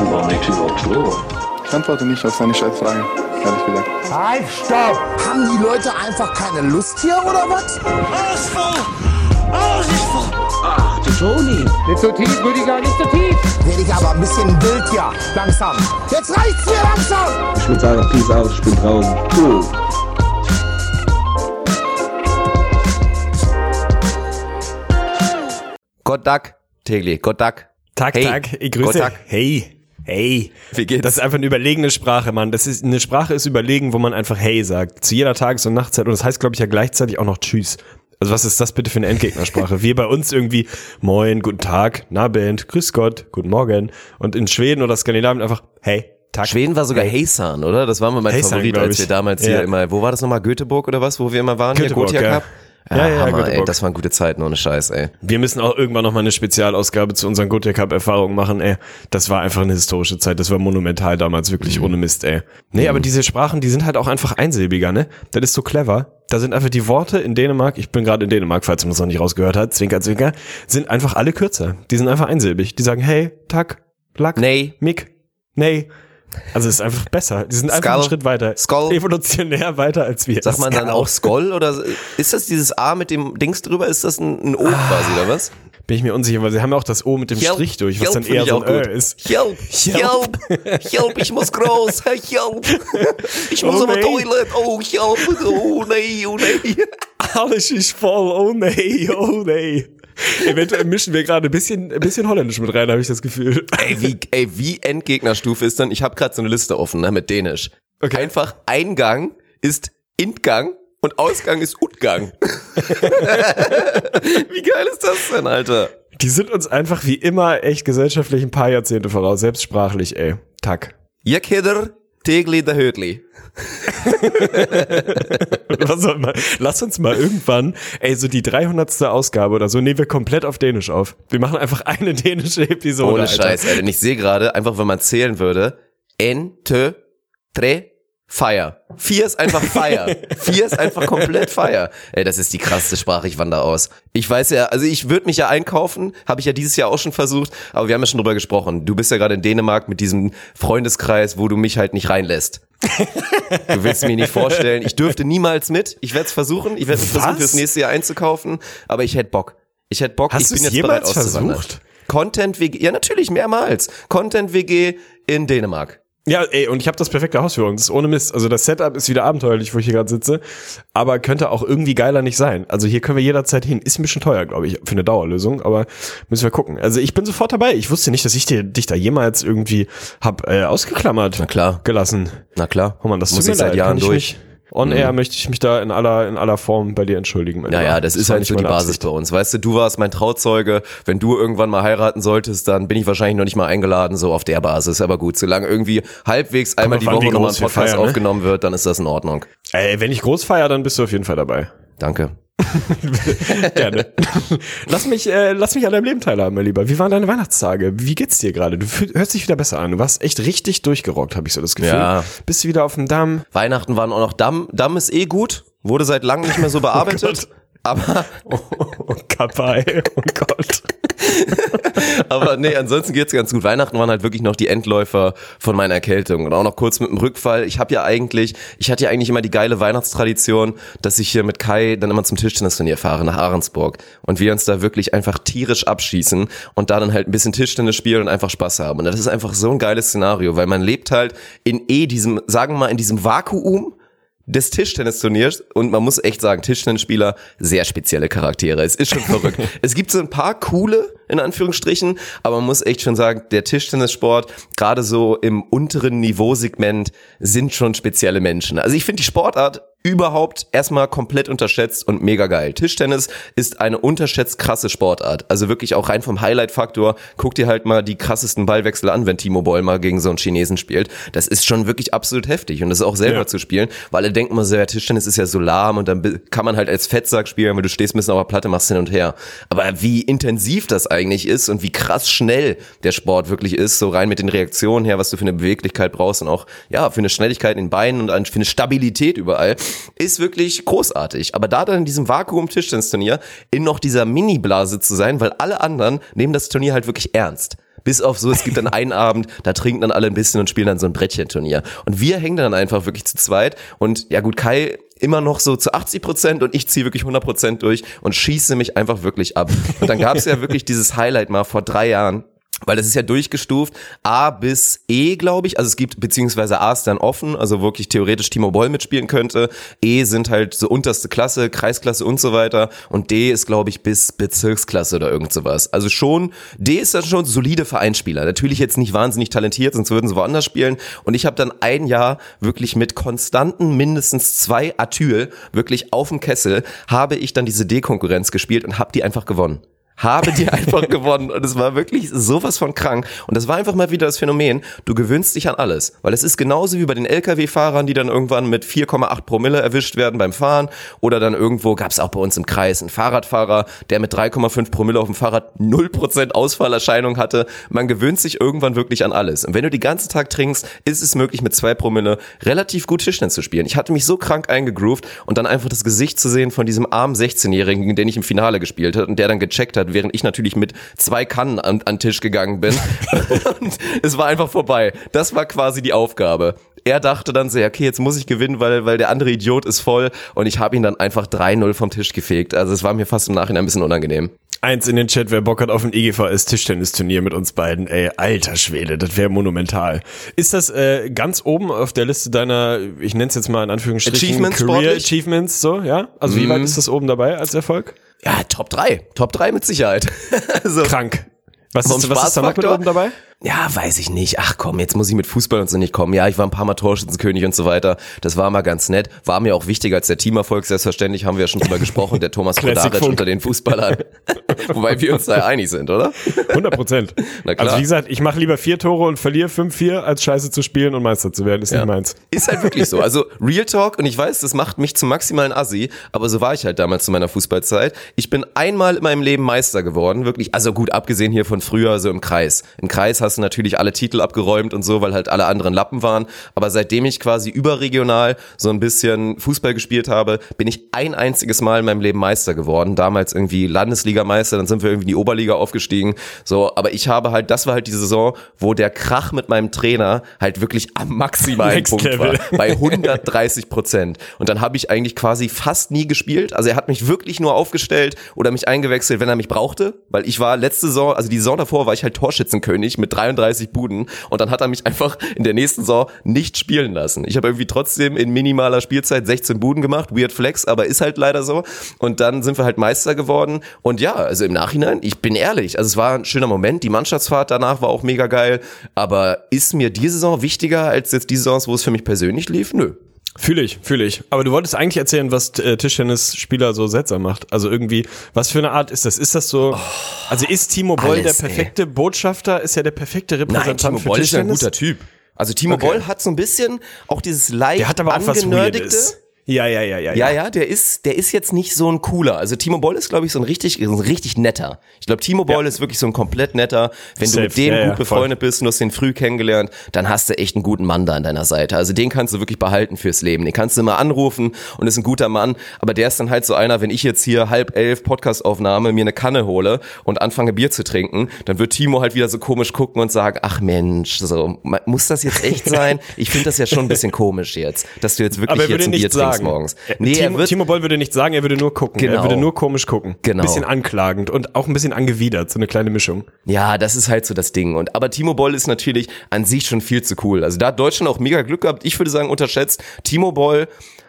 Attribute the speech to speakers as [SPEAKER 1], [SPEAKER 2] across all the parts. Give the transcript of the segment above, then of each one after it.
[SPEAKER 1] Ich antworte nicht auf seine Scheißfrage, ehrlich gesagt.
[SPEAKER 2] Halt, stopp! Haben die Leute einfach keine Lust hier oder was?
[SPEAKER 3] Ausfall! Ausfall!
[SPEAKER 4] Ach, du Toni.
[SPEAKER 2] Nicht so tief, Rüdiger, nicht so tief! Werde ich aber ein bisschen wild ja. Langsam. Jetzt reicht's mir langsam!
[SPEAKER 4] Ich würde sagen, peace out, ich bin draußen. Cool.
[SPEAKER 5] Gott Duck, Tegli, Gott Duck.
[SPEAKER 6] Tag,
[SPEAKER 5] Hey,
[SPEAKER 6] Tag, ich grüße.
[SPEAKER 5] Gott, Tag.
[SPEAKER 6] Hey, hey.
[SPEAKER 5] Wie geht's?
[SPEAKER 6] Das ist einfach eine überlegene Sprache, Mann. Das ist eine Sprache ist überlegen, wo man einfach Hey sagt. Zu jeder Tages- und Nachtzeit. Und das heißt, glaube ich, ja gleichzeitig auch noch Tschüss. Also was ist das bitte für eine Endgegnersprache? Wir bei uns irgendwie Moin, guten Tag, na Band, Grüß Gott, guten Morgen. Und in Schweden oder Skandinavien einfach Hey, Tag.
[SPEAKER 5] Schweden war sogar Heysan, oder? Das war mal mein
[SPEAKER 6] Heysan,
[SPEAKER 5] Favorit, als wir damals
[SPEAKER 6] Ja.
[SPEAKER 5] hier immer, wo war das nochmal? Göteborg oder was, wo wir immer waren?
[SPEAKER 6] Göteborg, ja. Ja, ja,
[SPEAKER 5] Hammer, ey, das waren gute Zeiten, ohne Scheiß, ey.
[SPEAKER 6] Wir müssen auch irgendwann noch mal eine Spezialausgabe zu unseren Gotia Cup Erfahrungen machen, ey. Das war einfach eine historische Zeit. Das war monumental damals, wirklich ohne Mist, ey. Nee, aber diese Sprachen, die sind halt auch einfach einsilbiger, ne? Das ist so clever. Da sind einfach die Worte in Dänemark, ich bin gerade in Dänemark, falls man es noch nicht rausgehört hat, Zwinker, Zwinker, sind einfach alle kürzer. Die sind einfach einsilbig. Die sagen hey, tak, lack,
[SPEAKER 5] Nee.
[SPEAKER 6] mick, nee. Also es ist einfach besser. Die sind einfach
[SPEAKER 5] Skull.
[SPEAKER 6] einen Schritt weiter.
[SPEAKER 5] Skull.
[SPEAKER 6] Evolutionär weiter als wir.
[SPEAKER 5] Sagt man dann auch Skoll oder ist das dieses A mit dem Dings drüber? Ist das ein, ein O quasi oder was?
[SPEAKER 6] Bin ich mir unsicher, weil sie haben ja auch das O mit dem
[SPEAKER 5] Help.
[SPEAKER 6] Strich durch, was
[SPEAKER 5] Help
[SPEAKER 6] dann eher so ein Ö ist.
[SPEAKER 5] Help, help, help, ich muss groß, help. Ich muss
[SPEAKER 6] Oh,
[SPEAKER 5] auf
[SPEAKER 6] nee.
[SPEAKER 5] Toilette, oh, help, oh nee, oh nee.
[SPEAKER 6] Alles ist voll, oh nee, oh nee. Eventuell mischen wir gerade ein bisschen, ein bisschen Holländisch mit rein, habe ich das Gefühl.
[SPEAKER 5] Ey, wie, ey, wie Endgegnerstufe ist dann? Ich habe gerade so eine Liste offen, ne, mit Dänisch.
[SPEAKER 6] Okay.
[SPEAKER 5] Einfach Eingang ist Intgang und Ausgang ist Utgang. wie geil ist das denn, Alter?
[SPEAKER 6] Die sind uns einfach wie immer echt gesellschaftlich ein paar Jahrzehnte voraus, selbst sprachlich, ey. Tack.
[SPEAKER 5] Kinder, Tegli der Hödli.
[SPEAKER 6] Was soll man? Lass uns mal irgendwann, ey, so die 300. Ausgabe oder so, nehmen wir komplett auf Dänisch auf. Wir machen einfach eine dänische Episode.
[SPEAKER 5] Ohne. Scheiß, ey. Denn ich sehe gerade, einfach wenn man zählen würde, en, te, tre, fire. Vier ist einfach fire. Vier ist einfach komplett fire. Ey, das ist die krasseste Sprache, ich wandere aus. Ich weiß ja, also ich würde mich ja einkaufen, habe ich ja dieses Jahr auch schon versucht, aber wir haben ja schon drüber gesprochen. Du bist ja gerade in Dänemark mit diesem Freundeskreis, wo du mich halt nicht reinlässt. Du willst mir nicht vorstellen, ich dürfte niemals mit. Ich werde es versuchen, ich werde versuchen,
[SPEAKER 6] Was?
[SPEAKER 5] fürs nächste Jahr einzukaufen, aber ich hätte Bock. Ich hätte Bock,
[SPEAKER 6] Hast
[SPEAKER 5] ich bin jetzt
[SPEAKER 6] jemals
[SPEAKER 5] bereit auszuwandern.
[SPEAKER 6] versucht?
[SPEAKER 5] Content WG, ja natürlich, mehrmals. Content WG in Dänemark.
[SPEAKER 6] Ja, ey, und ich habe das perfekte Haus für uns. Das ist ohne Mist. Also das Setup ist wieder abenteuerlich, wo ich hier gerade sitze, aber könnte auch irgendwie geiler nicht sein. Also hier können wir jederzeit hin. Ist ein bisschen teuer, glaube ich, für eine Dauerlösung, aber müssen wir gucken. Also ich bin sofort dabei. Ich wusste nicht, dass ich dir, dich da jemals irgendwie hab äh, ausgeklammert
[SPEAKER 5] Na klar.
[SPEAKER 6] gelassen.
[SPEAKER 5] Na klar.
[SPEAKER 6] Oh man, das
[SPEAKER 5] muss ich seit. Jahren durch.
[SPEAKER 6] Mich, on air möchte ich mich da in aller in aller Form bei dir entschuldigen.
[SPEAKER 5] Naja,
[SPEAKER 6] Lieber.
[SPEAKER 5] das ist
[SPEAKER 6] war
[SPEAKER 5] halt
[SPEAKER 6] nicht
[SPEAKER 5] so die
[SPEAKER 6] meine
[SPEAKER 5] Basis
[SPEAKER 6] Absicht.
[SPEAKER 5] bei uns. Weißt du, du warst mein Trauzeuge. Wenn du irgendwann mal heiraten solltest, dann bin ich wahrscheinlich noch nicht mal eingeladen, so auf der Basis. Aber gut, solange irgendwie halbwegs einmal die Woche nochmal ein Podcast
[SPEAKER 6] feiern, ne?
[SPEAKER 5] aufgenommen wird, dann ist das in Ordnung.
[SPEAKER 6] Ey, wenn ich groß feier, dann bist du auf jeden Fall dabei.
[SPEAKER 5] Danke.
[SPEAKER 6] Gerne. lass mich, äh, lass mich an deinem Leben teilhaben, mein Lieber. Wie waren deine Weihnachtstage? Wie geht's dir gerade? Du hörst dich wieder besser an. Du warst echt richtig durchgerockt, habe ich so das Gefühl.
[SPEAKER 5] Ja.
[SPEAKER 6] Bist du wieder auf dem Damm?
[SPEAKER 5] Weihnachten waren auch noch Damm. Damm ist eh gut. Wurde seit langem nicht mehr so bearbeitet. aber,
[SPEAKER 6] Oh, oh Kappa, ey. Oh Gott.
[SPEAKER 5] aber nee, ansonsten geht's ganz gut. Weihnachten waren halt wirklich noch die Endläufer von meiner Erkältung. Und auch noch kurz mit dem Rückfall. Ich habe ja eigentlich, ich hatte ja eigentlich immer die geile Weihnachtstradition, dass ich hier mit Kai dann immer zum Tischtennisturnier fahre nach Ahrensburg. Und wir uns da wirklich einfach tierisch abschießen und da dann halt ein bisschen Tischtennis spielen und einfach Spaß haben. Und das ist einfach so ein geiles Szenario, weil man lebt halt in eh diesem, sagen wir mal, in diesem Vakuum des Tischtennisturniers und man muss echt sagen, Tischtennisspieler, sehr spezielle Charaktere. Es ist schon verrückt. es gibt so ein paar coole, in Anführungsstrichen, aber man muss echt schon sagen, der Tischtennissport, gerade so im unteren Niveausegment, sind schon spezielle Menschen. Also ich finde die Sportart überhaupt erstmal komplett unterschätzt und mega geil. Tischtennis ist eine unterschätzt krasse Sportart. Also wirklich auch rein vom Highlight-Faktor. Guck dir halt mal die krassesten Ballwechsel an, wenn Timo Boll mal gegen so einen Chinesen spielt. Das ist schon wirklich absolut heftig und das ist auch selber
[SPEAKER 6] Ja.
[SPEAKER 5] zu spielen, weil alle denken immer so, ja, Tischtennis ist ja so lahm und dann kann man halt als Fettsack spielen, weil du stehst ein bisschen auf der Platte, machst hin und her. Aber wie intensiv das eigentlich ist und wie krass schnell der Sport wirklich ist, so rein mit den Reaktionen her, was du für eine Beweglichkeit brauchst und auch, ja, für eine Schnelligkeit in den Beinen und für eine Stabilität überall, ist wirklich großartig. Aber da dann in diesem Vakuum-Tischtennisturnier in noch dieser Mini-Blase zu sein, weil alle anderen nehmen das Turnier halt wirklich ernst. Bis auf so, es gibt dann einen Abend, da trinken dann alle ein bisschen und spielen dann so ein Brettchenturnier. Und wir hängen dann einfach wirklich zu zweit. Und ja gut, Kai immer noch so zu 80 Prozent und ich ziehe wirklich 100 Prozent durch und schieße mich einfach wirklich ab. Und dann gab es ja wirklich dieses Highlight mal vor drei Jahren weil das ist ja durchgestuft, A bis E, glaube ich. Also es gibt, beziehungsweise A ist dann offen, also wirklich theoretisch Timo Boll mitspielen könnte. E sind halt so unterste Klasse, Kreisklasse und so weiter. Und D ist, glaube ich, bis Bezirksklasse oder irgend sowas. Also schon, D ist dann schon solide Vereinsspieler. Natürlich jetzt nicht wahnsinnig talentiert, sonst würden sie woanders spielen. Und ich habe dann ein Jahr wirklich mit konstanten mindestens zwei Atyl, wirklich auf dem Kessel, habe ich dann diese D-Konkurrenz gespielt und habe die einfach gewonnen habe die einfach gewonnen. Und es war wirklich sowas von krank. Und das war einfach mal wieder das Phänomen, du gewöhnst dich an alles, weil es ist genauso wie bei den LKW-Fahrern, die dann irgendwann mit 4,8 Promille erwischt werden beim Fahren. Oder dann irgendwo gab es auch bei uns im Kreis einen Fahrradfahrer, der mit 3,5 Promille auf dem Fahrrad 0% Ausfallerscheinung hatte. Man gewöhnt sich irgendwann wirklich an alles. Und wenn du die ganzen Tag trinkst, ist es möglich mit 2 Promille relativ gut Tischtennis zu spielen. Ich hatte mich so krank eingegroovt und dann einfach das Gesicht zu sehen von diesem armen 16-Jährigen, den ich im Finale gespielt hat und der dann gecheckt hat, hat, während ich natürlich mit zwei Kannen an, an Tisch gegangen bin. und es war einfach vorbei. Das war quasi die Aufgabe. Er dachte dann so, okay, jetzt muss ich gewinnen, weil, weil der andere Idiot ist voll. Und ich habe ihn dann einfach 3-0 vom Tisch gefegt. Also es war mir fast im Nachhinein ein bisschen unangenehm.
[SPEAKER 6] Eins in den Chat, wer Bock hat auf ein EGVS Tischtennisturnier mit uns beiden. Ey, alter Schwede, das wäre monumental. Ist das äh, ganz oben auf der Liste deiner, ich nenne es jetzt mal in Anführungsstrichen,
[SPEAKER 5] Achievements
[SPEAKER 6] Career
[SPEAKER 5] sportlich?
[SPEAKER 6] Achievements, so, ja? Also wie
[SPEAKER 5] Mhm.
[SPEAKER 6] weit ist das oben dabei als Erfolg?
[SPEAKER 5] Ja, Top 3. Top 3 mit Sicherheit. also,
[SPEAKER 6] Krank. Was ist, was ist da noch mit oben dabei?
[SPEAKER 5] Ja, weiß ich nicht. Ach komm, jetzt muss ich mit Fußball und so nicht kommen. Ja, ich war ein paar Mal Torschützenkönig und so weiter. Das war mal ganz nett. War mir auch wichtiger als der Teamerfolg. Selbstverständlich haben wir ja schon drüber gesprochen. Der Thomas Kodaric unter den Fußballern. Wobei wir uns da einig sind, oder?
[SPEAKER 6] 100 Prozent. Also wie gesagt, ich mache lieber vier Tore und verliere 5-4, als scheiße zu spielen und Meister zu werden. Ist
[SPEAKER 5] Ja.
[SPEAKER 6] nicht meins.
[SPEAKER 5] Ist halt wirklich so. Also Real Talk und ich weiß, das macht mich zum maximalen Assi, aber so war ich halt damals zu meiner Fußballzeit. Ich bin einmal in meinem Leben Meister geworden, wirklich. Also gut, abgesehen hier von früher so im Kreis. Im Kreis hast du natürlich alle Titel abgeräumt und so, weil halt alle anderen Lappen waren. Aber seitdem ich quasi überregional so ein bisschen Fußball gespielt habe, bin ich ein einziges Mal in meinem Leben Meister geworden. Damals irgendwie Landesligameister, dann sind wir irgendwie in die Oberliga aufgestiegen. So, aber ich habe halt, das war halt die Saison, wo der Krach mit meinem Trainer halt wirklich am maximalen
[SPEAKER 6] Next
[SPEAKER 5] Punkt
[SPEAKER 6] Level.
[SPEAKER 5] war bei 130 Prozent. Und dann habe ich eigentlich quasi fast nie gespielt. Also er hat mich wirklich nur aufgestellt oder mich eingewechselt, wenn er mich brauchte, weil ich war letzte Saison, also die Saison davor war ich halt Torschützenkönig mit 33 Buden und dann hat er mich einfach in der nächsten Saison nicht spielen lassen. Ich habe irgendwie trotzdem in minimaler Spielzeit 16 Buden gemacht, weird flex, aber ist halt leider so. Und dann sind wir halt Meister geworden und ja, also im Nachhinein, ich bin ehrlich, also es war ein schöner Moment, die Mannschaftsfahrt danach war auch mega geil, aber ist mir die Saison wichtiger als jetzt die Saisons, wo es für mich persönlich lief? Nö.
[SPEAKER 6] Fühle ich, fühle ich. Aber du wolltest eigentlich erzählen, was äh, Tischtennisspieler so seltsam macht. Also irgendwie, was für eine Art ist das? Ist das so, also ist Timo Boll der perfekte Botschafter? Ist er der perfekte Repräsentant
[SPEAKER 5] Nein, Timo
[SPEAKER 6] für
[SPEAKER 5] Boll ist ja ein
[SPEAKER 6] Tischtennis?
[SPEAKER 5] guter Typ. Also Timo
[SPEAKER 6] Okay.
[SPEAKER 5] Boll hat so ein bisschen auch dieses leicht
[SPEAKER 6] Der hat aber auch was. Weirdes. Ja, ja, ja, ja.
[SPEAKER 5] Ja, ja, der ist, der ist jetzt nicht so ein cooler. Also Timo Boll ist, glaube ich, so ein richtig, so ein richtig netter. Ich glaube, Timo Boll ist wirklich so ein komplett netter. Wenn
[SPEAKER 6] Safe.
[SPEAKER 5] du mit dem
[SPEAKER 6] Ja, ja,
[SPEAKER 5] gut befreundet bist und du hast den früh kennengelernt, dann hast du echt einen guten Mann da an deiner Seite. Also den kannst du wirklich behalten fürs Leben. Den kannst du immer anrufen und ist ein guter Mann. Aber der ist dann halt so einer, wenn ich jetzt hier halb elf Podcastaufnahme mir eine Kanne hole und anfange Bier zu trinken, dann wird Timo halt wieder so komisch gucken und sagen, ach Mensch, so, muss das jetzt echt sein? Ich finde das ja schon ein bisschen komisch jetzt, dass du jetzt wirklich
[SPEAKER 6] er
[SPEAKER 5] jetzt
[SPEAKER 6] würde
[SPEAKER 5] ein Bier
[SPEAKER 6] nicht
[SPEAKER 5] trinkst
[SPEAKER 6] sagen.
[SPEAKER 5] morgens.
[SPEAKER 6] Äh,
[SPEAKER 5] Nee,
[SPEAKER 6] Timo,
[SPEAKER 5] er wird,
[SPEAKER 6] Timo Boll würde nicht sagen, er würde nur gucken. Er
[SPEAKER 5] Genau.
[SPEAKER 6] würde nur komisch gucken.
[SPEAKER 5] Genau.
[SPEAKER 6] Bisschen anklagend und auch ein bisschen angewidert, so eine kleine Mischung.
[SPEAKER 5] Ja, das ist halt so das Ding. Und aber Timo Boll ist natürlich an sich schon viel zu cool. Also da hat Deutschland auch mega Glück gehabt. Ich würde sagen, unterschätzt. Timo Boll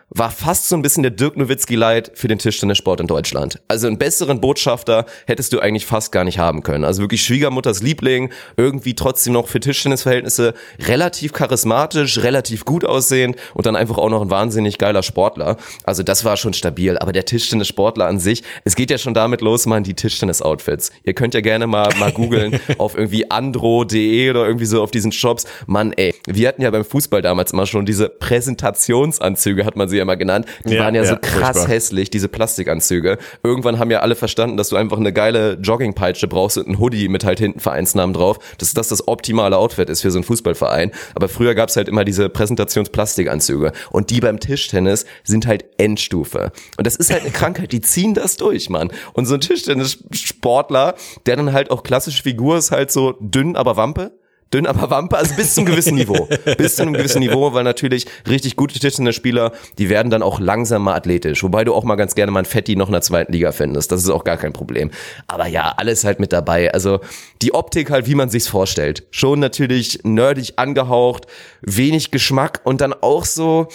[SPEAKER 5] war fast so ein bisschen der Dirk Nowitzki Light für den Tischtennissport in Deutschland. Also einen besseren Botschafter hättest du eigentlich fast gar nicht haben können. Also wirklich Schwiegermutters Liebling, irgendwie trotzdem noch für Tischtennisverhältnisse relativ charismatisch, relativ gut aussehend und dann einfach auch noch ein wahnsinnig geiler Sportler. Also das war schon stabil. Aber der Tischtennissportler an sich, es geht ja schon damit los, man, die Tischtennis-Outfits. Ihr könnt ja gerne mal, mal googeln auf irgendwie andro.de oder irgendwie so auf diesen Shops. Mann, ey, wir hatten ja beim Fußball damals immer schon diese Präsentationsanzüge, hat man sie sie ja genannt. Die
[SPEAKER 6] Ja,
[SPEAKER 5] waren ja, so
[SPEAKER 6] ja,
[SPEAKER 5] krass
[SPEAKER 6] furchtbar.
[SPEAKER 5] hässlich, diese Plastikanzüge. Irgendwann haben ja alle verstanden, dass du einfach eine geile Joggingpeitsche brauchst und ein Hoodie mit halt hinten Vereinsnamen drauf, dass das das optimale Outfit ist für so einen Fußballverein. Aber früher gab's halt immer diese Präsentationsplastikanzüge. Und die beim Tischtennis sind halt Endstufe. Und das ist halt eine Krankheit, die ziehen das durch, Mann. Und so ein Tischtennissportler, der dann halt auch klassische Figur ist, halt so dünn, aber Wampe. Dünn, aber Wampe, also bis zu einem gewissen Niveau. Bis zu einem gewissen Niveau, weil natürlich richtig gute Tischtennisspieler, die werden dann auch langsam mal athletisch. Wobei du auch mal ganz gerne mal ein Fetti noch in der zweiten Liga findest. Das ist auch gar kein Problem. Aber ja, alles halt mit dabei. Also die Optik halt, wie man sich's vorstellt. Schon natürlich nerdig angehaucht, wenig Geschmack und dann auch so,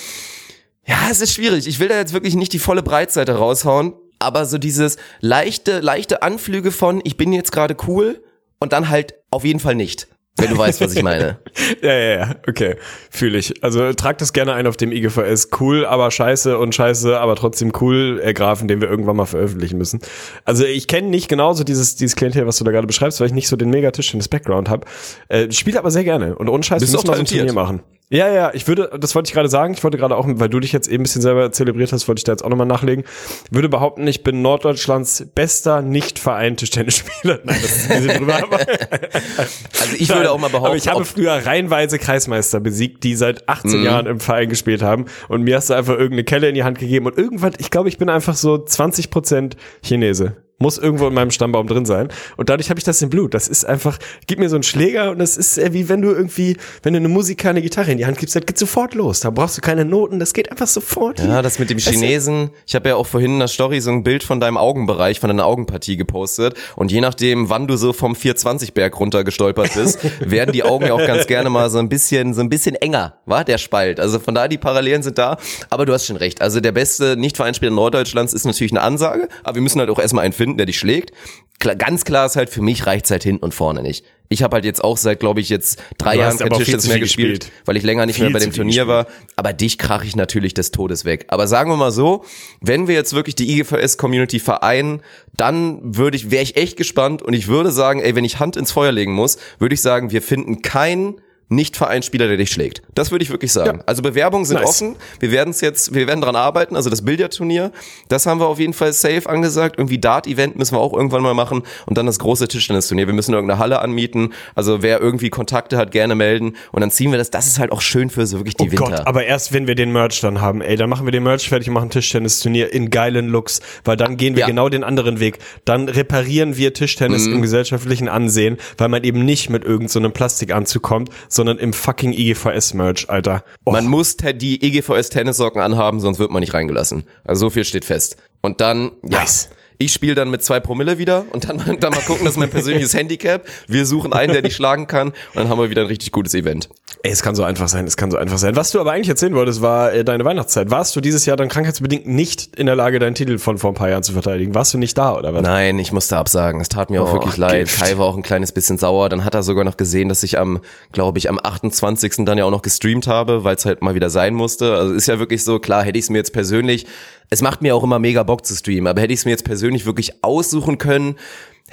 [SPEAKER 5] ja, es ist schwierig. Ich will da jetzt wirklich nicht die volle Breitseite raushauen, aber so dieses leichte, leichte Anflüge von, ich bin jetzt gerade cool und dann halt auf jeden Fall nicht. Wenn du weißt, was ich meine.
[SPEAKER 6] Ja, ja, ja, okay, fühle ich. Also trag das gerne ein auf dem IGVS. Cool, aber scheiße und scheiße, aber trotzdem cool, äh, Graphen, den wir irgendwann mal veröffentlichen müssen. Also ich kenne nicht genauso dieses, dieses Klientel, was du da gerade beschreibst, weil ich nicht so den Megatischtennis-Background habe. Äh, spiele aber sehr gerne und ohne Scheiß, wir müssen mal so ein? Turnier machen. Ja, ja, ich würde, das wollte ich gerade sagen, ich wollte gerade auch, weil du dich jetzt eben ein bisschen selber zelebriert hast, wollte ich da jetzt auch nochmal nachlegen, würde behaupten, ich bin Norddeutschlands bester nicht vereinter Tennisspieler. Nein, das ist ein bisschen drüber, aber
[SPEAKER 5] Also ich würde auch mal behaupten,
[SPEAKER 6] aber ich habe früher reihenweise Kreismeister besiegt, die seit 18
[SPEAKER 5] Mhm.
[SPEAKER 6] Jahren im Verein gespielt haben. Und mir hast du einfach irgendeine Kelle in die Hand gegeben. Und irgendwann, ich glaube, ich bin einfach so 20% Chinese. Muss irgendwo in meinem Stammbaum drin sein. Und dadurch habe ich das im Blut. Das ist einfach, gib mir so einen Schläger und das ist äh, wie wenn du irgendwie, wenn du eine Musiker eine Gitarre in die Hand gibst, das geht sofort los. Da brauchst du keine Noten, das geht einfach sofort.
[SPEAKER 5] Ja, das mit dem
[SPEAKER 6] du?
[SPEAKER 5] Chinesen. Ich habe ja auch vorhin in der Story so ein Bild von deinem Augenbereich, von deiner Augenpartie gepostet. Und je nachdem, wann du so vom 420-Berg runtergestolpert bist, werden die Augen ja auch ganz gerne mal so ein bisschen, so ein bisschen enger, war der Spalt. Also von daher, die Parallelen sind da. Aber du hast schon recht. Also der beste Nicht-Vereinsspieler Norddeutschlands ist natürlich eine Ansage. Aber wir müssen halt auch erstmal einen finden, der dich schlägt. Klar, ganz klar ist halt, für mich reicht's halt hinten und vorne nicht. Ich habe halt jetzt auch seit, glaube ich, jetzt drei Jahren kein Tischtennis mehr gespielt,
[SPEAKER 6] gespielt.
[SPEAKER 5] weil ich länger nicht
[SPEAKER 6] Viel
[SPEAKER 5] mehr bei dem Turnier war. Aber dich krache ich natürlich des Todes weg. Aber sagen wir mal so, wenn wir jetzt wirklich die IGVS-Community vereinen, dann würde ich, wäre ich echt gespannt und ich würde sagen, ey, wenn ich Hand ins Feuer legen muss, würde ich sagen, wir finden keinen nicht-Vereinsspieler, der dich schlägt. Das würde ich wirklich sagen. Also Bewerbungen sind
[SPEAKER 6] Nice.
[SPEAKER 5] offen. Wir werden es jetzt, wir werden dran arbeiten. Also das Billardturnier, das haben wir auf jeden Fall safe angesagt. Irgendwie Dart-Event müssen wir auch irgendwann mal machen. Und dann das große Tischtennisturnier. Wir müssen irgendeine Halle anmieten. Also wer irgendwie Kontakte hat, gerne melden. Und dann ziehen wir das. Das ist halt auch schön für so wirklich die
[SPEAKER 6] Oh
[SPEAKER 5] Winter.
[SPEAKER 6] Gott, aber erst wenn wir den Merch dann haben, ey, dann machen wir den Merch fertig und machen Tischtennisturnier in geilen Looks, weil dann gehen wir
[SPEAKER 5] Ja.
[SPEAKER 6] genau den anderen Weg. Dann reparieren wir Tischtennis
[SPEAKER 5] Mhm.
[SPEAKER 6] im gesellschaftlichen Ansehen, weil man eben nicht mit irgendeinem so einem Plastikanzug kommt, sondern im fucking IGVS-Merch, Alter. Oh,
[SPEAKER 5] Man muss die E EGVS Tennissocken anhaben, sonst wird man nicht reingelassen. Also so viel steht fest. Und dann, ja.
[SPEAKER 6] Nice.
[SPEAKER 5] Ich spiele dann mit zwei Promille wieder und dann, dann mal gucken, das ist mein persönliches Handicap. Wir suchen einen, der dich schlagen kann und dann haben wir wieder ein richtig gutes Event.
[SPEAKER 6] ey, es kann so einfach sein, es kann so einfach sein. Was du aber eigentlich erzählen wolltest, war äh, deine Weihnachtszeit. Warst du dieses Jahr dann krankheitsbedingt nicht in der Lage, deinen Titel von vor ein paar Jahren zu verteidigen? Warst du nicht da, oder was?
[SPEAKER 5] Nein, ich musste absagen. Es tat mir auch
[SPEAKER 6] Oh,
[SPEAKER 5] wirklich leid.
[SPEAKER 6] Gift.
[SPEAKER 5] Kai war auch ein kleines bisschen sauer. Dann hat er sogar noch gesehen, dass ich am, glaube ich, am 28. dann ja auch noch gestreamt habe, weil es halt mal wieder sein musste. Also ist ja wirklich so, klar, hätte ich es mir jetzt persönlich, es macht mir auch immer mega Bock zu streamen, aber hätte ich es mir jetzt persönlich wirklich aussuchen können,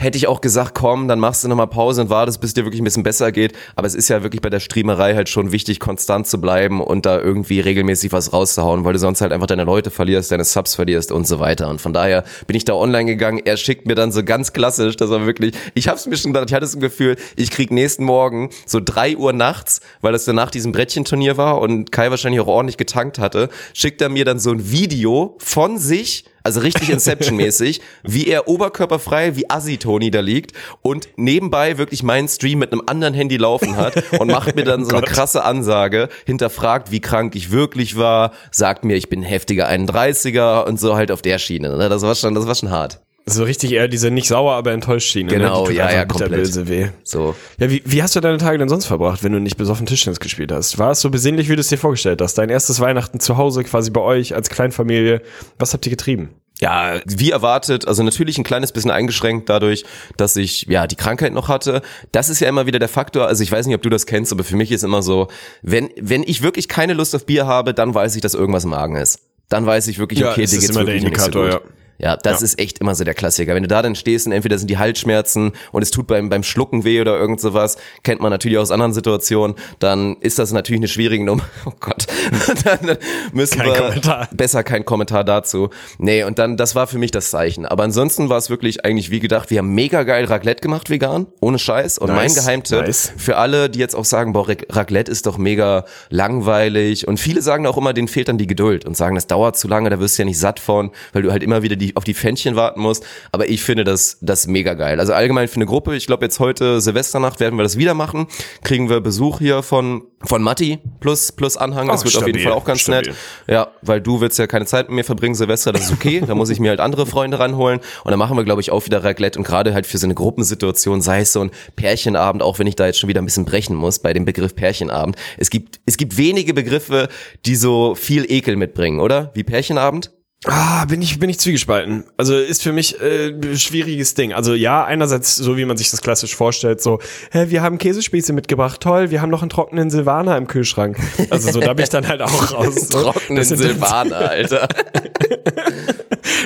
[SPEAKER 5] hätte ich auch gesagt, komm, dann machst du nochmal Pause und wartest, bis dir wirklich ein bisschen besser geht. Aber es ist ja wirklich bei der Streamerei halt schon wichtig, konstant zu bleiben und da irgendwie regelmäßig was rauszuhauen, weil du sonst halt einfach deine Leute verlierst, deine Subs verlierst und so weiter. Und von daher bin ich da online gegangen. Er schickt mir dann so ganz klassisch, das war wirklich, ich hab's mir schon gedacht, ich hatte das Gefühl, ich krieg nächsten Morgen so drei Uhr nachts, weil das dann nach diesem Brettchenturnier war und Kai wahrscheinlich auch ordentlich getankt hatte, schickt er mir dann so ein Video von sich, also richtig Inception-mäßig, wie er oberkörperfrei wie Assi-Toni da liegt und nebenbei wirklich meinen Stream mit einem anderen Handy laufen hat und macht mir dann so eine krasse Ansage, hinterfragt, wie krank ich wirklich war, sagt mir, ich bin ein heftiger 31er und so halt auf der Schiene. Ne? Das war schon, das war schon hart.
[SPEAKER 6] So richtig eher diese nicht sauer, aber enttäuscht Schiene.
[SPEAKER 5] Genau,
[SPEAKER 6] ne? Die tut
[SPEAKER 5] ja, ja, komplett.
[SPEAKER 6] weh.
[SPEAKER 5] So.
[SPEAKER 6] Ja, wie, wie hast du deine Tage denn sonst verbracht, wenn du nicht besoffen Tischtennis gespielt hast? War es so besinnlich, wie du es dir vorgestellt hast? Dein erstes Weihnachten zu Hause, quasi bei euch als Kleinfamilie. Was habt ihr getrieben?
[SPEAKER 5] Ja, wie erwartet, also natürlich ein kleines bisschen eingeschränkt dadurch, dass ich ja die Krankheit noch hatte. Das ist ja immer wieder der Faktor. Also ich weiß nicht, ob du das kennst, aber für mich ist immer so, wenn wenn ich wirklich keine Lust auf Bier habe, dann weiß ich, dass irgendwas im Magen ist. Dann weiß ich wirklich,
[SPEAKER 6] Ja,
[SPEAKER 5] okay,
[SPEAKER 6] es
[SPEAKER 5] dir
[SPEAKER 6] ist
[SPEAKER 5] geht's
[SPEAKER 6] immer der
[SPEAKER 5] wirklich nicht so
[SPEAKER 6] Indikator,
[SPEAKER 5] gut. Ja, das
[SPEAKER 6] Ja.
[SPEAKER 5] ist echt immer so der Klassiker. Wenn du da dann stehst und entweder sind die Halsschmerzen und es tut beim, beim Schlucken weh oder irgend sowas, kennt man natürlich aus anderen Situationen, dann ist das natürlich eine schwierige Nummer. Oh Gott. dann müssen
[SPEAKER 6] Kein
[SPEAKER 5] wir
[SPEAKER 6] Kommentar.
[SPEAKER 5] besser kein Kommentar dazu. Nee, und dann, das war für mich das Zeichen. Aber ansonsten war es wirklich eigentlich wie gedacht, wir haben mega geil Raclette gemacht, vegan, ohne Scheiß. Und
[SPEAKER 6] Nice,
[SPEAKER 5] mein Geheimtipp
[SPEAKER 6] nice.
[SPEAKER 5] für alle, die jetzt auch sagen, boah, Rac- Raclette ist doch mega langweilig. Und viele sagen auch immer, denen fehlt dann die Geduld und sagen, das dauert zu lange, da wirst du ja nicht satt von, weil du halt immer wieder die, auf die Pfännchen warten musst. Aber ich finde das, das mega geil. Also allgemein für eine Gruppe, ich glaube jetzt heute Silvesternacht werden wir das wieder machen. Kriegen wir Besuch hier von, von Matti plus, plus Anhang. Das
[SPEAKER 6] Oh,
[SPEAKER 5] wird auf jeden
[SPEAKER 6] stabil,
[SPEAKER 5] Fall auch ganz
[SPEAKER 6] stabil.
[SPEAKER 5] nett. Ja, weil du willst ja keine Zeit mit mir verbringen, Silvester, das ist okay. da muss ich mir halt andere Freunde ranholen. Und dann machen wir, glaube ich, auch wieder Raclette. Und gerade halt für so eine Gruppensituation, sei es so ein Pärchenabend, auch wenn ich da jetzt schon wieder ein bisschen brechen muss bei dem Begriff Pärchenabend. Es gibt, es gibt wenige Begriffe, die so viel Ekel mitbringen, oder? Wie Pärchenabend?
[SPEAKER 6] Ah, bin ich, bin ich zwiegespalten. Also ist für mich äh, ein schwieriges Ding. Also ja, einerseits so, wie man sich das klassisch vorstellt, so, hä, wir haben Käsespieße mitgebracht, toll, wir haben noch einen trockenen Silvaner im Kühlschrank. Also so, da bin ich dann halt auch raus. So.
[SPEAKER 5] Trockenen Silvaner, Alter.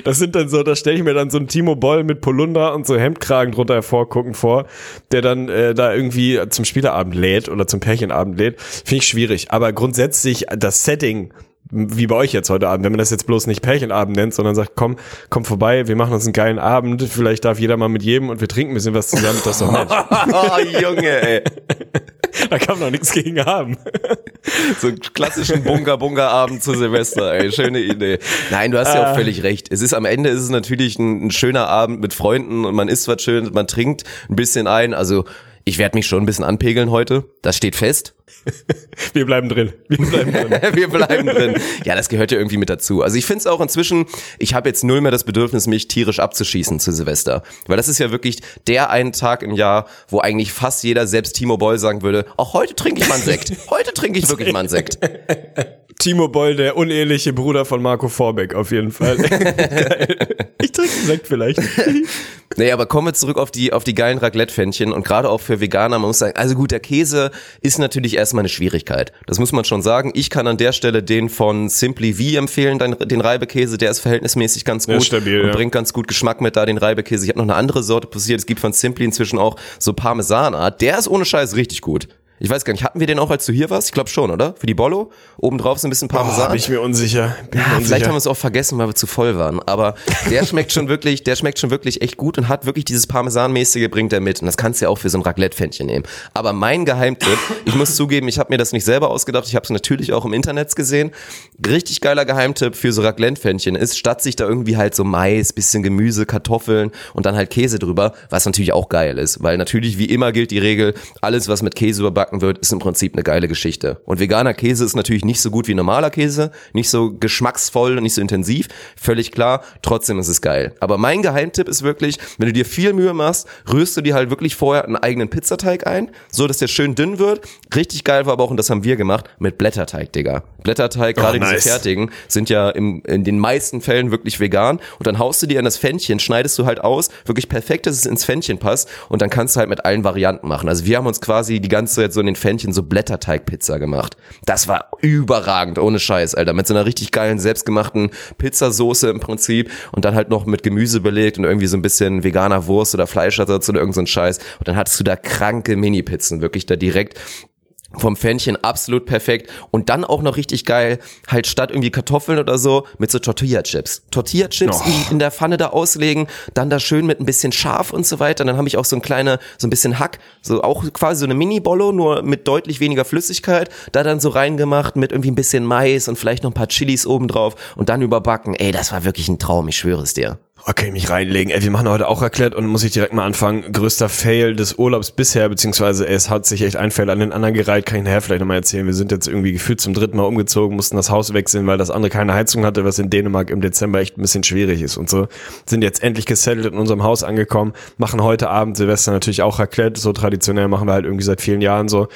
[SPEAKER 6] Das sind dann so, da stelle ich mir dann so einen Timo Boll mit Polunder und so Hemdkragen drunter hervorgucken vor, der dann äh, da irgendwie zum Spielerabend lädt oder zum Pärchenabend lädt. Finde ich schwierig. Aber grundsätzlich das Setting, wie bei euch jetzt heute Abend, wenn man das jetzt bloß nicht Pärchenabend nennt, sondern sagt, komm, komm vorbei, wir machen uns einen geilen Abend, vielleicht darf jeder mal mit jedem und wir trinken ein bisschen was zusammen, das doch nett.
[SPEAKER 5] Oh, Junge, ey.
[SPEAKER 6] Da kann man doch nichts gegen haben.
[SPEAKER 5] So einen klassischen Bunga-Bunga-Abend zu Silvester, ey. Schöne Idee. Nein, du hast ja auch völlig recht. Es ist am Ende ist es natürlich ein, ein schöner Abend mit Freunden und man isst was schön, man trinkt ein bisschen ein. Also ich werde mich schon ein bisschen anpegeln heute. Das steht fest.
[SPEAKER 6] Wir bleiben drin. Wir bleiben drin.
[SPEAKER 5] Wir bleiben drin. Ja, das gehört ja irgendwie mit dazu. Also ich finde es auch inzwischen, ich habe jetzt null mehr das Bedürfnis, mich tierisch abzuschießen zu Silvester. Weil das ist ja wirklich der einen Tag im Jahr, wo eigentlich fast jeder, selbst Timo Boll, sagen würde, auch heute trinke ich mal einen Sekt. Heute trinke ich wirklich mal einen Sekt.
[SPEAKER 6] Timo Boll, der uneheliche Bruder von Marco Vorbeck, auf jeden Fall. Ich trinke Sekt vielleicht.
[SPEAKER 5] Nee, aber kommen wir zurück auf die, auf die geilen Raclette-Pfännchen und gerade auch für Veganer, man muss sagen, also gut, der Käse ist natürlich erstmal eine Schwierigkeit. Das muss man schon sagen. Ich kann an der Stelle den von Simply V empfehlen, den, Reibekäse, der ist verhältnismäßig ganz
[SPEAKER 6] Ja,
[SPEAKER 5] gut
[SPEAKER 6] stabil,
[SPEAKER 5] und
[SPEAKER 6] ja.
[SPEAKER 5] bringt ganz gut Geschmack mit da, den Reibekäse. Ich habe noch eine andere Sorte passiert, es gibt von Simply inzwischen auch so Parmesanart, der ist ohne Scheiß richtig gut. Ich weiß gar nicht, hatten wir den auch, als du hier warst? Ich glaube schon, oder? Für die Bollo? Obendrauf so ein bisschen Parmesan.
[SPEAKER 6] Oh, bin ich mir unsicher. Bin
[SPEAKER 5] Ja,
[SPEAKER 6] mir
[SPEAKER 5] vielleicht
[SPEAKER 6] unsicher.
[SPEAKER 5] haben wir es auch vergessen, weil wir zu voll waren. Aber der schmeckt schon wirklich, der schmeckt schon wirklich echt gut und hat wirklich dieses Parmesanmäßige bringt er mit. Und das kannst du ja auch für so ein Raclette-Pfännchen nehmen. Aber mein Geheimtipp, ich muss zugeben, ich habe mir das nicht selber ausgedacht, ich habe es natürlich auch im Internet gesehen. Richtig geiler Geheimtipp für so Raclette-Pfännchen ist, statt sich da irgendwie halt so Mais, bisschen Gemüse, Kartoffeln und dann halt Käse drüber, was natürlich auch geil ist. Weil natürlich, wie immer gilt die Regel, alles, was mit Käse überbacken wird, ist im Prinzip eine geile Geschichte. Und veganer Käse ist natürlich nicht so gut wie normaler Käse, nicht so geschmacksvoll und nicht so intensiv, völlig klar, trotzdem ist es geil. Aber mein Geheimtipp ist wirklich, wenn du dir viel Mühe machst, rührst du dir halt wirklich vorher einen eigenen Pizzateig ein, so dass der schön dünn wird. Richtig geil war aber auch, und das haben wir gemacht, mit Blätterteig, Digga. Blätterteig, gerade
[SPEAKER 6] nice.
[SPEAKER 5] diese fertigen, sind ja im, in den meisten Fällen wirklich vegan. Und dann haust du dir an das Pfännchen, schneidest du halt aus, wirklich perfekt, dass es ins Pfännchen passt. Und dann kannst du halt mit allen Varianten machen. Also wir haben uns quasi die ganze so in den Pfännchen so Blätterteigpizza gemacht. Das war überragend, ohne Scheiß, Alter. Mit so einer richtig geilen, selbstgemachten Pizzasoße im Prinzip. Und dann halt noch mit Gemüse belegt und irgendwie so ein bisschen veganer Wurst oder Fleischersatz oder irgend so ein Scheiß. Und dann hattest du da kranke Mini-Pizzen, wirklich da direkt vom Pfännchen absolut perfekt und dann auch noch richtig geil, halt statt irgendwie Kartoffeln oder so, mit so Tortilla-Chips. Tortilla-Chips
[SPEAKER 6] Oh.
[SPEAKER 5] in, in der Pfanne da auslegen, dann da schön mit ein bisschen Schaf und so weiter. Dann habe ich auch so ein kleine, so ein bisschen Hack, so auch quasi so eine Mini-Bollo, nur mit deutlich weniger Flüssigkeit, da dann so reingemacht mit irgendwie ein bisschen Mais und vielleicht noch ein paar Chilis obendrauf und dann überbacken. Ey, das war wirklich ein Traum, ich schwöre es dir.
[SPEAKER 6] Okay, mich reinlegen. Ey, wir machen heute auch Raclette und muss ich direkt mal anfangen. Größter Fail des Urlaubs bisher, beziehungsweise es hat sich echt ein Fail an den anderen gereiht, kann ich nachher vielleicht nochmal erzählen. Wir sind jetzt irgendwie gefühlt zum dritten Mal umgezogen, mussten das Haus wechseln, weil das andere keine Heizung hatte, was in Dänemark im Dezember echt ein bisschen schwierig ist und so. Sind jetzt endlich gesettelt in unserem Haus angekommen, machen heute Abend Silvester natürlich auch Raclette, so traditionell machen wir halt irgendwie seit vielen Jahren so.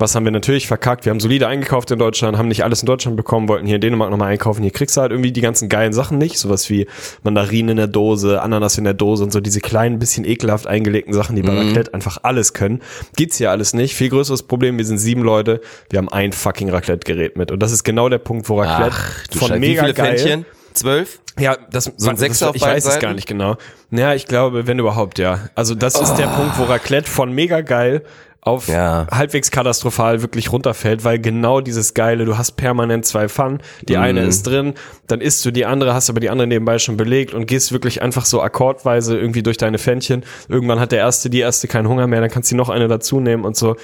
[SPEAKER 6] Was haben wir natürlich verkackt? Wir haben solide eingekauft in Deutschland, haben nicht alles in Deutschland bekommen, wollten hier in Dänemark nochmal einkaufen. Hier kriegst du halt irgendwie die ganzen geilen Sachen nicht. Sowas wie Mandarinen in der Dose, Ananas in der Dose und so diese kleinen, bisschen ekelhaft eingelegten Sachen, die bei Raclette einfach alles können. Gibt's hier alles nicht. Viel größeres Problem, wir sind sieben Leute, wir haben ein fucking Raclette-Gerät mit. Und das ist genau der Punkt, wo Raclette
[SPEAKER 5] Ach,
[SPEAKER 6] von
[SPEAKER 5] Scheiße.
[SPEAKER 6] Mega geil
[SPEAKER 5] Pfännchen? Zwölf?
[SPEAKER 6] Ja, das
[SPEAKER 5] So ein Sechser auf
[SPEAKER 6] Ich weiß es
[SPEAKER 5] Seiten?
[SPEAKER 6] gar nicht genau. Ja, ich glaube, wenn überhaupt, ja. Also das ist der Punkt, wo Raclette von mega geil auf
[SPEAKER 5] Ja.
[SPEAKER 6] halbwegs katastrophal wirklich runterfällt, weil genau dieses Geile, du hast permanent zwei Pfannen, die
[SPEAKER 5] Mhm.
[SPEAKER 6] eine ist drin, dann isst du die andere, hast aber die andere nebenbei schon belegt und gehst wirklich einfach so akkordweise irgendwie durch deine Pfännchen. Irgendwann hat der erste, die erste keinen Hunger mehr, dann kannst du noch eine dazu nehmen und so.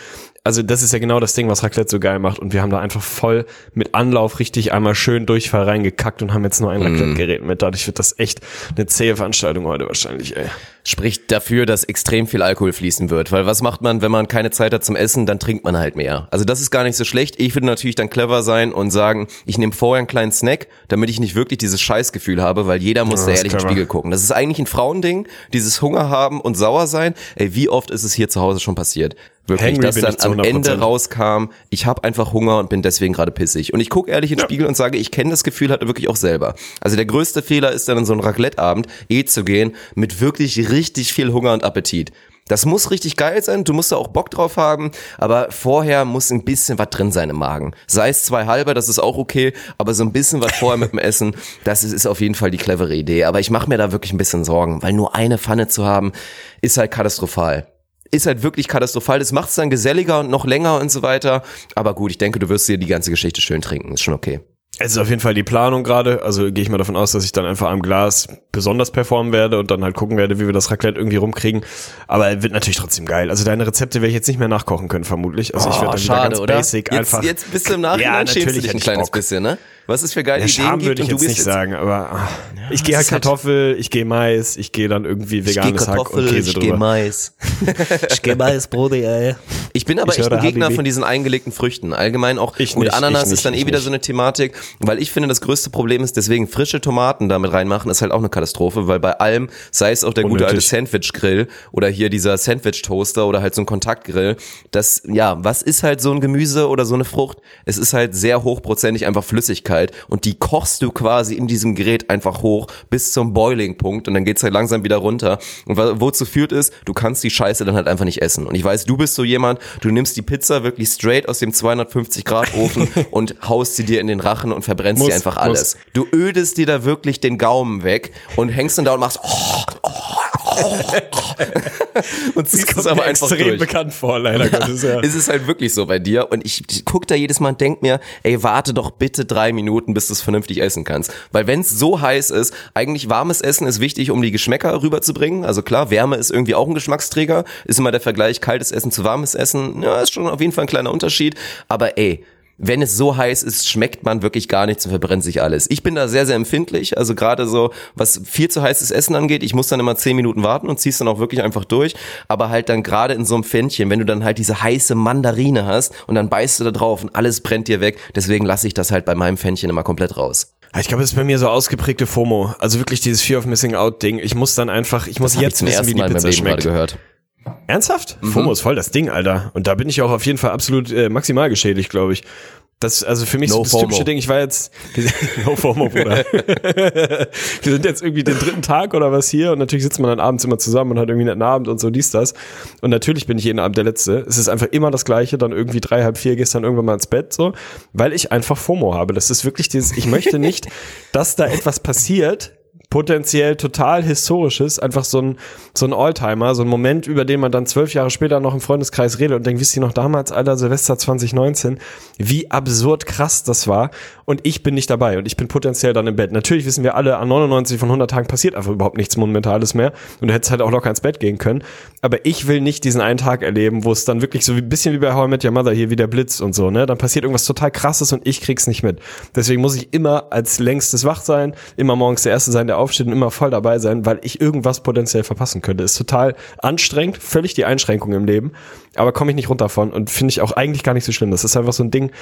[SPEAKER 6] Also das ist ja genau das Ding, was Raclette so geil macht und wir haben da einfach voll mit Anlauf richtig einmal schön Durchfall reingekackt und haben jetzt nur ein
[SPEAKER 5] Mhm.
[SPEAKER 6] Raclette-Gerät mit. Dadurch wird das echt eine zähe Veranstaltung heute wahrscheinlich, ey.
[SPEAKER 5] Spricht dafür, dass extrem viel Alkohol fließen wird. Weil was macht man, wenn man keine Zeit hat zum Essen, dann trinkt man halt mehr. Also das ist gar nicht so schlecht. Ich würde natürlich dann clever sein und sagen, ich nehme vorher einen kleinen Snack, damit ich nicht wirklich dieses Scheißgefühl habe, weil jeder muss
[SPEAKER 6] Ja,
[SPEAKER 5] da ehrlich in den. Spiegel gucken. Das ist eigentlich ein Frauending, dieses Hunger haben und sauer sein. Ey, wie oft ist es hier zu Hause schon passiert? Wirklich,
[SPEAKER 6] Hangry
[SPEAKER 5] dass dann am Ende
[SPEAKER 6] 100%.
[SPEAKER 5] rauskam, ich habe einfach Hunger und bin deswegen gerade pissig. Und ich gucke ehrlich in den Spiegel und sage, ich kenne das Gefühl halt wirklich auch selber. Also der größte Fehler ist dann in so einen Raclette-Abend eh zu gehen mit wirklich richtig viel Hunger und Appetit. Das muss richtig geil sein, du musst da auch Bock drauf haben, aber vorher muss ein bisschen was drin sein im Magen. Sei es zwei halber, das ist auch okay, aber so ein bisschen was vorher mit dem Essen, das ist, ist auf jeden Fall die clevere Idee. Aber ich mache mir da wirklich ein bisschen Sorgen, weil nur eine Pfanne zu haben, ist halt katastrophal ist halt wirklich katastrophal. Das macht es dann geselliger und noch länger und so weiter. Aber gut, ich denke, du wirst dir die ganze Geschichte schön trinken. Ist schon okay.
[SPEAKER 6] Es ist auf jeden Fall die Planung gerade. Also gehe ich mal davon aus, dass ich dann einfach am Glas besonders performen werde und dann halt gucken werde, wie wir das Raclette irgendwie rumkriegen. Aber er wird natürlich trotzdem geil. Also deine Rezepte werde ich jetzt nicht mehr nachkochen können, vermutlich. Also ich werde dann wieder ganz basic
[SPEAKER 5] jetzt,
[SPEAKER 6] einfach.
[SPEAKER 5] Jetzt bist du im Nachhinein,
[SPEAKER 6] Ja,
[SPEAKER 5] schämst du
[SPEAKER 6] natürlich
[SPEAKER 5] dich ein kleines
[SPEAKER 6] Bock.
[SPEAKER 5] bisschen, ne? Was es für geile
[SPEAKER 6] Ja,
[SPEAKER 5] Ideen
[SPEAKER 6] Scham
[SPEAKER 5] gibt
[SPEAKER 6] würde ich
[SPEAKER 5] und
[SPEAKER 6] jetzt nicht sagen, aber ah, ich gehe halt
[SPEAKER 5] ist halt-
[SPEAKER 6] Kartoffel, ich gehe Mais, ich gehe dann irgendwie
[SPEAKER 5] ich
[SPEAKER 6] veganes Hack und Käse
[SPEAKER 5] ich
[SPEAKER 6] drüber.
[SPEAKER 5] Mais.
[SPEAKER 6] Ich gehe Mais, Brody, ey.
[SPEAKER 5] Ich bin aber
[SPEAKER 6] Ich
[SPEAKER 5] echt ein Gegner
[SPEAKER 6] Habibi.
[SPEAKER 5] von diesen eingelegten Früchten. Allgemein auch
[SPEAKER 6] Ich
[SPEAKER 5] gut,
[SPEAKER 6] nicht,
[SPEAKER 5] Ananas
[SPEAKER 6] ich nicht,
[SPEAKER 5] ist dann eh
[SPEAKER 6] ich
[SPEAKER 5] wieder
[SPEAKER 6] nicht.
[SPEAKER 5] so eine Thematik, weil ich finde, das größte Problem ist, deswegen frische Tomaten damit reinmachen, ist halt auch eine Katastrophe, weil bei allem, sei es auch der gute alte
[SPEAKER 6] Unnötig.
[SPEAKER 5] Sandwich-Grill oder hier dieser Sandwich-Toaster oder halt so ein Kontaktgrill, das, ja, was ist halt so ein Gemüse oder so eine Frucht? Es ist halt sehr hochprozentig einfach Flüssigkeit und die kochst du quasi in diesem Gerät einfach hoch bis zum Boiling-Punkt und dann geht's halt langsam wieder runter. Und wozu führt es? Du kannst die Scheiße dann halt einfach nicht essen. Und ich weiß, du bist so jemand, du nimmst die Pizza wirklich straight aus dem 250 Grad Ofen und haust sie dir in den Rachen und verbrennst
[SPEAKER 6] Muss,
[SPEAKER 5] dir einfach alles. Du ödest dir da wirklich den Gaumen weg und hängst dann da und machst oh, oh. und ziehst es aber einfach
[SPEAKER 6] extrem
[SPEAKER 5] durch.
[SPEAKER 6] bekannt vor, leider Gottes, ja.
[SPEAKER 5] Es ist halt wirklich so bei dir und ich, ich guck da jedes Mal und denk mir, ey, warte doch bitte drei Minuten, bis du es vernünftig essen kannst. Weil wenn es so heiß ist, eigentlich warmes Essen ist wichtig, um die Geschmäcker rüberzubringen. Also klar, Wärme ist irgendwie auch ein Geschmacksträger. Ist immer der Vergleich kaltes Essen zu warmes Essen. Ja, ist schon auf jeden Fall ein kleiner Unterschied. Aber ey, wenn es so heiß ist, schmeckt man wirklich gar nichts und verbrennt sich alles. Ich bin da sehr, sehr empfindlich. Also gerade so, was viel zu heißes Essen angeht, ich muss dann immer zehn Minuten warten und zieh's dann auch wirklich einfach durch. Aber halt dann gerade in so einem Pfännchen, wenn du dann halt diese heiße Mandarine hast und dann beißt du da drauf und alles brennt dir weg. Deswegen lasse ich das halt bei meinem Pfännchen immer komplett raus.
[SPEAKER 6] Ich glaube, das ist bei mir so ausgeprägte FOMO. Also wirklich dieses Fear of Missing Out Ding. Ich muss dann einfach, ich muss
[SPEAKER 5] Hab ich
[SPEAKER 6] jetzt
[SPEAKER 5] zum
[SPEAKER 6] wissen,
[SPEAKER 5] ersten
[SPEAKER 6] wie die
[SPEAKER 5] Mal
[SPEAKER 6] Pizza schmeckt.
[SPEAKER 5] gehört.
[SPEAKER 6] Ernsthaft? FOMO ist voll das Ding, Alter. Und da bin ich auch auf jeden Fall absolut äh, maximal geschädigt, glaube ich. Das also für mich
[SPEAKER 5] No
[SPEAKER 6] so das
[SPEAKER 5] FOMO.
[SPEAKER 6] typische Ding. Ich war jetzt no FOMO, Bruder. wir sind jetzt irgendwie den dritten Tag oder was hier und natürlich sitzt man dann abends immer zusammen und hat irgendwie einen Abend und so dies das. Und natürlich bin ich jeden Abend der Letzte. Es ist einfach immer das Gleiche. Dann irgendwie drei halb vier gehst dann irgendwann mal ins Bett so, weil ich einfach FOMO habe. Das ist wirklich dieses. Ich möchte nicht, dass da etwas passiert potenziell total historisches, einfach so ein, so ein Alltimer, so ein Moment, über den man dann zwölf Jahre später noch im Freundeskreis redet. Und denkt, wisst ihr noch damals, Alter, Silvester 2019, wie absurd krass das war. Und ich bin nicht dabei. Und ich bin potenziell dann im Bett. Natürlich wissen wir alle, an 99 von 100 Tagen passiert einfach überhaupt nichts Monumentales mehr. Und du hättest halt auch locker ins Bett gehen können, aber ich will nicht diesen einen Tag erleben, wo es dann wirklich so ein bisschen wie bei How I Met Your Mother hier wie der Blitz und so, ne, dann passiert irgendwas total krasses und ich krieg's nicht mit. Deswegen muss ich immer als längstes wach sein, immer morgens der Erste sein, der aufsteht und immer voll dabei sein, weil ich irgendwas potenziell verpassen könnte. Ist total anstrengend, völlig die Einschränkung im Leben, aber komme ich nicht runter von und finde ich auch eigentlich gar nicht so schlimm. Das ist einfach so ein Ding.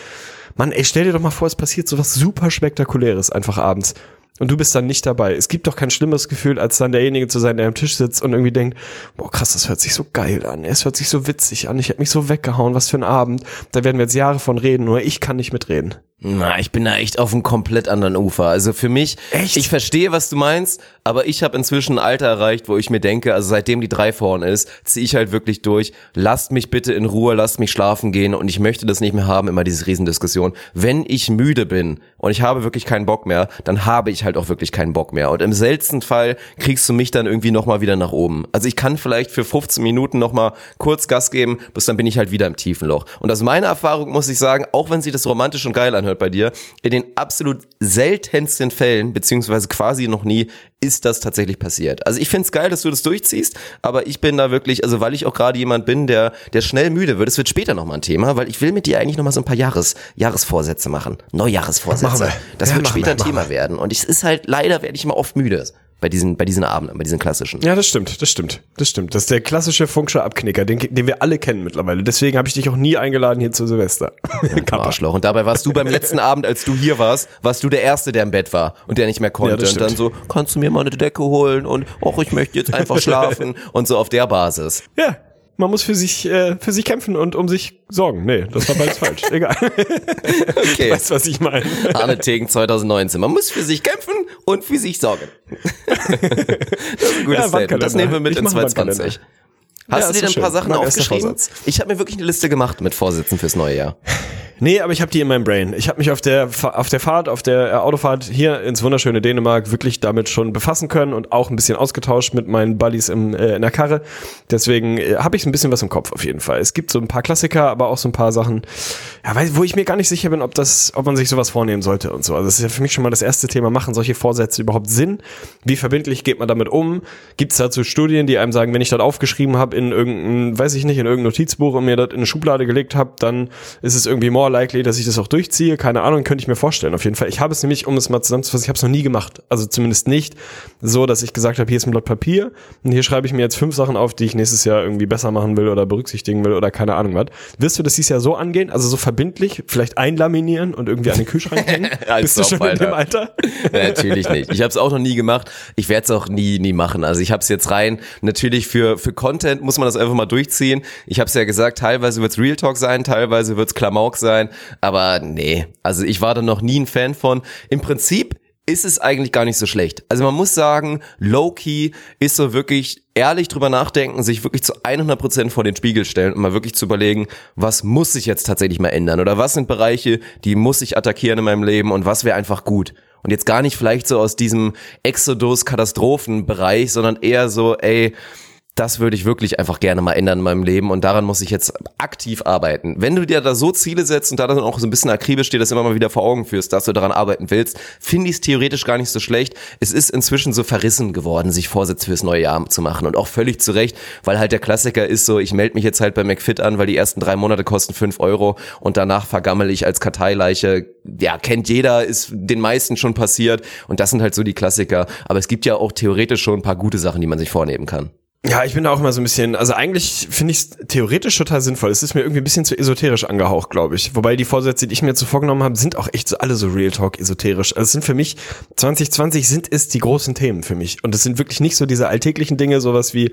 [SPEAKER 6] Mann, ey, stell dir doch mal vor, es passiert so was super spektakuläres einfach abends. Und du bist dann nicht dabei. Es gibt doch kein schlimmeres Gefühl, als dann derjenige zu sein, der am Tisch sitzt und irgendwie denkt, boah krass, das hört sich so geil an. Es hört sich so witzig an. Ich hätte mich so weggehauen. Was für ein Abend. Da werden wir jetzt Jahre von reden, nur ich kann nicht mitreden.
[SPEAKER 5] Na, ich bin da echt auf einem komplett anderen Ufer. Also für mich,
[SPEAKER 6] Echt?
[SPEAKER 5] ich verstehe, was du meinst, aber ich habe inzwischen ein Alter erreicht, wo ich mir denke, also seitdem die drei vorne ist, ziehe ich halt wirklich durch. Lasst mich bitte in Ruhe, lasst mich schlafen gehen und ich möchte das nicht mehr haben, immer diese Riesendiskussion. Wenn ich müde bin und ich habe wirklich keinen Bock mehr, dann habe ich halt auch wirklich keinen Bock mehr. Und im seltensten Fall kriegst du mich dann irgendwie nochmal wieder nach oben. Also ich kann vielleicht für 15 Minuten nochmal kurz Gas geben, bis dann bin ich halt wieder im tiefen Loch. Und aus meiner Erfahrung muss ich sagen, auch wenn sich das romantisch und geil anhört bei dir, in den absolut seltensten Fällen, beziehungsweise quasi noch nie, ist das tatsächlich passiert. Also ich find's geil, dass du das durchziehst, aber ich bin da wirklich, also weil ich auch gerade jemand bin, der, der schnell müde wird, es wird später nochmal ein Thema, weil ich will mit dir eigentlich nochmal so ein paar Jahres, Jahresvorsätze machen. Neujahresvorsätze.
[SPEAKER 6] Wir.
[SPEAKER 5] Das
[SPEAKER 6] Ja,
[SPEAKER 5] wird später
[SPEAKER 6] wir,
[SPEAKER 5] ein Thema werden. Und es ist halt, leider werde ich immer oft müde bei diesen, bei diesen Abenden, bei diesen klassischen.
[SPEAKER 6] Ja, das stimmt, das stimmt, das stimmt. Das ist der klassische Funksche Abknicker, den, den wir alle kennen mittlerweile. Deswegen habe ich dich auch nie eingeladen hier zu Silvester. Kappa.
[SPEAKER 5] Arschloch. Und dabei warst du beim letzten Abend, als du hier warst, warst du der Erste, der im Bett war und der nicht mehr
[SPEAKER 6] Ja,
[SPEAKER 5] konnte.
[SPEAKER 6] das
[SPEAKER 5] und dann so, kannst du mir mal eine Decke holen und och, ich möchte jetzt einfach schlafen und so auf der Basis.
[SPEAKER 6] Ja, man muss für sich, äh, für sich kämpfen und um sich sorgen. Nee, das war beides falsch. Egal.
[SPEAKER 5] Okay.
[SPEAKER 6] Weißt was ich meine?
[SPEAKER 5] Arne Tegen 2019. Man muss für sich kämpfen und für sich sorgen. das ist ein gutes
[SPEAKER 6] Ja,
[SPEAKER 5] Statement. Das nehmen wir mit
[SPEAKER 6] Ich
[SPEAKER 5] in
[SPEAKER 6] mach einen
[SPEAKER 5] 2020. Hast
[SPEAKER 6] Ja,
[SPEAKER 5] du dir denn ein paar
[SPEAKER 6] schön.
[SPEAKER 5] Sachen
[SPEAKER 6] erster
[SPEAKER 5] aufgeschrieben? Ich habe mir wirklich eine Liste gemacht mit Vorsätzen fürs neue Jahr.
[SPEAKER 6] Nee, aber ich habe die in meinem Brain. Ich habe mich auf der auf der Fahrt, auf der äh, Autofahrt hier ins wunderschöne Dänemark wirklich damit schon befassen können und auch ein bisschen ausgetauscht mit meinen Buddies im, äh, in der Karre. Deswegen äh, habe ich ein bisschen was im Kopf auf jeden Fall. Es gibt so ein paar Klassiker, aber auch so ein paar Sachen, ja, weil, wo ich mir gar nicht sicher bin, ob das, ob man sich sowas vornehmen sollte und so. Also das ist ja für mich schon mal das erste Thema. Machen solche Vorsätze überhaupt Sinn? Wie verbindlich geht man damit um? Gibt es dazu Studien, die einem sagen, wenn ich das aufgeschrieben habe in irgendein, weiß ich nicht, in irgendein Notizbuch und mir das in eine Schublade gelegt habe, dann ist es irgendwie more likely, dass ich das auch durchziehe. Keine Ahnung, könnte ich mir vorstellen. Auf jeden Fall. Ich habe es nämlich, um es mal zusammenzufassen, ich habe es noch nie gemacht. Also zumindest nicht so, dass ich gesagt habe, hier ist ein Blatt Papier und hier schreibe ich mir jetzt fünf Sachen auf, die ich nächstes Jahr irgendwie besser machen will oder berücksichtigen will oder keine Ahnung was. Wirst du das dieses Jahr so angehen? Also so verbindlich, vielleicht einlaminieren und irgendwie an den Kühlschrank hängen? Bist du schon in
[SPEAKER 5] Alter.
[SPEAKER 6] dem Alter?
[SPEAKER 5] Natürlich nicht. Ich habe es auch noch nie gemacht. Ich werde es auch nie, nie machen. Also ich habe es jetzt rein. Natürlich für für Content muss man das einfach mal durchziehen. Ich habe es ja gesagt, teilweise wird's Real Talk sein, teilweise wird's Klamauk sein. Aber nee, also ich war da noch nie ein Fan von. Im Prinzip ist es eigentlich gar nicht so schlecht. Also man muss sagen, Low-Key ist so wirklich ehrlich drüber nachdenken, sich wirklich zu 100% vor den Spiegel stellen und mal wirklich zu überlegen, was muss sich jetzt tatsächlich mal ändern oder was sind Bereiche, die muss ich attackieren in meinem Leben und was wäre einfach gut. Und jetzt gar nicht vielleicht so aus diesem Exodus-Katastrophenbereich, sondern eher so, ey, das würde ich wirklich einfach gerne mal ändern in meinem Leben und daran muss ich jetzt aktiv arbeiten. Wenn du dir da so Ziele setzt und da dann auch so ein bisschen akribisch dir das immer mal wieder vor Augen führst, dass du daran arbeiten willst, finde ich es theoretisch gar nicht so schlecht. Es ist inzwischen so verrissen geworden, sich Vorsätze fürs neue Jahr zu machen und auch völlig zu Recht, weil halt der Klassiker ist so, ich melde mich jetzt halt bei McFit an, weil die ersten drei Monate kosten fünf Euro und danach vergammel ich als Karteileiche. Ja, kennt jeder, ist den meisten schon passiert und das sind halt so die Klassiker. Aber es gibt ja auch theoretisch schon ein paar gute Sachen, die man sich vornehmen kann.
[SPEAKER 6] Ja, ich bin da auch immer so ein bisschen, also eigentlich finde ich es theoretisch total sinnvoll. Es ist mir irgendwie ein bisschen zu esoterisch angehaucht, glaube ich. Wobei die Vorsätze, die ich mir zu vorgenommen habe, sind auch echt so alle so Real Talk esoterisch. Also es sind für mich, 2020 sind es die großen Themen für mich. Und es sind wirklich nicht so diese alltäglichen Dinge, sowas wie,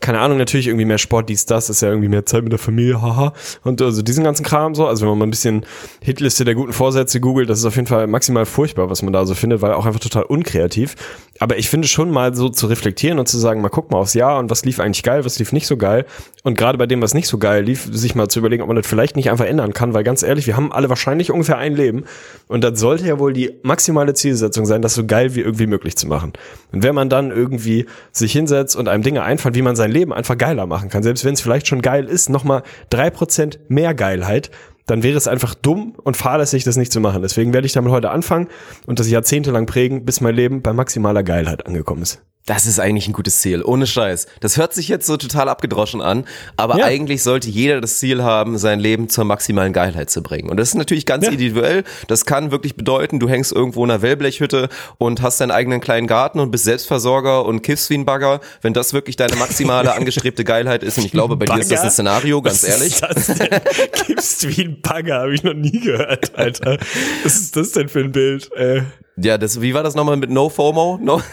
[SPEAKER 6] keine Ahnung, natürlich irgendwie mehr Sport, dies, das, ist ja irgendwie mehr Zeit mit der Familie, haha. Und also diesen ganzen Kram so. Also wenn man mal ein bisschen Hitliste der guten Vorsätze googelt, das ist auf jeden Fall maximal furchtbar, was man da so findet, weil auch einfach total unkreativ. Aber ich finde schon mal so zu reflektieren und zu sagen, mal guck mal aufs Jahr und was lief eigentlich geil, was lief nicht so geil. Und gerade bei dem, was nicht so geil lief, sich mal zu überlegen, ob man das vielleicht nicht einfach ändern kann, weil ganz ehrlich, wir haben alle wahrscheinlich ungefähr ein Leben. Und das sollte ja wohl die maximale Zielsetzung sein, das so geil wie irgendwie möglich zu machen. Und wenn man dann irgendwie sich hinsetzt und einem Dinge einfallen, wie man sein Leben einfach geiler machen kann, selbst wenn es vielleicht schon geil ist, nochmal drei Prozent mehr Geilheit, dann wäre es einfach dumm und fahrlässig, das nicht zu machen. Deswegen werde ich damit heute anfangen und das jahrzehntelang prägen, bis mein Leben bei maximaler Geilheit angekommen ist.
[SPEAKER 5] Das ist eigentlich ein gutes Ziel, ohne Scheiß. Das hört sich jetzt so total abgedroschen an, aber
[SPEAKER 6] Ja.
[SPEAKER 5] eigentlich sollte jeder das Ziel haben, sein Leben zur maximalen Geilheit zu bringen. Und das ist natürlich ganz
[SPEAKER 6] Ja.
[SPEAKER 5] individuell. Das kann wirklich bedeuten, du hängst irgendwo in einer Wellblechhütte und hast deinen eigenen kleinen Garten und bist Selbstversorger und kiffst wie ein Bagger. Wenn das wirklich deine maximale angestrebte Geilheit ist, und ich glaube, bei dir ist das ein
[SPEAKER 6] Bagger?
[SPEAKER 5] Szenario, ganz
[SPEAKER 6] Was
[SPEAKER 5] ehrlich.
[SPEAKER 6] ist das denn? Gibst wie ein Bagger, habe ich noch nie gehört, Alter. Was ist das denn für ein Bild? Äh,
[SPEAKER 5] Ja, das, wie war das nochmal mit No FOMO? No?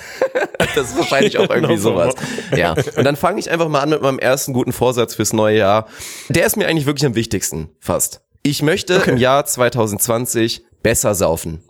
[SPEAKER 5] Das ist wahrscheinlich auch irgendwie
[SPEAKER 6] No
[SPEAKER 5] sowas. Ja. Und dann fange ich einfach mal an mit meinem ersten guten Vorsatz fürs neue Jahr. Der ist mir eigentlich wirklich am wichtigsten, fast. Ich möchte im Jahr 2020 besser saufen.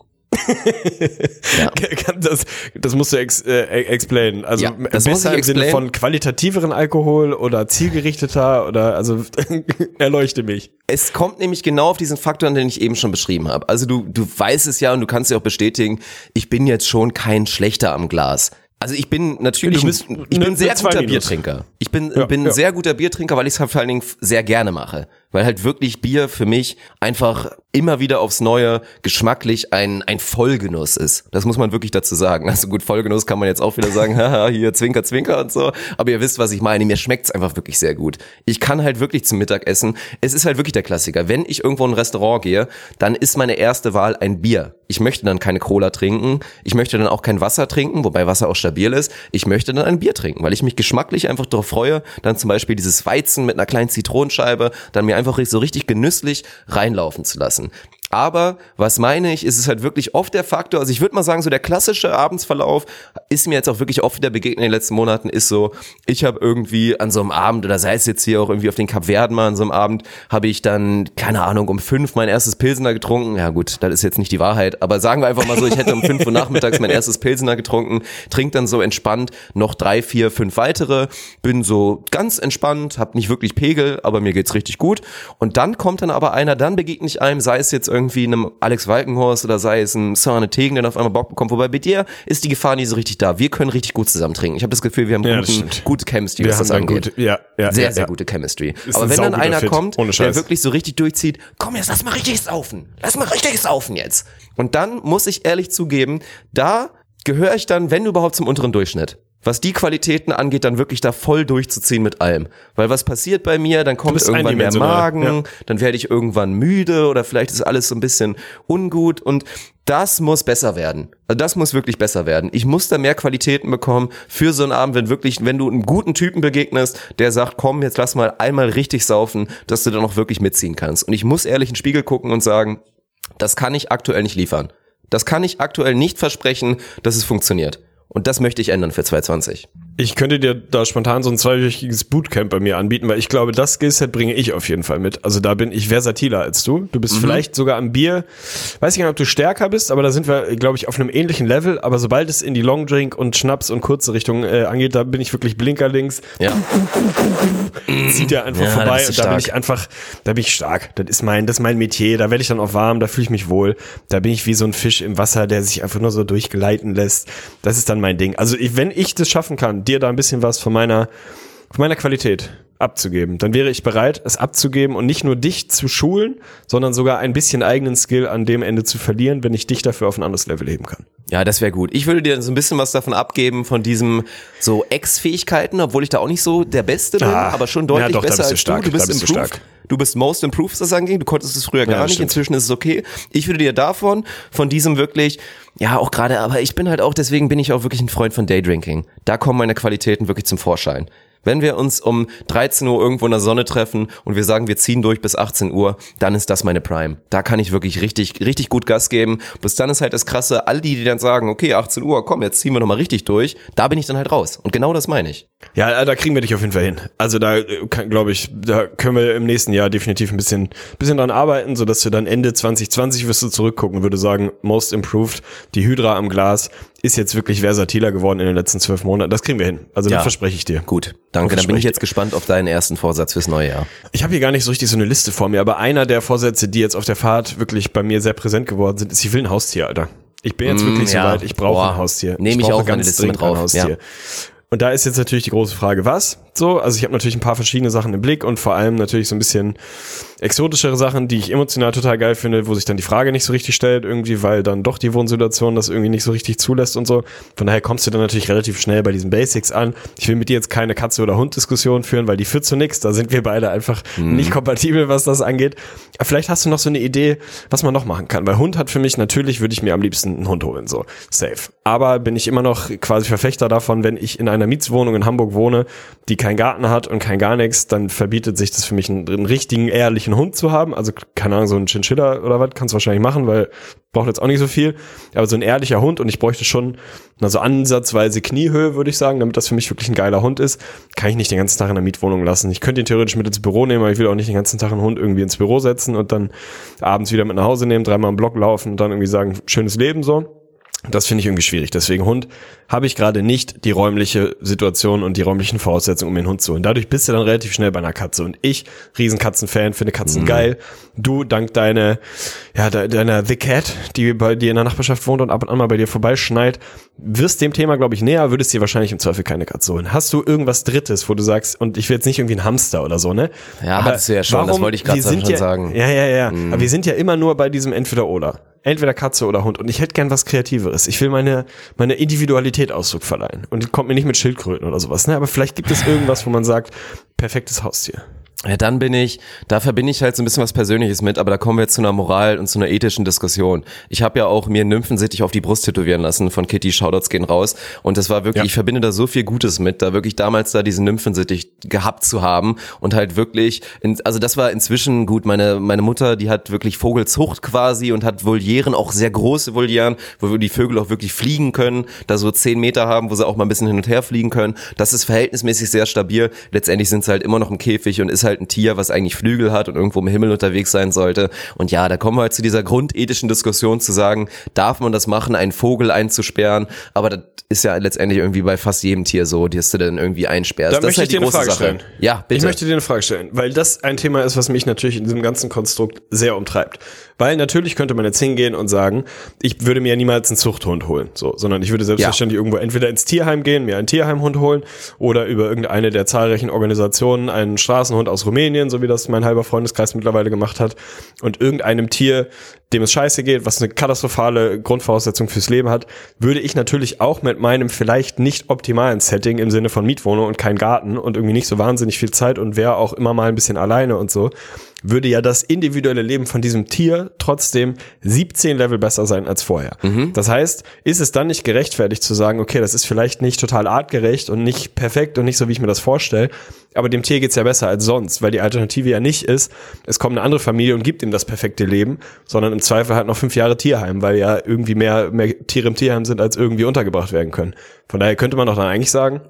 [SPEAKER 5] Ja.
[SPEAKER 6] Das, das musst du ex, äh, explainen. Also
[SPEAKER 5] Ja,
[SPEAKER 6] besser im Sinne von qualitativeren Alkohol oder zielgerichteter oder also erleuchte mich.
[SPEAKER 5] Es kommt nämlich genau auf diesen Faktor den ich eben schon beschrieben habe. Also du, du weißt es ja und du kannst ja auch bestätigen, ich bin jetzt schon kein Schlechter am Glas. Also ich bin natürlich,
[SPEAKER 6] bist
[SPEAKER 5] ein, ich bin sehr guter. Biertrinker. Ich bin,
[SPEAKER 6] Ja,
[SPEAKER 5] bin ein
[SPEAKER 6] ja.
[SPEAKER 5] sehr guter Biertrinker, weil ich es halt vor allen Dingen sehr gerne mache. Weil halt wirklich Bier für mich einfach immer wieder aufs Neue geschmacklich ein, ein Vollgenuss ist. Das muss man wirklich dazu sagen. Also gut, Vollgenuss kann man jetzt auch wieder sagen, haha, hier Zwinker, Zwinker und so. Aber ihr wisst, was ich meine. Mir schmeckt's einfach wirklich sehr gut. Ich kann halt wirklich zum Mittagessen, es ist halt wirklich der Klassiker. Wenn ich irgendwo in ein Restaurant gehe, dann ist meine erste Wahl ein Bier. Ich möchte dann keine Cola trinken. Ich möchte dann auch kein Wasser trinken, wobei Wasser auch stabil ist. Ich möchte dann ein Bier trinken, weil ich mich geschmacklich einfach darauf freue, dann zum Beispiel dieses Weizen mit einer kleinen Zitronenscheibe dann mir einfach so richtig genüsslich reinlaufen zu lassen. Aber was meine ich, ist es halt wirklich oft der Faktor, also ich würde mal sagen, so der klassische Abendsverlauf ist mir jetzt auch wirklich oft wieder begegnet in den letzten Monaten, ist so, ich habe irgendwie an so einem Abend, oder sei es jetzt hier auch irgendwie auf den Kapverden mal an so einem Abend, habe ich dann, keine Ahnung, um fünf mein erstes Pilsener getrunken. Ja gut, das ist jetzt nicht die Wahrheit, aber sagen wir einfach mal so, ich hätte um fünf Uhr nachmittags mein erstes Pilsener getrunken, trink dann so entspannt noch drei, vier, fünf weitere, bin so ganz entspannt, hab nicht wirklich Pegel, aber mir geht's richtig gut. Und dann kommt dann aber einer, dann begegne ich einem, sei es jetzt irgendwie einem Alex Walkenhorst oder sei es ein Sarne Tegen, der auf einmal Bock bekommt. Wobei bei dir ist die Gefahr nicht so richtig da. Wir können richtig gut zusammen trinken. Ich habe das Gefühl, wir haben
[SPEAKER 6] Ja,
[SPEAKER 5] guten, gute Chemistry,
[SPEAKER 6] Wir
[SPEAKER 5] was das angeht.
[SPEAKER 6] gute- ja, ja,
[SPEAKER 5] sehr,
[SPEAKER 6] ja,
[SPEAKER 5] sehr gute Chemistry.
[SPEAKER 6] Ist
[SPEAKER 5] Aber wenn dann einer
[SPEAKER 6] Fit,
[SPEAKER 5] kommt, der wirklich so richtig durchzieht, komm jetzt, lass mal richtig saufen. Lass mal richtig saufen jetzt. Und dann muss ich ehrlich zugeben, da gehöre ich dann, wenn überhaupt, zum unteren Durchschnitt. Was die Qualitäten angeht, dann wirklich da voll durchzuziehen mit allem. Weil was passiert bei mir, dann kommt irgendwann mehr Magen,
[SPEAKER 6] ja.
[SPEAKER 5] dann werde ich irgendwann müde oder vielleicht ist alles so ein bisschen ungut und das muss besser werden. Also das muss wirklich besser werden. Ich muss da mehr Qualitäten bekommen für so einen Abend, wenn wirklich, wenn du einem guten Typen begegnest, der sagt, komm, jetzt lass mal einmal richtig saufen, dass du dann auch wirklich mitziehen kannst. Und ich muss ehrlich in den Spiegel gucken und sagen, das kann ich aktuell nicht liefern. Das kann ich aktuell nicht versprechen, dass es funktioniert. Und das möchte ich ändern für 2020.
[SPEAKER 6] Ich könnte dir da spontan so ein zweiwöchiges Bootcamp bei mir anbieten, weil ich glaube, das Skillset bringe ich auf jeden Fall mit. Also da bin ich versatiler als du. Du bist
[SPEAKER 5] Mhm.
[SPEAKER 6] vielleicht sogar am Bier, weiß ich nicht, ob du stärker bist, aber da sind wir, glaube ich, auf einem ähnlichen Level. Aber sobald es in die Longdrink und Schnaps und kurze Richtung äh, angeht, da bin ich wirklich blinkerlinks.
[SPEAKER 5] Ja.
[SPEAKER 6] Zieht ja einfach
[SPEAKER 5] Ja,
[SPEAKER 6] vorbei und da bin ich einfach, da bin ich stark. Das ist mein, das ist mein Metier. Da werde ich dann auch warm, da fühle ich mich wohl. Da bin ich wie so ein Fisch im Wasser, der sich einfach nur so durchgeleiten lässt. Das ist dann mein Ding. Also wenn ich das schaffen kann, dir da ein bisschen was von meiner, von meiner Qualität abzugeben, dann wäre ich bereit, es abzugeben und nicht nur dich zu schulen, sondern sogar ein bisschen eigenen Skill an dem Ende zu verlieren, wenn ich dich dafür auf ein anderes Level heben kann.
[SPEAKER 5] Ja, das wäre gut. Ich würde dir so ein bisschen was davon abgeben, von diesem so Ex-Fähigkeiten, obwohl ich da auch nicht so der Beste bin,
[SPEAKER 6] Ah,
[SPEAKER 5] aber schon
[SPEAKER 6] ja,
[SPEAKER 5] deutlich
[SPEAKER 6] doch, da
[SPEAKER 5] besser
[SPEAKER 6] bist du
[SPEAKER 5] als
[SPEAKER 6] stark,
[SPEAKER 5] du. Du
[SPEAKER 6] da
[SPEAKER 5] bist
[SPEAKER 6] bist du
[SPEAKER 5] improved.
[SPEAKER 6] stark.
[SPEAKER 5] Du bist most improved, was das angeht. Du konntest es früher gar
[SPEAKER 6] Ja,
[SPEAKER 5] nicht.
[SPEAKER 6] stimmt.
[SPEAKER 5] Inzwischen ist es okay. Ich würde dir davon, von diesem wirklich, ja, auch gerade, aber ich bin halt auch, deswegen bin ich auch wirklich ein Freund von Daydrinking. Da kommen meine Qualitäten wirklich zum Vorschein. Wenn wir uns um 13 Uhr irgendwo in der Sonne treffen und wir sagen, wir ziehen durch bis 18 Uhr, dann ist das meine Prime. Da kann ich wirklich richtig, richtig gut Gas geben. Bis dann ist halt das Krasse, all die, die dann sagen, okay, 18 Uhr, komm, jetzt ziehen wir nochmal richtig durch, da bin ich dann halt raus. Und genau das meine ich.
[SPEAKER 6] Ja, da kriegen wir dich auf jeden Fall hin. Also da glaube ich, da können wir im nächsten Jahr definitiv ein bisschen, bisschen dran arbeiten, so dass wir dann Ende 2020 wirst du zurückgucken, würde sagen, most improved, die Hydra am Glas ist jetzt wirklich versatiler geworden in den letzten zwölf Monaten. Das kriegen wir hin. Also
[SPEAKER 5] Ja.
[SPEAKER 6] das verspreche ich dir.
[SPEAKER 5] Gut, danke. Dann bin ich jetzt gespannt auf deinen ersten Vorsatz fürs neue Jahr.
[SPEAKER 6] Ich habe hier gar nicht so richtig so eine Liste vor mir, aber einer der Vorsätze, die jetzt auf der Fahrt wirklich bei mir sehr präsent geworden sind, ist, ich will ein Haustier, Alter. Ich bin jetzt
[SPEAKER 5] Mm,
[SPEAKER 6] wirklich
[SPEAKER 5] ja.
[SPEAKER 6] so weit, ich brauche ein Haustier.
[SPEAKER 5] Nehme ich
[SPEAKER 6] brauche
[SPEAKER 5] auch meine Liste mit
[SPEAKER 6] dringend ein
[SPEAKER 5] drauf, ja.
[SPEAKER 6] Und da ist jetzt natürlich die große Frage, was? So, also ich habe natürlich ein paar verschiedene Sachen im Blick und vor allem natürlich so ein bisschen exotischere Sachen, die ich emotional total geil finde, wo sich dann die Frage nicht so richtig stellt, irgendwie, weil dann doch die Wohnsituation das irgendwie nicht so richtig zulässt und so. Von daher kommst du dann natürlich relativ schnell bei diesen Basics an. Ich will mit dir jetzt keine Katze- oder Hund-Diskussion führen, weil die führt zu nichts. Da sind wir beide einfach nicht kompatibel, was das angeht. Aber vielleicht hast du noch so eine Idee, was man noch machen kann. Weil Hund hat für mich natürlich, würde ich mir am liebsten einen Hund holen, so safe. Aber bin ich immer noch quasi Verfechter davon, wenn ich in einer Mietswohnung in Hamburg wohne, die keinen Garten hat und kein gar nichts, dann verbietet sich das für mich einen, einen richtigen, ehrlichen einen Hund zu haben. Also, keine Ahnung, so ein Chinchilla oder was, kannst du wahrscheinlich machen, weil braucht jetzt auch nicht so viel. Aber so ein ehrlicher Hund und ich bräuchte schon, also ansatzweise Kniehöhe, würde ich sagen, damit das für mich wirklich ein geiler Hund ist, kann ich nicht den ganzen Tag in der Mietwohnung lassen. Ich könnte ihn theoretisch mit ins Büro nehmen, aber ich will auch nicht den ganzen Tag einen Hund irgendwie ins Büro setzen und dann abends wieder mit nach Hause nehmen, dreimal im Block laufen und dann irgendwie sagen, schönes Leben so. Das finde ich irgendwie schwierig. Deswegen Hund habe ich gerade nicht die räumliche Situation und die räumlichen Voraussetzungen, um einen Hund zu holen. Dadurch bist du dann relativ schnell bei einer Katze. Und ich, Riesenkatzen-Fan, finde Katzen mhm. geil. Du, dank deiner, ja, deiner The Cat, die bei dir in der Nachbarschaft wohnt und ab und an mal bei dir vorbeischneit, wirst dem Thema, glaube ich, näher, würdest dir wahrscheinlich im Zweifel keine Katze holen. Hast du irgendwas Drittes, wo du sagst, und ich will jetzt nicht irgendwie ein Hamster oder so, ne?
[SPEAKER 5] Ja, Aber hattest du ja schon, warum, das wollte ich gerade schon
[SPEAKER 6] ja,
[SPEAKER 5] sagen.
[SPEAKER 6] Ja, ja, ja. Mhm. Aber wir sind ja immer nur bei diesem Entweder-Oder entweder Katze oder Hund. Und ich hätte gern was Kreativeres. Ich will meine, meine Individualität Ausdruck verleihen. Und kommt mir nicht mit Schildkröten oder sowas. Ne? Aber vielleicht gibt es irgendwas, wo man sagt, perfektes Haustier.
[SPEAKER 5] Ja, dann bin ich, da verbinde ich halt so ein bisschen was Persönliches mit, aber da kommen wir jetzt zu einer Moral und zu einer ethischen Diskussion. Ich habe ja auch mir Nymphensittich auf die Brust tätowieren lassen von Kitty, Shoutouts gehen raus. Und das war wirklich, ja. ich verbinde da so viel Gutes mit, da wirklich damals da diesen Nymphensittich gehabt zu haben und halt wirklich, in, also das war inzwischen gut, meine, meine Mutter, die hat wirklich Vogelzucht quasi und hat Volieren, auch sehr große Volieren, wo die Vögel auch wirklich fliegen können, da so zehn Meter haben, wo sie auch mal ein bisschen hin und her fliegen können. Das ist verhältnismäßig sehr stabil. Letztendlich sind sie halt immer noch im Käfig und ist halt ein Tier, was eigentlich Flügel hat und irgendwo im Himmel unterwegs sein sollte. Und ja, da kommen wir halt zu dieser grundethischen Diskussion zu sagen, darf man das machen, einen Vogel einzusperren? Aber das ist ja letztendlich irgendwie bei fast jedem Tier so, dass du dann irgendwie einsperrst.
[SPEAKER 6] Da
[SPEAKER 5] das
[SPEAKER 6] möchte ist halt ich dir eine Frage Sache. stellen.
[SPEAKER 5] Ja, bitte.
[SPEAKER 6] Ich möchte dir eine Frage stellen, weil das ein Thema ist, was mich natürlich in diesem ganzen Konstrukt sehr umtreibt. Weil natürlich könnte man jetzt hingehen und sagen, ich würde mir ja niemals einen Zuchthund holen, so, sondern ich würde selbstverständlich ja. irgendwo entweder ins Tierheim gehen, mir einen Tierheimhund holen oder über irgendeine der zahlreichen Organisationen einen Straßenhund aus Rumänien, so wie das mein halber Freundeskreis mittlerweile gemacht hat, und irgendeinem Tier dem es scheiße geht, was eine katastrophale Grundvoraussetzung fürs Leben hat, würde ich natürlich auch mit meinem vielleicht nicht optimalen Setting im Sinne von Mietwohnung und kein Garten und irgendwie nicht so wahnsinnig viel Zeit und wäre auch immer mal ein bisschen alleine und so, würde ja das individuelle Leben von diesem Tier trotzdem 17 Level besser sein als vorher. Mhm. Das heißt, ist es dann nicht gerechtfertigt zu sagen, okay, das ist vielleicht nicht total artgerecht und nicht perfekt und nicht so, wie ich mir das vorstelle, aber dem Tier geht's ja besser als sonst, weil die Alternative ja nicht ist, es kommt eine andere Familie und gibt ihm das perfekte Leben, sondern im Zweifel halt noch fünf Jahre Tierheim, weil ja irgendwie mehr, mehr Tiere im Tierheim sind, als irgendwie untergebracht werden können. Von daher könnte man doch dann eigentlich sagen,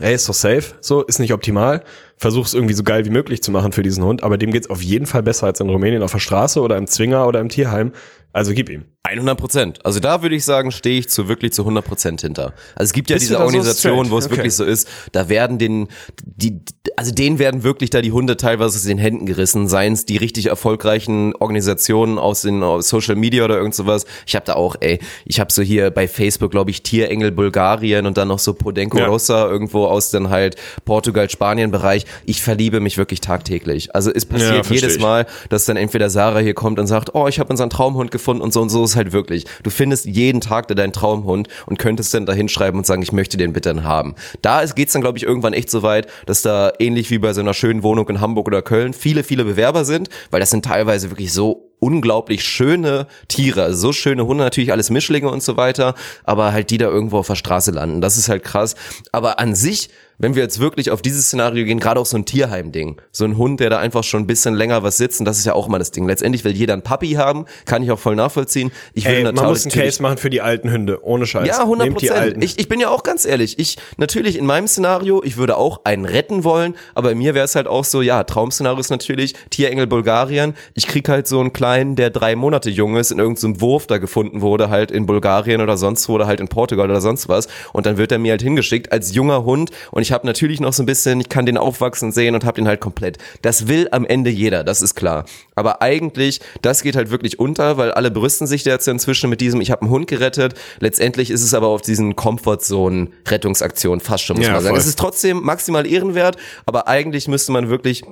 [SPEAKER 6] ey, ist doch safe, so, ist nicht optimal, versuch's irgendwie so geil wie möglich zu machen für diesen Hund, aber dem geht's auf jeden Fall besser als in Rumänien auf der Straße oder im Zwinger oder im Tierheim. Also gib ihm.
[SPEAKER 5] 100 Prozent. Also da würde ich sagen, stehe ich zu wirklich zu 100 Prozent hinter. Also es gibt ja Bist diese Organisation, so wo es okay. wirklich so ist, da werden den, die, also denen werden wirklich da die Hunde teilweise aus den Händen gerissen, seien es die richtig erfolgreichen Organisationen aus den aus Social Media oder irgend sowas. Ich habe da auch, ey, ich habe so hier bei Facebook, glaube ich, Tierengel Bulgarien und dann noch so Podenco ja. Rosa irgendwo aus den halt Portugal, Spanien Bereich. Ich verliebe mich wirklich tagtäglich. Also es passiert ja, jedes Mal, dass dann entweder Sarah hier kommt und sagt, oh, ich habe unseren Traumhund gefunden und so und so ist halt wirklich. Du findest jeden Tag deinen Traumhund und könntest dann da hinschreiben und sagen, ich möchte den bitte dann haben. Da geht's dann, glaube ich, irgendwann echt so weit, dass da ähnlich wie bei so einer schönen Wohnung in Hamburg oder Köln viele, viele Bewerber sind, weil das sind teilweise wirklich so unglaublich schöne Tiere, also so schöne Hunde, natürlich alles Mischlinge und so weiter, aber halt die da irgendwo auf der Straße landen. Das ist halt krass. Aber an sich wenn wir jetzt wirklich auf dieses Szenario gehen, gerade auch so ein Tierheim-Ding, so ein Hund, der da einfach schon ein bisschen länger was sitzt, und das ist ja auch mal das Ding. Letztendlich will jeder ein Puppy haben, kann ich auch voll nachvollziehen. Ich will
[SPEAKER 6] Ey, natürlich, man muss einen Case machen für die alten Hunde, ohne Scheiß.
[SPEAKER 5] Ja, 100 Prozent. Ich, ich bin ja auch ganz ehrlich, ich, natürlich in meinem Szenario, ich würde auch einen retten wollen, aber mir wäre es halt auch so, ja, Traumszenario ist natürlich Tierengel Bulgarien. Ich krieg halt so einen kleinen, der drei Monate jung ist, in irgendeinem so Wurf da gefunden wurde, halt in Bulgarien oder sonst wo, oder halt in Portugal oder sonst was. Und dann wird er mir halt hingeschickt als junger Hund und ich habe natürlich noch so ein bisschen, ich kann den aufwachsen sehen und habe den halt komplett. Das will am Ende jeder, das ist klar. Aber eigentlich, das geht halt wirklich unter, weil alle brüsten sich jetzt inzwischen mit diesem, ich habe einen Hund gerettet. Letztendlich ist es aber auf diesen Comfortzone-Rettungsaktion fast schon, muss ja, man sagen. Voll. Es ist trotzdem maximal ehrenwert, aber eigentlich müsste man wirklich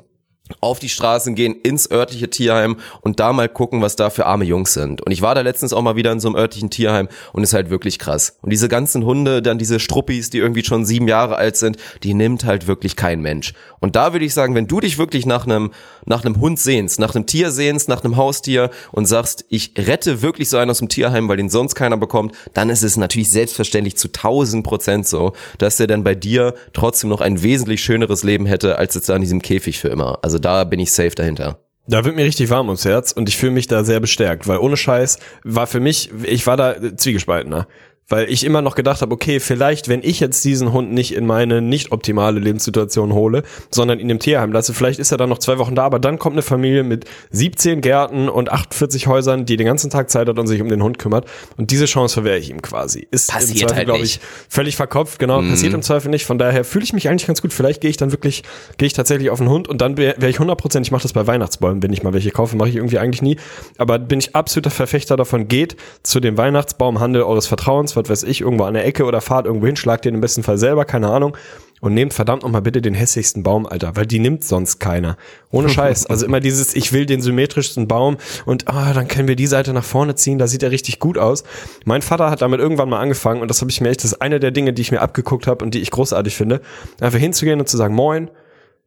[SPEAKER 5] auf die Straßen gehen, ins örtliche Tierheim und da mal gucken, was da für arme Jungs sind. Und ich war da letztens auch mal wieder in so einem örtlichen Tierheim und ist halt wirklich krass. Und diese ganzen Hunde, dann diese Struppis, die irgendwie schon sieben Jahre alt sind, die nimmt halt wirklich kein Mensch. Und da würde ich sagen, wenn du dich wirklich nach einem, nach einem Hund sehnst, nach einem Tier sehnst, nach einem Haustier und sagst, ich rette wirklich so einen aus dem Tierheim, weil den sonst keiner bekommt, dann ist es natürlich selbstverständlich zu tausend Prozent so, dass er dann bei dir trotzdem noch ein wesentlich schöneres Leben hätte, als jetzt da in diesem Käfig für immer. Also da bin ich safe dahinter.
[SPEAKER 6] Da wird mir richtig warm ums Herz und ich fühle mich da sehr bestärkt, weil ohne Scheiß war für mich, ich war da zwiegespaltener. Weil ich immer noch gedacht habe, okay, vielleicht, wenn ich jetzt diesen Hund nicht in meine nicht optimale Lebenssituation hole, sondern in dem Tierheim lasse, vielleicht ist er dann noch zwei Wochen da, aber dann kommt eine Familie mit 17 Gärten und 48 Häusern, die den ganzen Tag Zeit hat und sich um den Hund kümmert. Und diese Chance verwehre ich ihm quasi. Ist
[SPEAKER 5] Passiert
[SPEAKER 6] im Zweifel,
[SPEAKER 5] halt
[SPEAKER 6] glaube ich, völlig verkopft, genau, passiert im Zweifel nicht. Von daher fühle ich mich eigentlich ganz gut. Vielleicht gehe ich dann wirklich, gehe ich tatsächlich auf den Hund und dann wäre wär ich 100%, ich mache das bei Weihnachtsbäumen, wenn ich mal welche kaufe, mache ich irgendwie eigentlich nie. Aber bin ich absoluter Verfechter davon, geht zu dem Weihnachtsbaumhandel eures Vertrauens, was weiß ich, irgendwo an der Ecke oder fahrt irgendwo hin, schlagt den im besten Fall selber, keine Ahnung. Und nehmt verdammt nochmal bitte den hässlichsten Baum, Alter, weil die nimmt sonst keiner. Ohne Scheiß. Also immer dieses, ich will den symmetrischsten Baum und ah, dann können wir die Seite nach vorne ziehen, da sieht er richtig gut aus. Mein Vater hat damit irgendwann mal angefangen und das habe ich mir echt, das ist eine der Dinge, die ich mir abgeguckt habe und die ich großartig finde, einfach hinzugehen und zu sagen, moin,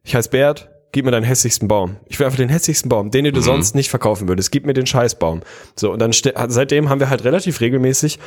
[SPEAKER 6] ich heiße Bert, gib mir deinen hässlichsten Baum. Ich will einfach den hässlichsten Baum, den du sonst nicht verkaufen würdest. Gib mir den Scheißbaum. So, und dann seitdem haben wir halt relativ regelmäßig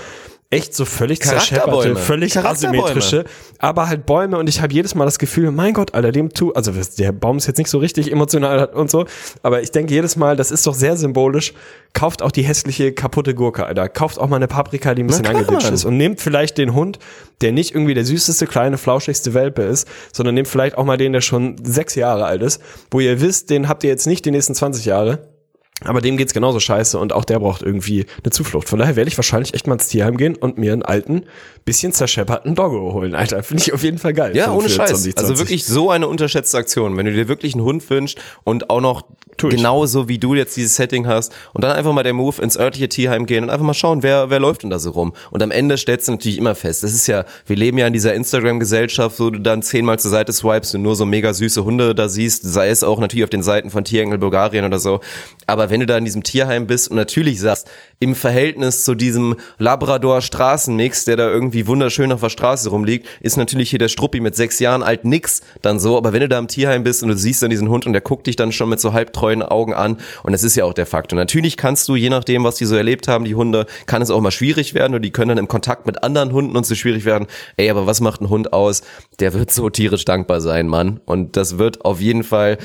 [SPEAKER 6] echt so völlig zerschepperte, völlig asymmetrische, aber halt Bäume und ich habe jedes Mal das Gefühl, mein Gott, Alter, dem tu, also der Baum ist jetzt nicht so richtig emotional und so, aber ich denke jedes Mal, das ist doch sehr symbolisch, kauft auch die hässliche kaputte Gurke, Alter, kauft auch mal eine Paprika, die ein bisschen
[SPEAKER 5] Mann.
[SPEAKER 6] ist. Und nehmt vielleicht den Hund, der nicht irgendwie der süßeste, kleine, flauschigste Welpe ist, sondern nehmt vielleicht auch mal den, der schon sechs Jahre alt ist, wo ihr wisst, den habt ihr jetzt nicht die nächsten 20 Jahre, aber dem geht's genauso scheiße und auch der braucht irgendwie eine Zuflucht. Von daher werde ich wahrscheinlich echt mal ins Tierheim gehen und mir einen alten, bisschen zerschepperten Doggo holen, Alter. Finde ich auf jeden Fall geil.
[SPEAKER 5] Ja, ohne Scheiß.
[SPEAKER 6] 2020.
[SPEAKER 5] Also wirklich so eine unterschätzte Aktion. Wenn du dir wirklich einen Hund wünschst und auch noch
[SPEAKER 6] Tu ich.
[SPEAKER 5] genauso wie du jetzt dieses Setting hast und dann einfach mal der Move ins örtliche Tierheim gehen und einfach mal schauen, wer, wer läuft denn da so rum. Und am Ende stellst du natürlich immer fest, das ist ja, wir leben ja in dieser Instagram-Gesellschaft, wo du dann zehnmal zur Seite swipest und nur so mega süße Hunde da siehst, sei es auch natürlich auf den Seiten von Tierengel Bulgarien oder so. Aber wenn du da in diesem Tierheim bist und natürlich sagst, im Verhältnis zu diesem Labrador Straßenmix, der da irgendwie wunderschön auf der Straße rumliegt, ist natürlich hier der Struppi mit sechs Jahren alt nix dann so. Aber wenn du da im Tierheim bist und du siehst dann diesen Hund und der guckt dich dann schon mit so halbtreuen Augen an und das ist ja auch der Faktor. Natürlich kannst du, je nachdem, was die so erlebt haben, die Hunde, kann es auch mal schwierig werden und die können dann im Kontakt mit anderen Hunden und so schwierig werden. Ey, aber was macht ein Hund aus? Der wird so tierisch dankbar sein, Mann. Und das wird auf jeden Fall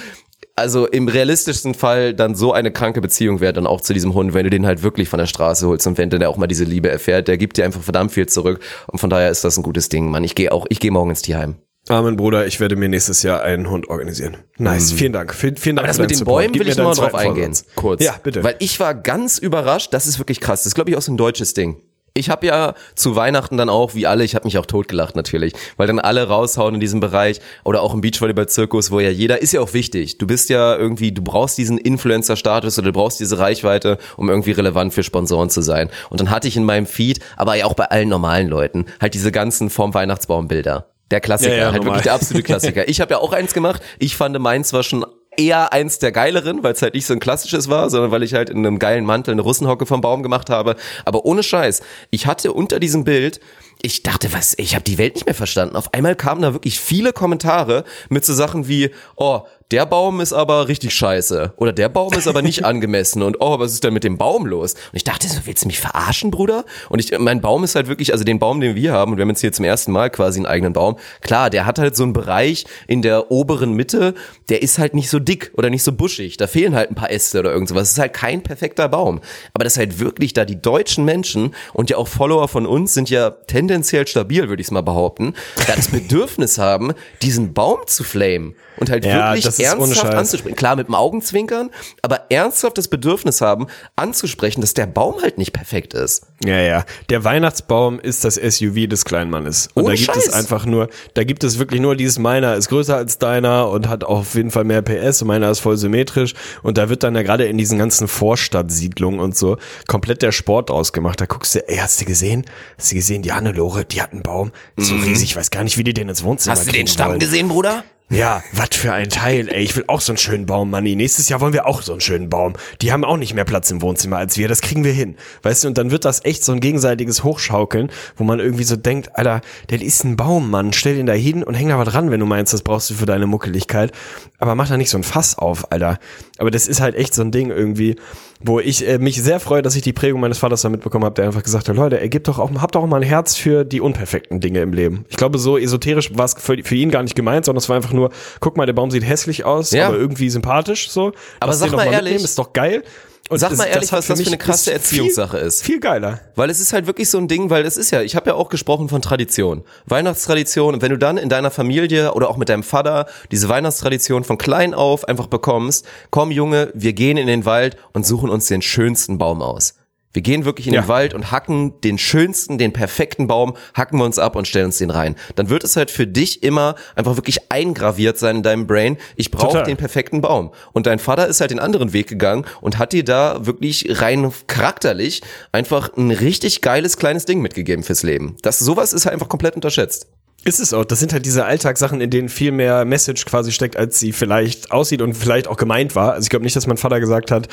[SPEAKER 5] also im realistischsten Fall dann so eine kranke Beziehung wäre dann auch zu diesem Hund, wenn du den halt wirklich von der Straße holst und wenn der auch mal diese Liebe erfährt, der gibt dir einfach verdammt viel zurück und von daher ist das ein gutes Ding, Mann. Ich gehe auch, ich gehe morgen ins Tierheim.
[SPEAKER 6] Amen, Bruder, ich werde mir nächstes Jahr einen Hund organisieren. Nice, vielen Dank. Vielen, vielen Dank
[SPEAKER 5] Mhm. Aber das mit den
[SPEAKER 6] Support.
[SPEAKER 5] Bäumen
[SPEAKER 6] Gib
[SPEAKER 5] will ich nochmal drauf eingehen. Kurz.
[SPEAKER 6] Ja, bitte.
[SPEAKER 5] Weil ich war ganz überrascht, das ist wirklich krass. Das ist, glaube ich, auch so ein deutsches Ding. Ich habe ja zu Weihnachten dann auch, wie alle, ich habe mich auch totgelacht natürlich, weil dann alle raushauen in diesem Bereich oder auch im Beachvolleyball-Zirkus, wo ja jeder, ist ja auch wichtig. Du bist ja irgendwie, du brauchst diesen Influencer-Status oder du brauchst diese Reichweite, um irgendwie relevant für Sponsoren zu sein. Und dann hatte ich in meinem Feed, aber ja auch bei allen normalen Leuten, halt diese ganzen vorm Weihnachtsbaum-Bilder. Der Klassiker,
[SPEAKER 6] Ja, ja,
[SPEAKER 5] halt
[SPEAKER 6] normal.
[SPEAKER 5] wirklich der absolute Klassiker. Ich habe ja auch eins gemacht. Ich fand meins war schon eher eins der geileren, weil es halt nicht so ein klassisches war, sondern weil ich halt in einem geilen Mantel eine Russenhocke vom Baum gemacht habe. Aber ohne Scheiß, ich hatte unter diesem Bild ich dachte, was, ich habe die Welt nicht mehr verstanden. Auf einmal kamen da wirklich viele Kommentare mit so Sachen wie, oh, der Baum ist aber richtig scheiße oder der Baum ist aber nicht angemessen und oh, was ist denn mit dem Baum los? Und ich dachte so, willst du mich verarschen, Bruder? Und ich, mein Baum ist halt wirklich, also den Baum, den wir haben, und wir haben jetzt hier zum ersten Mal quasi einen eigenen Baum. Klar, der hat halt so einen Bereich in der oberen Mitte, der ist halt nicht so dick oder nicht so buschig. Da fehlen halt ein paar Äste oder irgend sowas. Es ist halt kein perfekter Baum. Aber das ist halt wirklich da die deutschen Menschen und ja auch Follower von uns sind ja tendenziell stabil, würde ich es mal behaupten, da das Bedürfnis haben, diesen Baum zu flamen und halt
[SPEAKER 6] Ja,
[SPEAKER 5] wirklich ernsthaft anzusprechen. Klar, mit dem Augenzwinkern, aber ernsthaft das Bedürfnis haben, anzusprechen, dass der Baum halt nicht perfekt ist.
[SPEAKER 6] Ja, ja. Der Weihnachtsbaum ist das SUV des kleinen Mannes. Und
[SPEAKER 5] Ohne
[SPEAKER 6] da gibt
[SPEAKER 5] Scheiß.
[SPEAKER 6] es einfach nur, da gibt es wirklich nur dieses meiner ist größer als deiner und hat auf jeden Fall mehr PS und meiner ist voll symmetrisch. Und da wird dann ja gerade in diesen ganzen Vorstadtsiedlungen und so komplett der Sport draus gemacht. Da guckst du, ey, hast du gesehen? Hast du gesehen, die Hannelore, die hat einen Baum. So riesig, ich weiß gar nicht, wie die den ins Wohnzimmer
[SPEAKER 5] Mhm. Hast du den Stamm
[SPEAKER 6] wollen.
[SPEAKER 5] gesehen, Bruder?
[SPEAKER 6] Ja, was für ein Teil, ey. Ich will auch so einen schönen Baum, Manni. Nächstes Jahr wollen wir auch so einen schönen Baum. Die haben auch nicht mehr Platz im Wohnzimmer als wir. Das kriegen wir hin. Weißt du, und dann wird das echt so ein gegenseitiges Hochschaukeln, wo man irgendwie so denkt, Alter, der ist ein Baum, Mann. Stell den da hin und häng da was ran, wenn du meinst, das brauchst du für deine Muckeligkeit. Aber mach da nicht so ein Fass auf, Alter. Aber das ist halt echt so ein Ding irgendwie. Wo ich äh, mich sehr freue, dass ich die Prägung meines Vaters da mitbekommen habe, der einfach gesagt hat, Leute, er gibt doch auch, habt doch auch mal ein Herz für die unperfekten Dinge im Leben. Ich glaube, so esoterisch war es für, für ihn gar nicht gemeint, sondern es war einfach nur, guck mal, der Baum sieht hässlich aus,
[SPEAKER 5] Ja.
[SPEAKER 6] aber irgendwie sympathisch so.
[SPEAKER 5] Aber
[SPEAKER 6] Lass
[SPEAKER 5] sag
[SPEAKER 6] doch
[SPEAKER 5] mal ehrlich-
[SPEAKER 6] ist doch geil. Und
[SPEAKER 5] Sag mal ehrlich,
[SPEAKER 6] hat
[SPEAKER 5] was das für eine krasse Erziehungssache
[SPEAKER 6] viel,
[SPEAKER 5] ist.
[SPEAKER 6] Viel geiler.
[SPEAKER 5] Weil es ist halt wirklich so ein Ding, weil es ist ja, ich habe ja auch gesprochen von Tradition. Weihnachtstradition. Und wenn du dann in deiner Familie oder auch mit deinem Vater diese Weihnachtstradition von klein auf einfach bekommst, komm Junge, wir gehen in den Wald und suchen uns den schönsten Baum aus. Wir gehen wirklich in
[SPEAKER 6] Ja.
[SPEAKER 5] den Wald und hacken den schönsten, den perfekten Baum, hacken wir uns ab und stellen uns den rein. Dann wird es halt für dich immer einfach wirklich eingraviert sein in deinem Brain. Ich brauche den perfekten Baum. Und dein Vater ist halt den anderen Weg gegangen und hat dir da wirklich rein charakterlich einfach ein richtig geiles kleines Ding mitgegeben fürs Leben. Das sowas ist halt einfach komplett unterschätzt.
[SPEAKER 6] Ist es auch. Das sind halt diese Alltagssachen, in denen viel mehr Message quasi steckt, als sie vielleicht aussieht und vielleicht auch gemeint war. Also ich glaube nicht, dass mein Vater gesagt hat,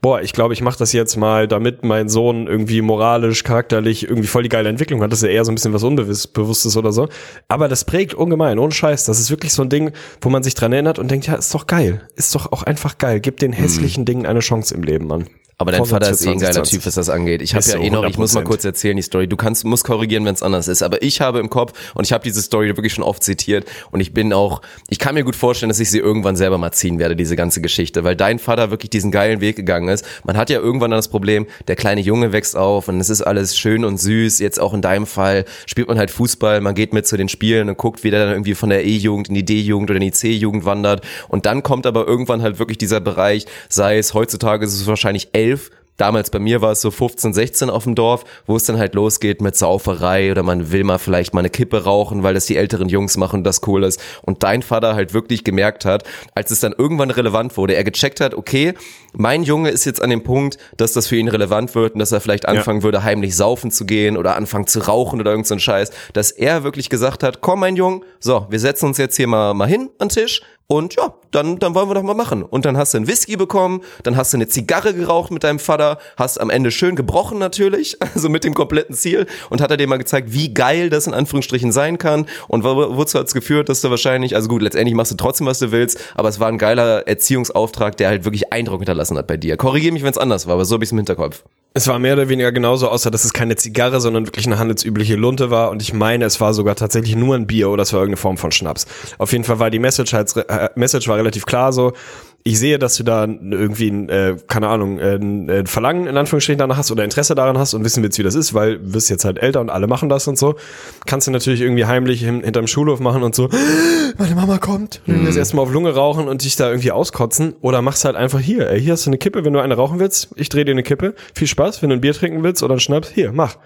[SPEAKER 6] boah, ich glaube, ich mache das jetzt mal, damit mein Sohn irgendwie moralisch, charakterlich irgendwie voll die geile Entwicklung hat. Das ist ja eher so ein bisschen was Unbewusstes oder so. Aber das prägt ungemein, ohne Scheiß. Das ist wirklich so ein Ding, wo man sich dran erinnert und denkt, ja, ist doch geil. Ist doch auch einfach geil. Gib den hässlichen Dingen eine Chance im Leben, Mann.
[SPEAKER 5] Aber dein Vater ist eh ein geiler
[SPEAKER 6] 2020.
[SPEAKER 5] Typ, was das angeht. Ich habe ja eh noch, ich muss mal
[SPEAKER 6] 100%.
[SPEAKER 5] kurz erzählen die Story. Du kannst, musst korrigieren, wenn es anders ist. Aber ich habe im Kopf und ich habe diese Story wirklich schon oft zitiert und ich bin auch, ich kann mir gut vorstellen, dass ich sie irgendwann selber mal ziehen werde, diese ganze Geschichte, weil dein Vater wirklich diesen geilen Weg gegangen ist. Man hat ja irgendwann dann das Problem, der kleine Junge wächst auf und es ist alles schön und süß. Jetzt auch in deinem Fall spielt man halt Fußball, man geht mit zu den Spielen und guckt, wie der dann irgendwie von der E-Jugend in die D-Jugend oder in die C-Jugend wandert. Und dann kommt aber irgendwann halt wirklich dieser Bereich, sei es heutzutage ist es wahrscheinlich elf, Damals bei mir war es so 15, 16 auf dem Dorf, wo es dann halt losgeht mit Sauferei oder man will mal vielleicht mal eine Kippe rauchen, weil das die älteren Jungs machen und das cool ist. Und dein Vater halt wirklich gemerkt hat, als es dann irgendwann relevant wurde, er gecheckt hat, okay, mein Junge ist jetzt an dem Punkt, dass das für ihn relevant wird und dass er vielleicht anfangen würde, heimlich saufen zu gehen oder anfangen zu rauchen oder irgend so ein Scheiß, dass er wirklich gesagt hat, komm mein Junge, so, wir setzen uns jetzt hier mal, mal hin an den Tisch und ja, dann, dann wollen wir doch mal machen. Und dann hast du einen Whisky bekommen, dann hast du eine Zigarre geraucht mit deinem Vater, hast am Ende schön gebrochen natürlich, also mit dem kompletten Ziel und hat er dir mal gezeigt, wie geil das in Anführungsstrichen sein kann und wo- wozu hat's geführt, dass du wahrscheinlich, also gut, letztendlich machst du trotzdem, was du willst, aber es war ein geiler Erziehungsauftrag, der halt wirklich Eindruck hinterlassen hat bei dir. Korrigier mich, wenn es anders war, aber so habe ich im Hinterkopf.
[SPEAKER 6] Es war mehr oder weniger genauso, außer dass es keine Zigarre, sondern wirklich eine handelsübliche Lunte war. Und ich meine, es war sogar tatsächlich nur ein Bier oder es war irgendeine Form von Schnaps. Auf jeden Fall war die Message halt, äh, Message war relativ klar so. Ich sehe, dass du da irgendwie, ein, äh, keine Ahnung, äh, ein äh, Verlangen in Anführungsstrichen danach hast oder Interesse daran hast und wissen willst, wie das ist, weil du bist jetzt halt älter und alle machen das und so. Kannst du natürlich irgendwie heimlich hin, hinterm Schulhof machen und so, meine Mama kommt. Und das erstmal auf Lunge rauchen und dich da irgendwie auskotzen. Oder machst halt einfach hier, ey, hier hast du eine Kippe, wenn du eine rauchen willst, ich drehe dir eine Kippe. Viel Spaß, wenn du ein Bier trinken willst oder einen Schnaps, hier, mach.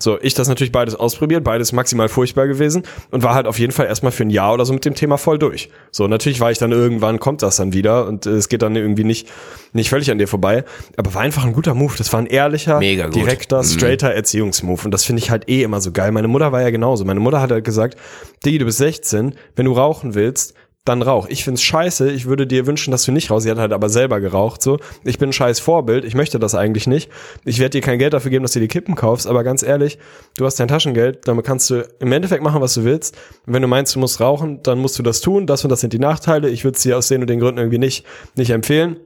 [SPEAKER 6] So, ich das natürlich beides ausprobiert, beides maximal furchtbar gewesen und war halt auf jeden Fall erstmal für ein Jahr oder so mit dem Thema voll durch. So, natürlich war ich dann irgendwann, kommt das dann wieder und äh, es geht dann irgendwie nicht, nicht völlig an dir vorbei, aber war einfach ein guter Move. Das war ein ehrlicher,
[SPEAKER 5] Mega
[SPEAKER 6] direkter, straighter Erziehungsmove und das finde ich halt eh immer so geil. Meine Mutter war ja genauso. Meine Mutter hat halt gesagt, Digi, du bist 16, wenn du rauchen willst, dann rauch. Ich find's scheiße, ich würde dir wünschen, dass du nicht rauchst. Sie hat halt aber selber geraucht, so. Ich bin ein scheiß Vorbild, ich möchte das eigentlich nicht. Ich werde dir kein Geld dafür geben, dass du die Kippen kaufst, aber ganz ehrlich, du hast dein Taschengeld, damit kannst du im Endeffekt machen, was du willst. Wenn du meinst, du musst rauchen, dann musst du das tun. Das und das sind die Nachteile. Ich würde es dir aus den und den Gründen irgendwie nicht, nicht empfehlen.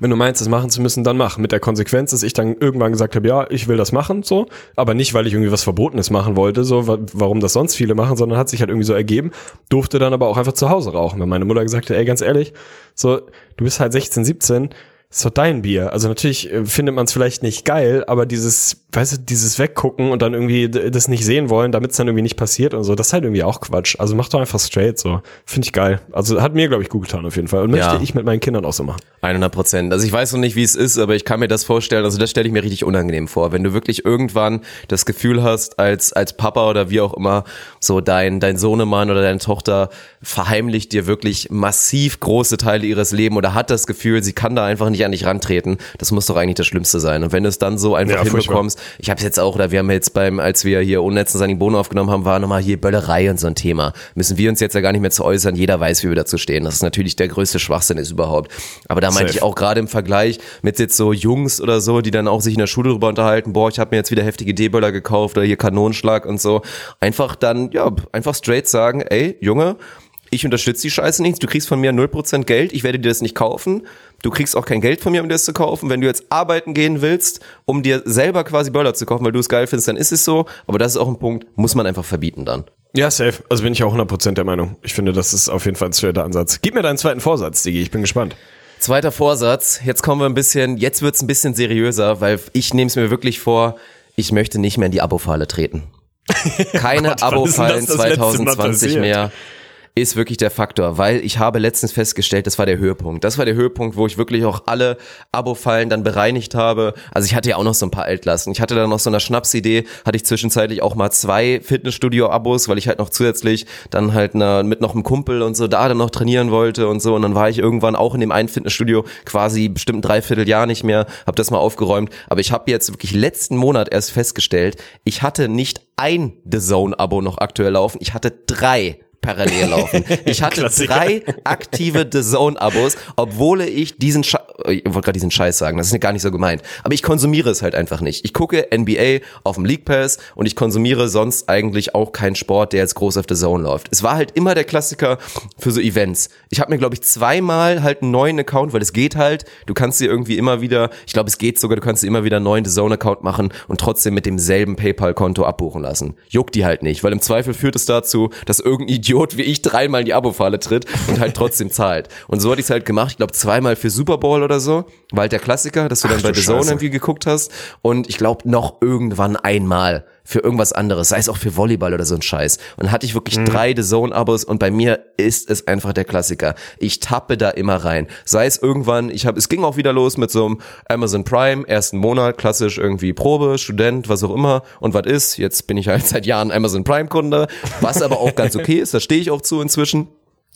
[SPEAKER 6] Wenn du meinst, das machen zu müssen, dann mach. Mit der Konsequenz, dass ich dann irgendwann gesagt habe, ja, ich will das machen, so. Aber nicht, weil ich irgendwie was Verbotenes machen wollte, so, wa- warum das sonst viele machen, sondern hat sich halt irgendwie so ergeben. Durfte dann aber auch einfach zu Hause rauchen. Wenn meine Mutter gesagt hat, ey, ganz ehrlich, so, du bist halt 16, 17, doch dein Bier. Also natürlich äh, findet man es vielleicht nicht geil, aber dieses, weißt du, dieses Weggucken und dann irgendwie das nicht sehen wollen, damit es dann irgendwie nicht passiert und so, das ist halt irgendwie auch Quatsch. Also mach doch einfach straight so. Finde ich geil. Also hat mir, glaube ich, gut getan auf jeden Fall. Und möchte
[SPEAKER 5] Ja.
[SPEAKER 6] ich mit meinen Kindern auch so machen.
[SPEAKER 5] 100 Prozent. Also ich weiß noch nicht, wie es ist, aber ich kann mir das vorstellen. Also das stelle ich mir richtig unangenehm vor, wenn du wirklich irgendwann das Gefühl hast, als als Papa oder wie auch immer, so dein dein Sohnemann oder deine Tochter verheimlicht dir wirklich massiv große Teile ihres Lebens oder hat das Gefühl, sie kann da einfach nicht an dich rantreten. Das muss doch eigentlich das Schlimmste sein. Und wenn du es dann so einfach
[SPEAKER 6] Ja, furchtbar.
[SPEAKER 5] hinbekommst, ich habe es jetzt auch, oder wir haben jetzt beim, als wir hier Unnetzen Sunny Bono aufgenommen haben, war nochmal hier Böllerei und so ein Thema. Müssen wir uns jetzt ja gar nicht mehr zu äußern. Jeder weiß, wie wir dazu stehen. Das ist natürlich der größte Schwachsinn ist überhaupt. Aber da meinte
[SPEAKER 6] Safe.
[SPEAKER 5] ich auch gerade im Vergleich mit jetzt so Jungs oder so, die dann auch sich in der Schule drüber unterhalten, boah, ich habe mir jetzt wieder heftige D-Böller gekauft oder hier Kanonenschlag und so. Einfach dann, ja, einfach straight sagen, ey, Junge, ich unterstütze die Scheiße nicht, du kriegst von mir 0% Geld, ich werde dir das nicht kaufen. Du kriegst auch kein Geld von mir, um dir das zu kaufen. Wenn du jetzt arbeiten gehen willst, um dir selber quasi Böller zu kaufen, weil du es geil findest, dann ist es so. Aber das ist auch ein Punkt, muss man einfach verbieten dann.
[SPEAKER 6] Ja, safe. Also bin ich auch 100% der Meinung. Ich finde, das ist auf jeden Fall ein straighter Ansatz. Gib mir deinen zweiten Vorsatz, Digi. Ich bin gespannt.
[SPEAKER 5] Zweiter Vorsatz, jetzt kommen wir ein bisschen, jetzt wird's ein bisschen seriöser, weil ich nehme es mir wirklich vor, ich möchte nicht mehr in die Abo-Falle treten. Keine
[SPEAKER 6] denn
[SPEAKER 5] Abo-Fallen
[SPEAKER 6] das das letzte Mal
[SPEAKER 5] 2020
[SPEAKER 6] passiert?
[SPEAKER 5] mehr ist wirklich der Faktor, weil ich habe letztens festgestellt, das war der Höhepunkt. Das war der Höhepunkt, wo ich wirklich auch alle Abo-Fallen dann bereinigt habe. Also ich hatte ja auch noch so ein paar Altlasten. Ich hatte dann noch so eine Schnapsidee, hatte ich zwischenzeitlich auch mal zwei Fitnessstudio-Abos, weil ich halt noch zusätzlich dann halt ne, mit noch einem Kumpel und so da dann noch trainieren wollte und so. Und dann war ich irgendwann auch in dem einen Fitnessstudio quasi bestimmt ein Dreivierteljahr nicht mehr, habe das mal aufgeräumt. Aber ich habe jetzt wirklich letzten Monat erst festgestellt, ich hatte nicht ein The Zone-Abo noch aktuell laufen, ich hatte drei parallel laufen. Ich hatte drei aktive The Zone-Abos, obwohl ich diesen Scheiß, ich wollte gerade diesen Scheiß sagen, das ist gar nicht so gemeint, aber ich konsumiere es halt einfach nicht. Ich gucke NBA auf dem League Pass und ich konsumiere sonst eigentlich auch keinen Sport, der jetzt groß auf The Zone läuft. Es war halt immer der Klassiker für so Events. Ich habe mir, glaube ich, zweimal halt einen neuen Account, weil es geht halt, du kannst dir irgendwie immer wieder, ich glaube, es geht sogar, du kannst dir immer wieder einen neuen The Zone-Account machen und trotzdem mit demselben PayPal-Konto abbuchen lassen. Juckt die halt nicht, weil im Zweifel führt es dazu, dass irgendein Idiot wie ich dreimal in die Abo-Falle tritt und halt trotzdem zahlt. Und so hatte ich es halt gemacht, ich glaube zweimal für Super Bowl oder so, war halt der Klassiker, dass du dann
[SPEAKER 6] Ach
[SPEAKER 5] bei The Zone irgendwie geguckt hast. Und ich glaube noch irgendwann einmal für irgendwas anderes, sei es auch für Volleyball oder so ein Scheiß. Und dann hatte ich wirklich drei The Zone-Abos und bei mir ist es einfach der Klassiker. Ich tappe da immer rein. Sei es irgendwann, ich habe, es ging auch wieder los mit so einem Amazon Prime, ersten Monat, klassisch irgendwie Probe, Student, was auch immer. Und was ist? Jetzt bin ich halt seit Jahren Amazon Prime-Kunde, was aber auch ganz okay ist, da stehe ich auch zu inzwischen.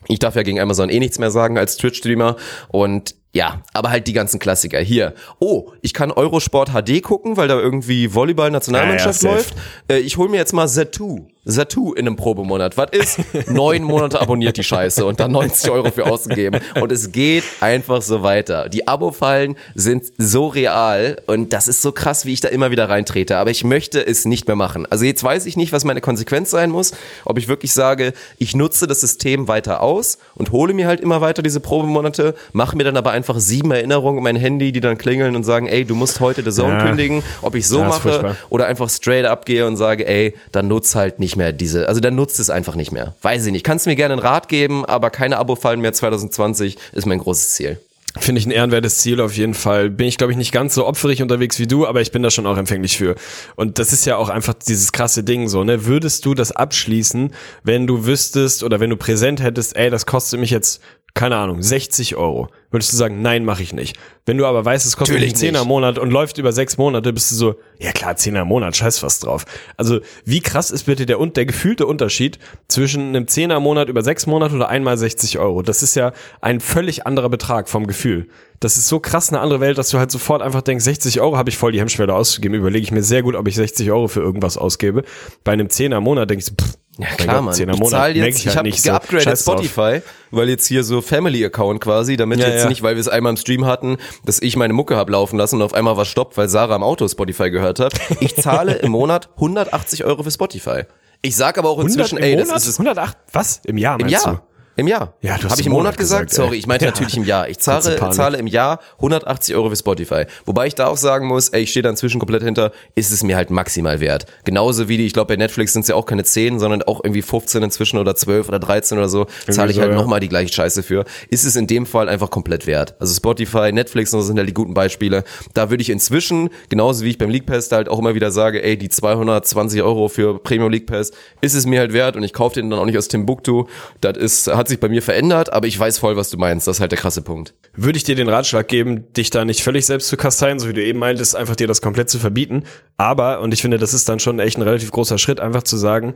[SPEAKER 5] Ich darf ja gegen Amazon eh nichts mehr sagen als Twitch-Streamer und ja, aber halt die ganzen Klassiker. Hier, oh, ich kann Eurosport HD gucken, weil da irgendwie Volleyball-Nationalmannschaft
[SPEAKER 6] Ja, ja,
[SPEAKER 5] läuft. Äh, ich hole mir jetzt mal Zatu. Zatu in einem Probemonat. Was ist? Neun Monate abonniert die Scheiße und dann 90 Euro für ausgegeben. Und es geht einfach so weiter. Die Abo-Fallen sind so real und das ist so krass, wie ich da immer wieder reintrete. Aber ich möchte es nicht mehr machen. Also jetzt weiß ich nicht, was meine Konsequenz sein muss. Ob ich wirklich sage, ich nutze das System weiter aus und hole mir halt immer weiter diese Probemonate, mache mir dann aber einfach sieben Erinnerungen in mein Handy, die dann klingeln und sagen, ey, du musst heute The Zone
[SPEAKER 6] Ja.
[SPEAKER 5] kündigen. Ob ich so
[SPEAKER 6] Ja,
[SPEAKER 5] mache oder einfach straight up gehe und sage, ey, dann nutzt halt nicht mehr diese, also dann nutzt es einfach nicht mehr. Weiß ich nicht. Kannst mir gerne einen Rat geben, aber keine Abo-Fallen mehr 2020 ist mein großes Ziel.
[SPEAKER 6] Finde ich ein ehrenwertes Ziel auf jeden Fall. Bin ich, glaube ich, nicht ganz so opferig unterwegs wie du, aber ich bin da schon auch empfänglich für. Und das ist ja auch einfach dieses krasse Ding so, ne? Würdest du das abschließen, wenn du wüsstest oder wenn du präsent hättest, ey, das kostet mich jetzt, keine Ahnung, 60 Euro? Würdest du sagen, nein, mache ich nicht. Wenn du aber weißt, es kostet einen Zehner im. Monat und läuft über sechs Monate, bist du so, ja klar, Zehner im Monat, scheiß was drauf. Also, wie krass ist bitte der, und der gefühlte Unterschied zwischen einem Zehner im Monat über sechs Monate oder einmal 60 Euro? Das ist ja ein völlig anderer Betrag vom Gefühl. Das ist so krass eine andere Welt, dass du halt sofort einfach denkst, 60 Euro habe ich voll die Hemmschwelle auszugeben. Überlege ich mir sehr gut, ob ich 60 Euro für irgendwas ausgebe. Bei einem Zehner im Monat denkst du, pff,
[SPEAKER 5] Ja klar, Mann.
[SPEAKER 6] Im
[SPEAKER 5] Ich zahle jetzt, ich,
[SPEAKER 6] halt
[SPEAKER 5] habe
[SPEAKER 6] so.
[SPEAKER 5] geupgradet
[SPEAKER 6] drauf.
[SPEAKER 5] Spotify, weil jetzt hier so Family-Account quasi, damit
[SPEAKER 6] Ja,
[SPEAKER 5] jetzt
[SPEAKER 6] ja.
[SPEAKER 5] nicht, weil wir es einmal im Stream hatten, dass ich meine Mucke hab laufen lassen und auf einmal was stoppt, weil Sarah im Auto Spotify gehört hat. Ich zahle im Monat 180 Euro für Spotify. Ich sag aber auch
[SPEAKER 6] 100
[SPEAKER 5] inzwischen,
[SPEAKER 6] im
[SPEAKER 5] ey, das ist es
[SPEAKER 6] 108, was? Im Jahr
[SPEAKER 5] Im
[SPEAKER 6] meinst
[SPEAKER 5] Jahr. Im Jahr.
[SPEAKER 6] Ja, du hast
[SPEAKER 5] Habe ich
[SPEAKER 6] im
[SPEAKER 5] Monat
[SPEAKER 6] Monat
[SPEAKER 5] gesagt?
[SPEAKER 6] gesagt.
[SPEAKER 5] Sorry, ich meinte
[SPEAKER 6] Ja.
[SPEAKER 5] natürlich im Jahr. Ich zahle, zahle im Jahr 180 Euro für Spotify. Wobei ich da auch sagen muss, ey, ich stehe da inzwischen komplett hinter, ist es mir halt maximal wert. Genauso wie die, ich glaube bei Netflix sind es ja auch keine 10, sondern auch irgendwie 15 inzwischen oder 12 oder 13 oder so, zahle ich
[SPEAKER 6] so,
[SPEAKER 5] halt
[SPEAKER 6] ja.
[SPEAKER 5] nochmal die gleiche Scheiße für. Ist es in dem Fall einfach komplett wert. Also Spotify, Netflix und so sind halt die guten Beispiele. Da würde ich inzwischen, genauso wie ich beim League Pass da halt auch immer wieder sage, ey, die 220 Euro für Premium League Pass, ist es mir halt wert und ich kaufe den dann auch nicht aus Timbuktu. Das ist, hat sich bei mir verändert, aber ich weiß voll, was du meinst. Das ist halt der krasse Punkt.
[SPEAKER 6] würde ich dir den Ratschlag geben, dich da nicht völlig selbst zu kasteien, so wie du eben meintest, einfach dir das komplett zu verbieten. Aber, und ich finde, das ist dann schon echt ein relativ großer Schritt, einfach zu sagen,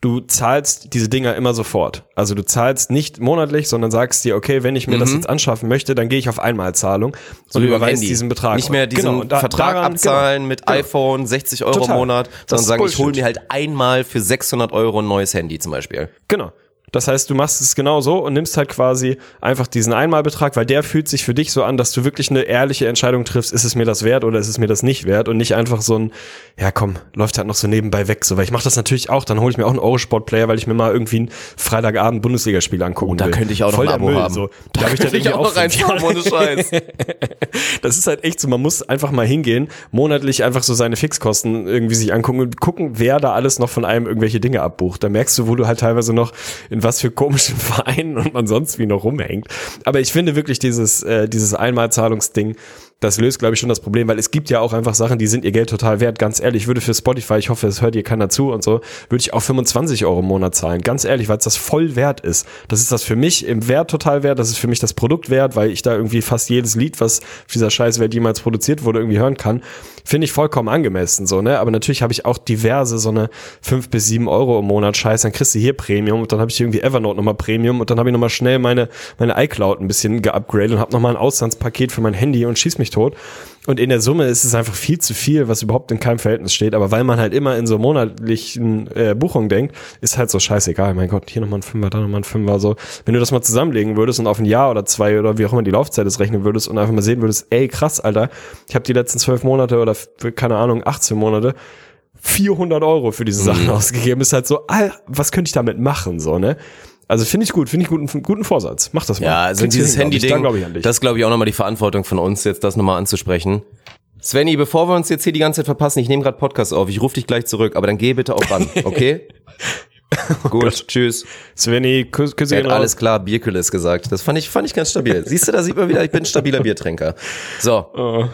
[SPEAKER 6] du zahlst diese Dinger immer sofort. Also du zahlst nicht monatlich, sondern sagst dir, okay, wenn ich mir das jetzt anschaffen möchte, dann gehe ich auf Einmalzahlung und
[SPEAKER 5] wie beim
[SPEAKER 6] überweist diesen Betrag.
[SPEAKER 5] Nicht mehr diesen
[SPEAKER 6] Genau, und da-
[SPEAKER 5] Vertrag
[SPEAKER 6] daran-
[SPEAKER 5] abzahlen mit
[SPEAKER 6] genau.
[SPEAKER 5] iPhone 60 Euro
[SPEAKER 6] Total.
[SPEAKER 5] im Monat, sondern sagen, ich hole
[SPEAKER 6] Bullshit.
[SPEAKER 5] mir halt einmal für 600 Euro ein neues Handy zum Beispiel.
[SPEAKER 6] Genau. Das heißt, du machst es genau so und nimmst halt quasi einfach diesen Einmalbetrag, weil der fühlt sich für dich so an, dass du wirklich eine ehrliche Entscheidung triffst, ist es mir das wert oder ist es mir das nicht wert und nicht einfach so ein, ja komm, läuft halt noch so nebenbei weg, so, weil ich mache das natürlich auch, dann hole ich mir auch einen Eurosport-Player, weil ich mir mal irgendwie ein Freitagabend Bundesligaspiel angucken
[SPEAKER 5] Oh, da
[SPEAKER 6] will.
[SPEAKER 5] könnte ich auch noch
[SPEAKER 6] Voll
[SPEAKER 5] ein
[SPEAKER 6] der
[SPEAKER 5] Abo
[SPEAKER 6] Müll,
[SPEAKER 5] haben.
[SPEAKER 6] So.
[SPEAKER 5] Da
[SPEAKER 6] Darf ich
[SPEAKER 5] könnte ich
[SPEAKER 6] irgendwie
[SPEAKER 5] auch noch reinfahren, ohne Scheiß.
[SPEAKER 6] das ist halt echt so, man muss einfach mal hingehen, monatlich einfach so seine Fixkosten irgendwie sich angucken und gucken, wer da alles noch von einem irgendwelche Dinge abbucht. Da merkst du, wo du halt teilweise noch in was für komischen Vereinen und man sonst wie noch rumhängt. Aber ich finde wirklich dieses, äh, dieses Einmalzahlungsding, das löst, glaube ich, schon das Problem, weil es gibt ja auch einfach Sachen, die sind ihr Geld total wert. Ganz ehrlich, ich würde für Spotify, ich hoffe, es hört ihr keiner zu und so, würde ich auch 25 Euro im Monat zahlen. Ganz ehrlich, weil es das voll wert ist. Das ist das für mich im Wert total wert. Das ist für mich das Produkt wert, weil ich da irgendwie fast jedes Lied, was auf dieser Scheißwelt jemals produziert wurde, irgendwie hören kann. Finde ich vollkommen angemessen, so, ne? Aber natürlich habe ich auch diverse, so eine 5 bis 7 Euro im Monat Scheiß, dann kriegst du hier Premium und dann habe ich irgendwie Evernote nochmal Premium und dann habe ich nochmal schnell meine, meine iCloud ein bisschen geupgradet und habe nochmal ein Auslandspaket für mein Handy und schieß mich tot. Und in der Summe ist es einfach viel zu viel, was überhaupt in keinem Verhältnis steht. Aber weil man halt immer in so monatlichen äh, Buchungen denkt, ist halt so scheißegal. Mein Gott, hier nochmal ein Fünfer, da nochmal ein Fünfer. So, wenn du das mal zusammenlegen würdest und auf ein Jahr oder zwei oder wie auch immer die Laufzeit ist rechnen würdest und einfach mal sehen würdest, ey krass, Alter, ich habe die letzten zwölf Monate oder keine Ahnung 18 Monate 400 Euro für diese Sachen ausgegeben. Ist halt so, all, was könnte ich damit machen, so ne? Also finde ich gut, finde ich guten, guten Vorsatz. Mach das mal.
[SPEAKER 5] Ja, also
[SPEAKER 6] Kriegst
[SPEAKER 5] dieses Handy-Ding,
[SPEAKER 6] glaub
[SPEAKER 5] das glaube ich auch nochmal die Verantwortung von uns, jetzt das nochmal anzusprechen. Svenny, bevor wir uns jetzt hier die ganze Zeit verpassen, ich nehme gerade Podcast auf, ich rufe dich gleich zurück, aber dann geh bitte auch ran, okay? Gut, tschüss.
[SPEAKER 6] Svenny, Küsse gehen
[SPEAKER 5] hat
[SPEAKER 6] raus.
[SPEAKER 5] alles klar, Bierkülis gesagt. Das fand ich, fand ich ganz stabil. Siehst du, da sieht man wieder, ich bin ein stabiler Biertrinker. So.
[SPEAKER 6] Oh.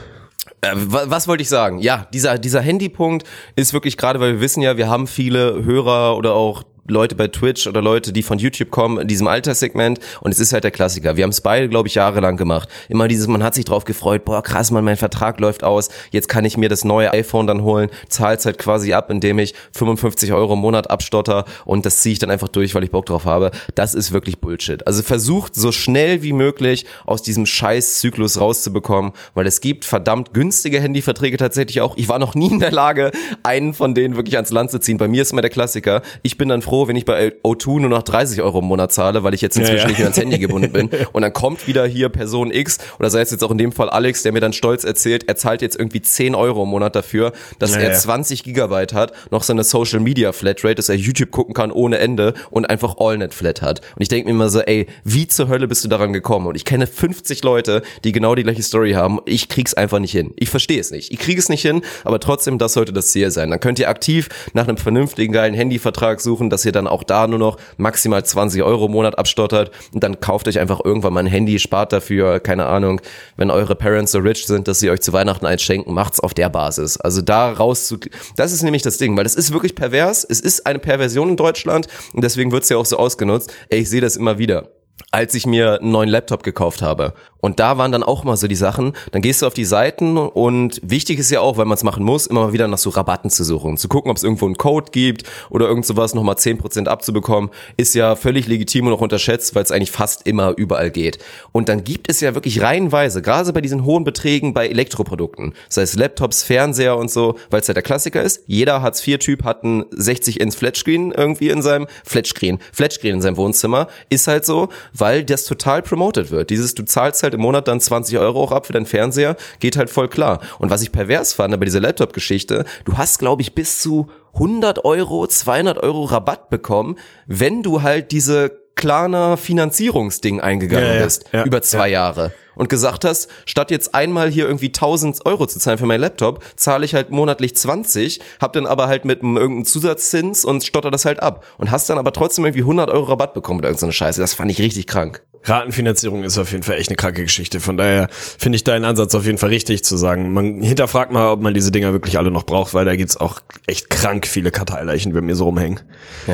[SPEAKER 5] Äh, wa- was wollte ich sagen? Ja, dieser, dieser Handypunkt ist wirklich gerade, weil wir wissen ja, wir haben viele Hörer oder auch Leute bei Twitch oder Leute, die von YouTube kommen, in diesem Alterssegment. Und es ist halt der Klassiker. Wir haben es beide, glaube ich, jahrelang gemacht. Immer dieses, man hat sich drauf gefreut, boah, krass, man, mein Vertrag läuft aus. Jetzt kann ich mir das neue iPhone dann holen. Zahl's halt quasi ab, indem ich 55 Euro im Monat abstotter. Und das ziehe ich dann einfach durch, weil ich Bock drauf habe. Das ist wirklich Bullshit. Also versucht so schnell wie möglich aus diesem Scheißzyklus rauszubekommen, weil es gibt verdammt günstige Handyverträge tatsächlich auch. Ich war noch nie in der Lage, einen von denen wirklich ans Land zu ziehen. Bei mir ist immer der Klassiker. Ich bin dann froh, wenn ich bei O2 nur noch 30 Euro im Monat zahle, weil ich jetzt inzwischen
[SPEAKER 6] Ja, ja.
[SPEAKER 5] nicht mehr ans Handy gebunden bin. Und dann kommt wieder hier Person X oder sei es jetzt auch in dem Fall Alex, der mir dann stolz erzählt, er zahlt jetzt irgendwie 10 Euro im Monat dafür, dass
[SPEAKER 6] Ja,
[SPEAKER 5] er
[SPEAKER 6] ja.
[SPEAKER 5] 20 Gigabyte hat, noch seine Social Media Flatrate, dass er YouTube gucken kann ohne Ende und einfach AllNet Flat hat. Und ich denke mir immer so, ey, wie zur Hölle bist du daran gekommen? Und ich kenne 50 Leute, die genau die gleiche Story haben. Ich krieg's einfach nicht hin. Ich verstehe es nicht. Ich kriege es nicht hin, aber trotzdem, das sollte das Ziel sein. Dann könnt ihr aktiv nach einem vernünftigen, geilen Handyvertrag suchen, dass ihr dann auch da nur noch maximal 20 Euro im Monat abstottert und dann kauft euch einfach irgendwann mal ein Handy, spart dafür, keine Ahnung, wenn eure Parents so rich sind, dass sie euch zu Weihnachten eins schenken, macht's auf der Basis. Also da raus zu, das ist nämlich das Ding, weil das ist wirklich pervers, es ist eine Perversion in Deutschland und deswegen wird's ja auch so ausgenutzt. Ey, ich sehe das immer wieder als ich mir einen neuen Laptop gekauft habe. Und da waren dann auch mal so die Sachen, dann gehst du auf die Seiten und wichtig ist ja auch, weil man es machen muss, immer mal wieder nach so Rabatten zu suchen, zu gucken, ob es irgendwo einen Code gibt oder irgend sowas, nochmal 10% abzubekommen, ist ja völlig legitim und auch unterschätzt, weil es eigentlich fast immer überall geht. Und dann gibt es ja wirklich reihenweise, gerade bei diesen hohen Beträgen bei Elektroprodukten, sei es Laptops, Fernseher und so, weil es ja der Klassiker ist, jeder Hartz-IV-Typ hat einen 60-Inch Flatscreen irgendwie in seinem, Flatscreen, Flatscreen in seinem Wohnzimmer, ist halt so, weil das total promoted wird. Dieses, du zahlst halt im Monat dann 20 Euro auch ab für deinen Fernseher, geht halt voll klar. Und was ich pervers fand bei dieser Laptop-Geschichte, du hast, glaube ich, bis zu 100 Euro, 200 Euro Rabatt bekommen, wenn du halt diese Klarner Finanzierungsding eingegangen
[SPEAKER 6] Ja, ja,
[SPEAKER 5] bist,
[SPEAKER 6] ja,
[SPEAKER 5] über zwei Jahre. Und gesagt hast, statt jetzt einmal hier irgendwie 1000 Euro zu zahlen für meinen Laptop, zahle ich halt monatlich 20, hab dann aber halt mit einem irgendeinem Zusatzzins und stotter das halt ab. Und hast dann aber trotzdem irgendwie 100 Euro Rabatt bekommen oder irgendeine Scheiße. Das fand ich richtig krank.
[SPEAKER 6] Ratenfinanzierung ist auf jeden Fall echt eine kranke Geschichte. Von daher finde ich deinen Ansatz auf jeden Fall richtig zu sagen. Man hinterfragt mal, ob man diese Dinger wirklich alle noch braucht, weil da gibt's auch echt krank viele Karteileichen, wenn mir so rumhängen.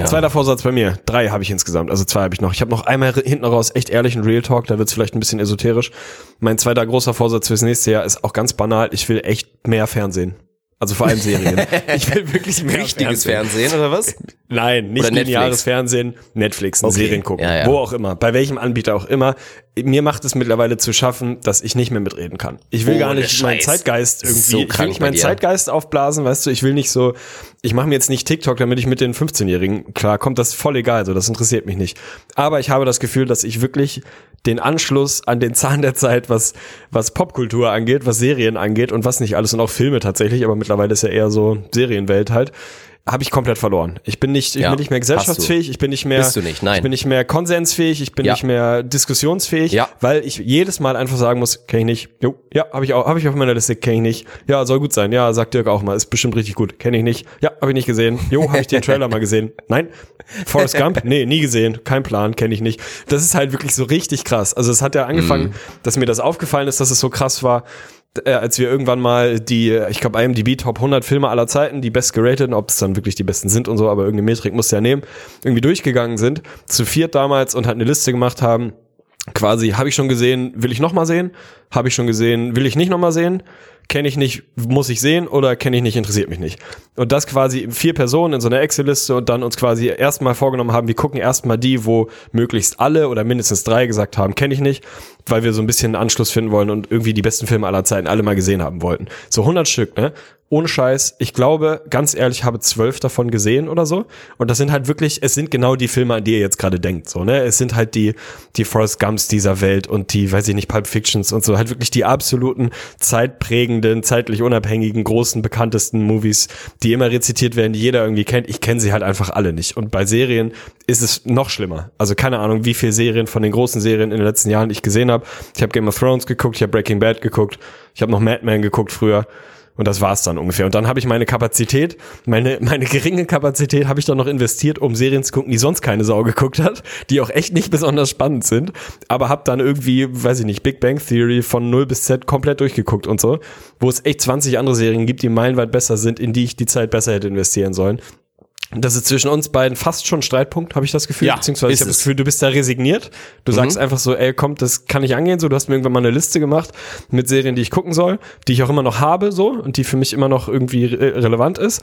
[SPEAKER 6] Zweiter Vorsatz bei mir. Drei habe ich insgesamt. Also zwei habe ich noch. Ich habe noch einmal hinten raus echt ehrlichen Real Talk. Da wird's vielleicht ein bisschen esoterisch. Mein zweiter großer Vorsatz fürs nächste Jahr ist auch ganz banal. Ich will echt mehr Fernsehen. Also vor allem Serien. Ich will wirklich mehr
[SPEAKER 5] Richtiges Fernsehen oder was?
[SPEAKER 6] Nein, nicht
[SPEAKER 5] Oder
[SPEAKER 6] lineares
[SPEAKER 5] Netflix.
[SPEAKER 6] Fernsehen, Netflix,
[SPEAKER 5] Okay.
[SPEAKER 6] Serien gucken,
[SPEAKER 5] Ja, ja.
[SPEAKER 6] wo auch immer, bei welchem Anbieter auch immer. Mir macht es mittlerweile zu schaffen, dass ich nicht mehr mitreden kann. Ich will
[SPEAKER 5] Ohne
[SPEAKER 6] gar nicht meinen. Zeitgeist irgendwie,
[SPEAKER 5] So
[SPEAKER 6] ich will nicht meinen. Zeitgeist aufblasen, weißt du, ich will nicht so, ich mache mir jetzt nicht TikTok, damit ich mit den 15-Jährigen klar kommt, das ist voll egal, so das interessiert mich nicht. Aber ich habe das Gefühl, dass ich wirklich den Anschluss an den Zahn der Zeit, was was Popkultur angeht, was Serien angeht und was nicht alles und auch Filme tatsächlich, aber mittlerweile ist ja eher so Serienwelt halt, habe ich komplett verloren. Ich bin nicht, ich
[SPEAKER 5] Ja,
[SPEAKER 6] bin nicht mehr gesellschaftsfähig, ich bin nicht mehr,
[SPEAKER 5] Bist du nicht, nein.
[SPEAKER 6] ich bin nicht mehr konsensfähig, ich bin
[SPEAKER 5] Ja.
[SPEAKER 6] nicht mehr diskussionsfähig,
[SPEAKER 5] Ja.
[SPEAKER 6] weil ich jedes Mal einfach sagen muss, kenne ich nicht. Jo, ja, habe ich auch, habe ich auf meiner Liste, kenne ich nicht. Ja, soll gut sein. Ja, sagt Dirk auch mal, ist bestimmt richtig gut. Kenne ich nicht. Ja, habe ich nicht gesehen. Jo, habe ich den Trailer mal gesehen. Nein. Forrest Gump? Nee, nie gesehen. Kein Plan, kenne ich nicht. Das ist halt wirklich so richtig krass. Also es hat ja angefangen, dass mir das aufgefallen ist, dass es so krass war, als wir irgendwann mal die, äh, ich glaube, IMDb Top 100 Filme aller Zeiten, die best gerateten, ob es dann wirklich die besten sind und so, aber irgendeine Metrik musst du ja nehmen, irgendwie durchgegangen sind, zu viert damals und halt eine Liste gemacht haben, quasi, habe ich schon gesehen, will ich noch mal sehen? Habe ich schon gesehen, will ich nicht noch mal sehen? Kenne ich nicht, muss ich sehen oder kenne ich nicht, interessiert mich nicht. Und das quasi vier Personen in so einer Excel-Liste und dann uns quasi erstmal vorgenommen haben, wir gucken erstmal die, wo möglichst alle oder mindestens drei gesagt haben, kenne ich nicht, weil wir so ein bisschen einen Anschluss finden wollen und irgendwie die besten Filme aller Zeiten alle mal gesehen haben wollten. So 100 Stück, ne? Ohne Scheiß. Ich glaube, ganz ehrlich, ich habe zwölf davon gesehen oder so. Und das sind halt wirklich, es sind genau die Filme, an die ihr jetzt gerade denkt, so, ne? Es sind halt die, die Forrest Gumps dieser Welt und die, weiß ich nicht, Pulp Fictions und so, halt wirklich die absoluten zeitprägenden, zeitlich unabhängigen, großen, bekanntesten Movies, die immer rezitiert werden, die jeder irgendwie kennt. Ich kenne sie halt einfach alle nicht. Und bei Serien ist es noch schlimmer. Also keine Ahnung, wie viele Serien von den großen Serien in den letzten Jahren ich gesehen habe. Ich habe Game of Thrones geguckt, ich habe Breaking Bad geguckt, ich habe noch Mad Men geguckt früher. Und das war's dann ungefähr. Und dann habe ich meine Kapazität, meine, meine geringe Kapazität habe ich dann noch investiert, um Serien zu gucken, die sonst keine Sau geguckt hat, die auch echt nicht besonders spannend sind. Aber habe dann irgendwie, weiß ich nicht, Big Bang Theory von 0 bis Z komplett durchgeguckt und so. Wo es echt 20 andere Serien gibt, die meilenweit besser sind, in die ich die Zeit besser hätte investieren sollen. Das ist zwischen uns beiden fast schon Streitpunkt, habe ich das Gefühl.
[SPEAKER 5] Ja,
[SPEAKER 6] Beziehungsweise ich habe das. Gefühl, du bist da resigniert. Du sagst einfach so, ey, komm, das kann ich angehen. So, du hast mir irgendwann mal eine Liste gemacht mit Serien, die ich gucken soll, die ich auch immer noch habe, so und die für mich immer noch irgendwie re relevant ist.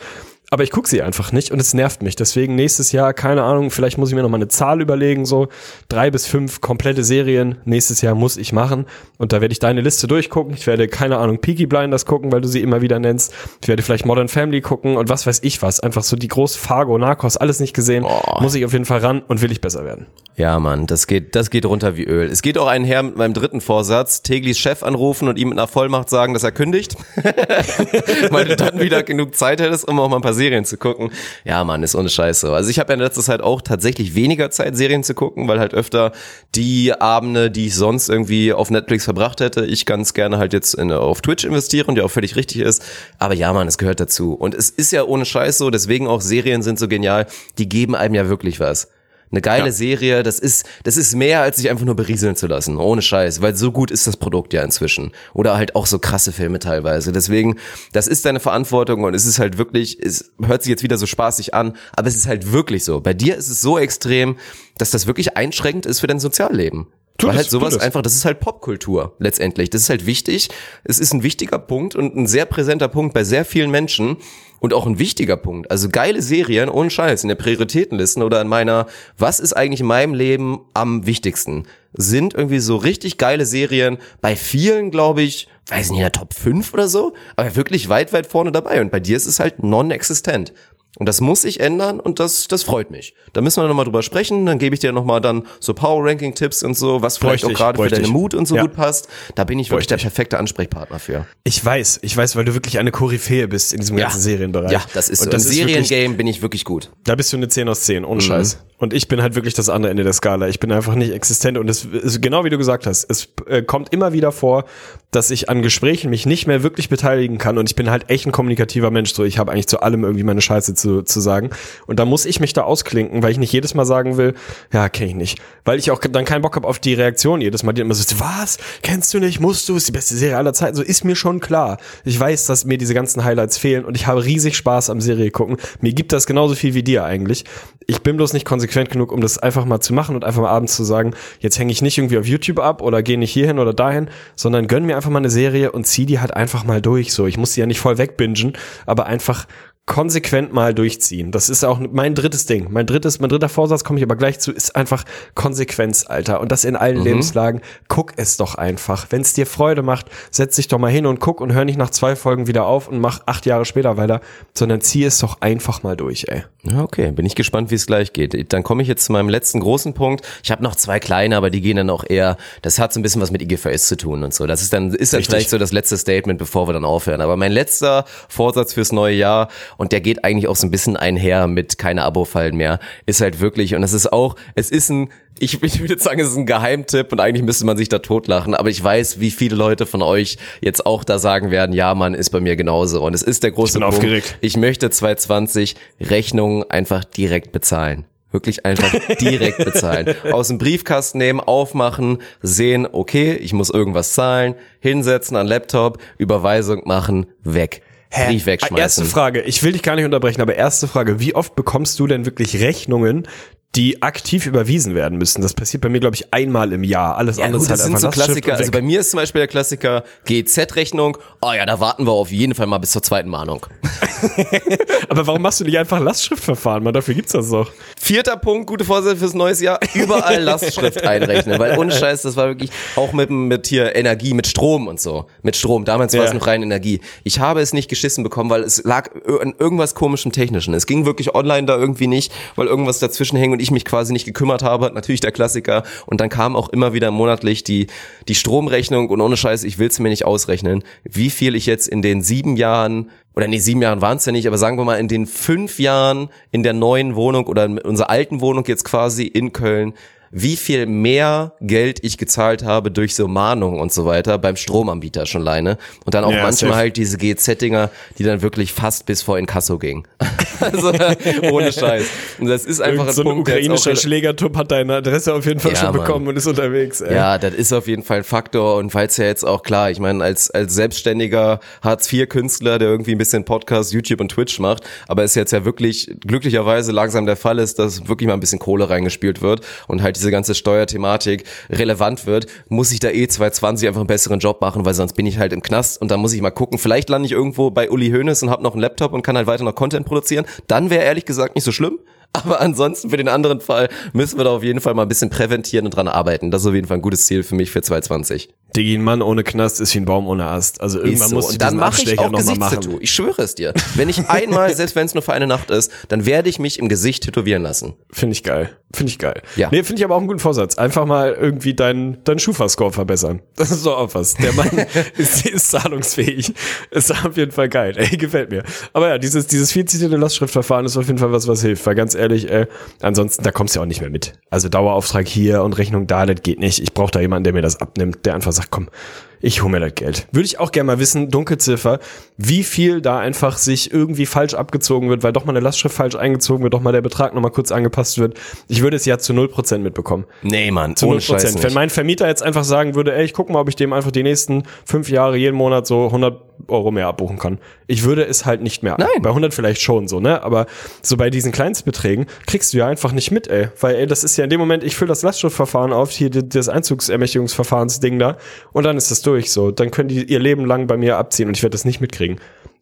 [SPEAKER 6] Aber ich gucke sie einfach nicht und es nervt mich. Deswegen nächstes Jahr, keine Ahnung, vielleicht muss ich mir noch mal eine Zahl überlegen, so drei bis fünf komplette Serien nächstes Jahr muss ich machen. Und da werde ich deine Liste durchgucken. Ich werde, keine Ahnung, Peaky Blinders gucken, weil du sie immer wieder nennst. Ich werde vielleicht Modern Family gucken und was weiß ich was. Einfach so die groß Fargo, Narcos, alles nicht gesehen. Muss ich auf jeden Fall ran und will ich besser werden.
[SPEAKER 5] Ja, Mann, das geht, das geht runter wie Öl. Es geht auch einher mit meinem dritten Vorsatz, Teglis Chef anrufen und ihm mit einer Vollmacht sagen, dass er kündigt. Weil du dann wieder genug Zeit hättest, um auch mal ein paar Serien zu gucken. Ja, Mann, ist ohne Scheiße. Also ich habe ja in letzter Zeit auch tatsächlich weniger Zeit, Serien zu gucken, weil halt öfter die Abende, die ich sonst irgendwie auf Netflix verbracht hätte, ich ganz gerne halt jetzt in, auf Twitch investiere und ja auch völlig richtig ist. Aber ja, Mann, es gehört dazu. Und es ist ja ohne Scheiß so, deswegen auch Serien sind so genial, die geben einem ja wirklich was. Eine geile
[SPEAKER 6] Ja.
[SPEAKER 5] Serie, das ist, das ist mehr, als sich einfach nur berieseln zu lassen. Ohne Scheiß. Weil so gut ist das Produkt ja inzwischen. Oder halt auch so krasse Filme teilweise. Deswegen, das ist deine Verantwortung und es ist halt wirklich, es hört sich jetzt wieder so spaßig an, aber es ist halt wirklich so. Bei dir ist es so extrem, dass das wirklich einschränkend ist für dein Sozialleben.
[SPEAKER 6] Tut
[SPEAKER 5] Weil
[SPEAKER 6] es,
[SPEAKER 5] halt sowas
[SPEAKER 6] es.
[SPEAKER 5] einfach, das ist halt Popkultur letztendlich. Das ist halt wichtig. Es ist ein wichtiger Punkt und ein sehr präsenter Punkt bei sehr vielen Menschen und auch ein wichtiger Punkt. Also geile Serien, ohne Scheiß, in der Prioritätenliste oder in meiner, was ist eigentlich in meinem Leben am wichtigsten? Sind irgendwie so richtig geile Serien bei vielen, glaube ich, weiß nicht, in der Top 5 oder so, aber wirklich weit, weit vorne dabei. Und bei dir ist es halt non-existent. Und das muss sich ändern und das, das freut mich. Da müssen wir nochmal drüber sprechen. Dann gebe ich dir nochmal dann so Power-Ranking-Tipps und so, was vielleicht
[SPEAKER 6] Bräuchte
[SPEAKER 5] auch
[SPEAKER 6] ich,
[SPEAKER 5] gerade für deine
[SPEAKER 6] ich.
[SPEAKER 5] Mut und so
[SPEAKER 6] Ja.
[SPEAKER 5] gut passt. Da bin ich wirklich
[SPEAKER 6] Bräuchte
[SPEAKER 5] der perfekte Ansprechpartner für.
[SPEAKER 6] Ich weiß, ich weiß, weil du wirklich eine Koryphäe bist in diesem ganzen Serienbereich.
[SPEAKER 5] Ja, das ist so.
[SPEAKER 6] Und das
[SPEAKER 5] Im
[SPEAKER 6] wirklich,
[SPEAKER 5] Seriengame bin ich wirklich gut.
[SPEAKER 6] Da bist du eine 10 aus 10,
[SPEAKER 5] Mhm.
[SPEAKER 6] ohne Scheiß. Und ich bin halt wirklich das andere Ende der Skala. Ich bin einfach nicht existent und es ist genau wie du gesagt hast. Es äh, kommt immer wieder vor, dass ich an Gesprächen mich nicht mehr wirklich beteiligen kann und ich bin halt echt ein kommunikativer Mensch. So, ich habe eigentlich zu allem irgendwie meine Scheiße zu, zu sagen. Und da muss ich mich da ausklinken, weil ich nicht jedes Mal sagen will, ja, kenne ich nicht. Weil ich auch dann keinen Bock habe auf die Reaktion jedes Mal, die immer so, was? Kennst du nicht? Musst du? Ist die beste Serie aller Zeiten. So ist mir schon klar. Ich weiß, dass mir diese ganzen Highlights fehlen und ich habe riesig Spaß am Serie gucken. Mir gibt das genauso viel wie dir eigentlich. Ich bin bloß nicht konsequent genug, um das einfach mal zu machen und einfach mal abends zu sagen, jetzt hänge ich nicht irgendwie auf YouTube ab oder gehe nicht hierhin oder dahin, sondern gönn mir einfach mal eine Serie und zieh die halt einfach mal durch. So, ich muss die ja nicht voll wegbingen, aber einfach konsequent mal durchziehen. Das ist auch mein drittes Ding. Mein drittes, mein dritter Vorsatz, komme ich aber gleich zu, ist einfach Konsequenz, Alter. Und das in allen
[SPEAKER 5] Mhm.
[SPEAKER 6] Lebenslagen. Guck es doch einfach. Wenn es dir Freude macht, setz dich doch mal hin und guck und hör nicht nach zwei Folgen wieder auf und mach acht Jahre später weiter, sondern zieh es doch einfach mal durch, ey.
[SPEAKER 5] Ja, okay, bin ich gespannt, wie es gleich geht. Dann komme ich jetzt zu meinem letzten großen Punkt. Ich habe noch zwei kleine, aber die gehen dann auch eher, das hat so ein bisschen was mit IGVS zu tun und so. Das ist dann, ist dann
[SPEAKER 6] Richtig.
[SPEAKER 5] vielleicht so das letzte Statement, bevor wir dann aufhören. Aber mein letzter Vorsatz fürs neue Jahr, und der geht eigentlich auch so ein bisschen einher mit keine Abo-Fallen mehr, ist halt wirklich, und das ist auch, es ist ein, ich, ich würde sagen, es ist ein Geheimtipp und eigentlich müsste man sich da totlachen, aber ich weiß, wie viele Leute von euch jetzt auch da sagen werden, ja, Mann, ist bei mir genauso. Und es ist der große
[SPEAKER 6] bin
[SPEAKER 5] Punkt.
[SPEAKER 6] aufgeregt.
[SPEAKER 5] Ich möchte 2020 Rechnungen einfach direkt bezahlen. Wirklich einfach direkt bezahlen. Aus dem Briefkasten nehmen, aufmachen, sehen, okay, ich muss irgendwas zahlen, hinsetzen an Laptop, Überweisung machen, weg. Brief wegschmeißen.
[SPEAKER 6] Erste Frage, ich will dich gar nicht unterbrechen, aber erste Frage, wie oft bekommst du denn wirklich Rechnungen, die aktiv überwiesen werden müssen? Das passiert bei mir, glaube ich, einmal im Jahr. Alles
[SPEAKER 5] Ja,
[SPEAKER 6] andere ist halt
[SPEAKER 5] das sind
[SPEAKER 6] einfach
[SPEAKER 5] so Klassiker. Also bei mir ist zum Beispiel der Klassiker GZ-Rechnung. Oh ja, da warten wir auf jeden Fall mal bis zur zweiten Mahnung.
[SPEAKER 6] Aber warum machst du nicht einfach Lastschriftverfahren? Man, dafür gibt's das doch.
[SPEAKER 5] Vierter Punkt, gute Vorsätze fürs neues Jahr, überall Lastschrift einrechnen, weil ohne Scheiß, das war wirklich auch mit, mit hier Energie, mit Strom und so, mit Strom, damals war
[SPEAKER 6] Ja.
[SPEAKER 5] es noch rein Energie. Ich habe es nicht geschissen bekommen, weil es lag an irgendwas komischem Technischen. Es ging wirklich online da irgendwie nicht, weil irgendwas dazwischen hing und ich mich quasi nicht gekümmert habe, natürlich der Klassiker. Und dann kam auch immer wieder monatlich die, die Stromrechnung und ohne Scheiß, ich will es mir nicht ausrechnen, wie viel ich jetzt in den sieben Jahren oder nee, sieben Jahren waren es ja nicht, aber sagen wir mal in den fünf Jahren in der neuen Wohnung oder in unserer alten Wohnung jetzt quasi in Köln, wie viel mehr Geld ich gezahlt habe durch so Mahnungen und so weiter beim Stromanbieter schon alleine. Und dann auch
[SPEAKER 6] Ja,
[SPEAKER 5] manchmal
[SPEAKER 6] safe.
[SPEAKER 5] halt diese GZ-Dinger, die dann wirklich fast bis vor Inkasso gingen. also ohne Scheiß. Und das ist einfach
[SPEAKER 6] Irgend so ein
[SPEAKER 5] Punkt, der jetzt auch
[SPEAKER 6] ukrainischer Schlägertrupp hat deine Adresse auf jeden Fall
[SPEAKER 5] Ja,
[SPEAKER 6] schon
[SPEAKER 5] Mann.
[SPEAKER 6] bekommen und ist unterwegs. Ey.
[SPEAKER 5] Ja, das ist auf jeden Fall ein Faktor und falls ja jetzt auch klar, ich meine, als, als selbstständiger Hartz-IV-Künstler, der irgendwie ein bisschen Podcast, YouTube und Twitch macht, aber es jetzt ja wirklich glücklicherweise langsam der Fall ist, dass wirklich mal ein bisschen Kohle reingespielt wird und halt diese ganze Steuerthematik relevant wird, muss ich da eh 2020 einfach einen besseren Job machen, weil sonst bin ich halt im Knast und dann muss ich mal gucken, vielleicht lande ich irgendwo bei Uli Hoeneß und habe noch einen Laptop und kann halt weiter noch Content produzieren. Dann wäre ehrlich gesagt nicht so schlimm. Aber ansonsten für den anderen Fall müssen wir da auf jeden Fall mal ein bisschen präventieren und dran arbeiten. Das ist auf jeden Fall ein gutes Ziel für mich für 2020.
[SPEAKER 6] Digi, ein Mann ohne Knast ist wie ein Baum ohne Ast. Also irgendwann
[SPEAKER 5] so.
[SPEAKER 6] du
[SPEAKER 5] Und dann mache ich auch Gesichtstattoo.
[SPEAKER 6] machen.
[SPEAKER 5] Ich schwöre es dir. Wenn ich einmal, selbst wenn es nur für eine Nacht ist, dann werde ich mich im Gesicht tätowieren lassen.
[SPEAKER 6] Finde ich geil. Finde ich geil.
[SPEAKER 5] Ja.
[SPEAKER 6] Nee, finde ich aber auch einen guten Vorsatz. Einfach mal irgendwie deinen dein Schufa-Score verbessern. Das ist doch auch was. Der Mann ist, ist zahlungsfähig. Ist auf jeden Fall geil. Ey, gefällt mir. Aber ja, dieses, dieses viel zitierte Lastschriftverfahren ist auf jeden Fall was, was hilft. Weil ganz ehrlich, ey, ansonsten, da kommst du ja auch nicht mehr mit. Also Dauerauftrag hier und Rechnung da, das geht nicht. Ich brauche da jemanden, der mir das abnimmt, der einfach sagt, komm, ich hole mir das Geld. Würde ich auch gerne mal wissen, Dunkelziffer, wie viel da einfach sich irgendwie falsch abgezogen wird, weil doch mal eine Lastschrift falsch eingezogen wird, doch mal der Betrag nochmal kurz angepasst wird. Ich würde es ja zu 0% mitbekommen.
[SPEAKER 5] Nee, Mann,
[SPEAKER 6] Zu
[SPEAKER 5] ohne
[SPEAKER 6] 0%.
[SPEAKER 5] Scheiß
[SPEAKER 6] Wenn mein Vermieter jetzt einfach sagen würde, ey, ich guck mal, ob ich dem einfach die nächsten fünf Jahre jeden Monat so 100 Euro mehr abbuchen kann. Ich würde es halt nicht mehr.
[SPEAKER 5] Nein.
[SPEAKER 6] Bei 100 vielleicht schon so, ne? Aber so bei diesen Kleinstbeträgen kriegst du ja einfach nicht mit, ey. Weil, ey, das ist ja in dem Moment, ich fülle das Lastschriftverfahren auf, hier das Einzugsermächtigungsverfahrensding da, und dann ist das durch, so. Dann können die ihr Leben lang bei mir abziehen und ich werde das nicht mitkriegen.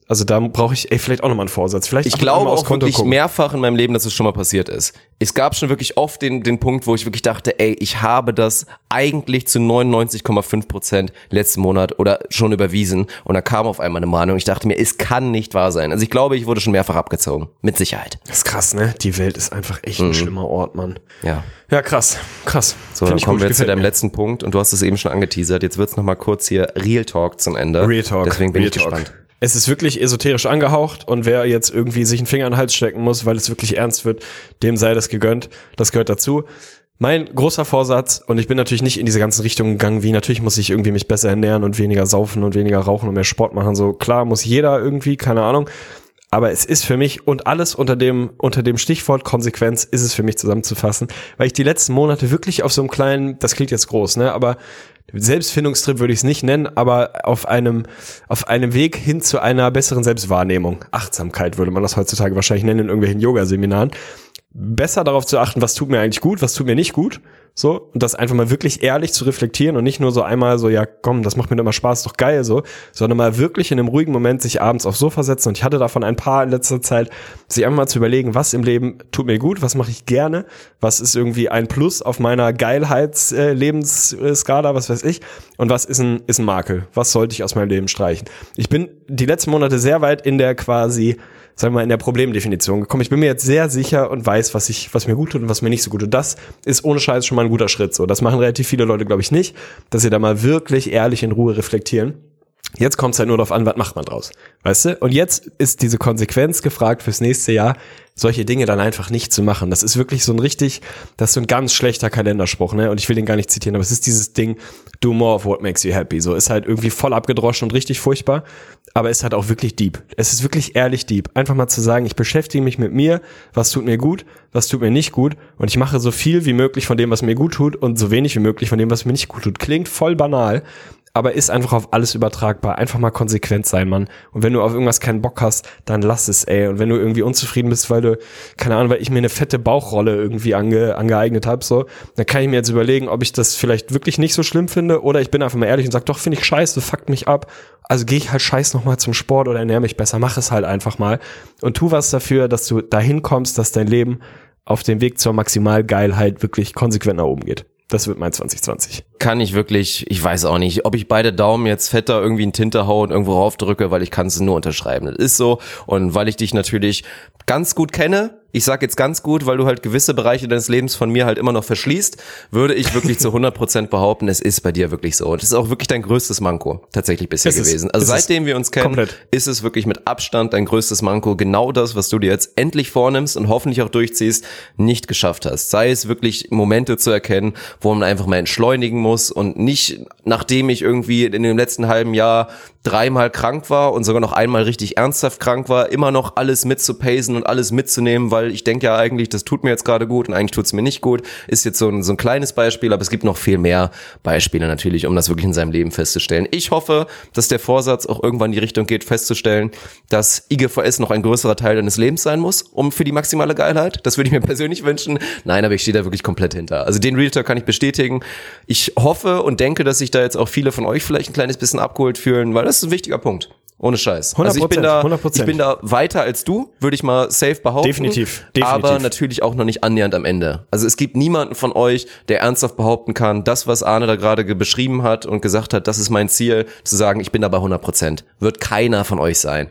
[SPEAKER 6] Also da brauche ich, ey, vielleicht auch nochmal einen Vorsatz. Vielleicht
[SPEAKER 5] Ich glaube auch
[SPEAKER 6] Konto
[SPEAKER 5] wirklich
[SPEAKER 6] gucken.
[SPEAKER 5] mehrfach in meinem Leben, dass es schon mal passiert ist. Es gab schon wirklich oft den, den Punkt, wo ich wirklich dachte, ey, ich habe das eigentlich zu 99,5 Prozent letzten Monat oder schon überwiesen und dann kam auf einmal eine Mahnung. Ich dachte mir, es kann nicht wahr sein. Also ich glaube, ich wurde schon mehrfach abgezogen. Mit Sicherheit.
[SPEAKER 6] Das ist krass, ne? Die Welt ist einfach echt ein schlimmer Ort, Mann.
[SPEAKER 5] Ja.
[SPEAKER 6] Ja, krass. Krass.
[SPEAKER 5] So,
[SPEAKER 6] Find
[SPEAKER 5] dann
[SPEAKER 6] ich
[SPEAKER 5] kommen
[SPEAKER 6] gut,
[SPEAKER 5] wir jetzt zu deinem
[SPEAKER 6] mir.
[SPEAKER 5] letzten Punkt und du hast es eben schon angeteasert. Jetzt wird's noch mal kurz hier Real Talk zum Ende.
[SPEAKER 6] Real Talk.
[SPEAKER 5] Deswegen bin
[SPEAKER 6] Real
[SPEAKER 5] ich
[SPEAKER 6] Talk.
[SPEAKER 5] gespannt.
[SPEAKER 6] Es ist wirklich esoterisch angehaucht und wer jetzt irgendwie sich einen Finger in den Hals stecken muss, weil es wirklich ernst wird, dem sei das gegönnt. Das gehört dazu. Mein großer Vorsatz, und ich bin natürlich nicht in diese ganzen Richtungen gegangen, wie natürlich muss ich irgendwie mich besser ernähren und weniger saufen und weniger rauchen und mehr Sport machen. So klar muss jeder irgendwie, keine Ahnung. Aber es ist für mich und alles unter dem, unter dem Stichwort Konsequenz ist es für mich zusammenzufassen, weil ich die letzten Monate wirklich auf so einem kleinen, das klingt jetzt groß, ne, aber Selbstfindungstrip würde ich es nicht nennen, aber auf einem, auf einem Weg hin zu einer besseren Selbstwahrnehmung. Achtsamkeit würde man das heutzutage wahrscheinlich nennen in irgendwelchen Yoga-Seminaren. Besser darauf zu achten, was tut mir eigentlich gut, was tut mir nicht gut so, und das einfach mal wirklich ehrlich zu reflektieren und nicht nur so einmal so, ja, komm, das macht mir immer Spaß, doch geil, so, sondern mal wirklich in einem ruhigen Moment sich abends aufs Sofa setzen und ich hatte davon ein paar in letzter Zeit, sich einfach mal zu überlegen, was im Leben tut mir gut, was mache ich gerne, was ist irgendwie ein Plus auf meiner Geilheits-Lebensskala, was weiß ich, und was ist ein, ist ein Makel, was sollte ich aus meinem Leben streichen. Ich bin die letzten Monate sehr weit in der quasi sagen wir mal, in der Problemdefinition gekommen. Ich bin mir jetzt sehr sicher und weiß, was ich, was mir gut tut und was mir nicht so gut tut. Das ist ohne Scheiß schon mal ein guter Schritt. So, das machen relativ viele Leute, glaube ich, nicht, dass sie da mal wirklich ehrlich in Ruhe reflektieren. Jetzt kommt es halt nur darauf an, was macht man draus. Weißt du? Und jetzt ist diese Konsequenz gefragt fürs nächste Jahr, solche Dinge dann einfach nicht zu machen. Das ist wirklich so ein richtig, das ist so ein ganz schlechter Kalenderspruch, ne? Und ich will den gar nicht zitieren, aber es ist dieses Ding, do more of what makes you happy. So ist halt irgendwie voll abgedroschen und richtig furchtbar, aber ist halt auch wirklich deep. Es ist wirklich ehrlich deep. Einfach mal zu sagen, ich beschäftige mich mit mir, was tut mir gut, was tut mir nicht gut und ich mache so viel wie möglich von dem, was mir gut tut und so wenig wie möglich von dem, was mir nicht gut tut. Klingt voll banal, aber ist einfach auf alles übertragbar. Einfach mal konsequent sein, Mann. Und wenn du auf irgendwas keinen Bock hast, dann lass es, ey. Und wenn du irgendwie unzufrieden bist, weil du, keine Ahnung, weil ich mir eine fette Bauchrolle irgendwie ange, angeeignet habe, so, dann kann ich mir jetzt überlegen, ob ich das vielleicht wirklich nicht so schlimm finde oder ich bin einfach mal ehrlich und sag, doch, finde ich scheiße, fuckt mich ab. Also gehe ich halt scheiß nochmal zum Sport oder ernähre mich besser. Mach es halt einfach mal. Und tu was dafür, dass du dahin kommst, dass dein Leben auf dem Weg zur Maximalgeilheit wirklich konsequent nach oben geht. Das wird mein 2020.
[SPEAKER 5] Kann ich wirklich, ich weiß auch nicht, ob ich beide Daumen jetzt fetter irgendwie in Tinte haue und irgendwo raufdrücke, weil ich kann es nur unterschreiben. Das ist so. Und weil ich dich natürlich ganz gut kenne, ich sag jetzt ganz gut, weil du halt gewisse Bereiche deines Lebens von mir halt immer noch verschließt, würde ich wirklich zu 100 Prozent behaupten, es ist bei dir wirklich so. Und es ist auch wirklich dein größtes Manko tatsächlich bisher
[SPEAKER 6] ist-
[SPEAKER 5] gewesen. Also seitdem wir uns kennen,
[SPEAKER 6] komplett.
[SPEAKER 5] ist es wirklich mit Abstand dein größtes Manko, genau das, was du dir jetzt endlich vornimmst und hoffentlich auch durchziehst, nicht geschafft hast. Sei es wirklich Momente zu erkennen, wo man einfach mal entschleunigen muss und nicht, nachdem ich irgendwie in dem letzten halben Jahr dreimal krank war und sogar noch einmal richtig ernsthaft krank war, immer noch alles mitzupacen und alles mitzunehmen, weil ich denke ja eigentlich, das tut mir jetzt gerade gut und eigentlich tut es mir nicht gut. Ist jetzt so ein, so ein kleines Beispiel, aber es gibt noch viel mehr Beispiele natürlich, um das wirklich in seinem Leben festzustellen. Ich hoffe, dass der Vorsatz auch irgendwann in die Richtung geht, festzustellen, dass IGVS noch ein größerer Teil deines Lebens sein muss, um für die maximale Geilheit. Das würde ich mir persönlich wünschen. Nein, aber ich stehe da wirklich komplett hinter. Also den Realtor kann ich bestätigen. Ich hoffe und denke, dass sich da jetzt auch viele von euch vielleicht ein kleines bisschen abgeholt fühlen, weil das ist ein wichtiger Punkt. Ohne Scheiß. Also ich bin
[SPEAKER 6] 100%,
[SPEAKER 5] da,
[SPEAKER 6] 100%.
[SPEAKER 5] ich bin da weiter als du, würde ich mal safe behaupten.
[SPEAKER 6] Definitiv, definitiv.
[SPEAKER 5] Aber natürlich auch noch nicht annähernd am Ende. Also es gibt niemanden von euch, der ernsthaft behaupten kann, das, was Arne da gerade ge- beschrieben hat und gesagt hat, das ist mein Ziel, zu sagen, ich bin da bei 100 Prozent. Wird keiner von euch sein.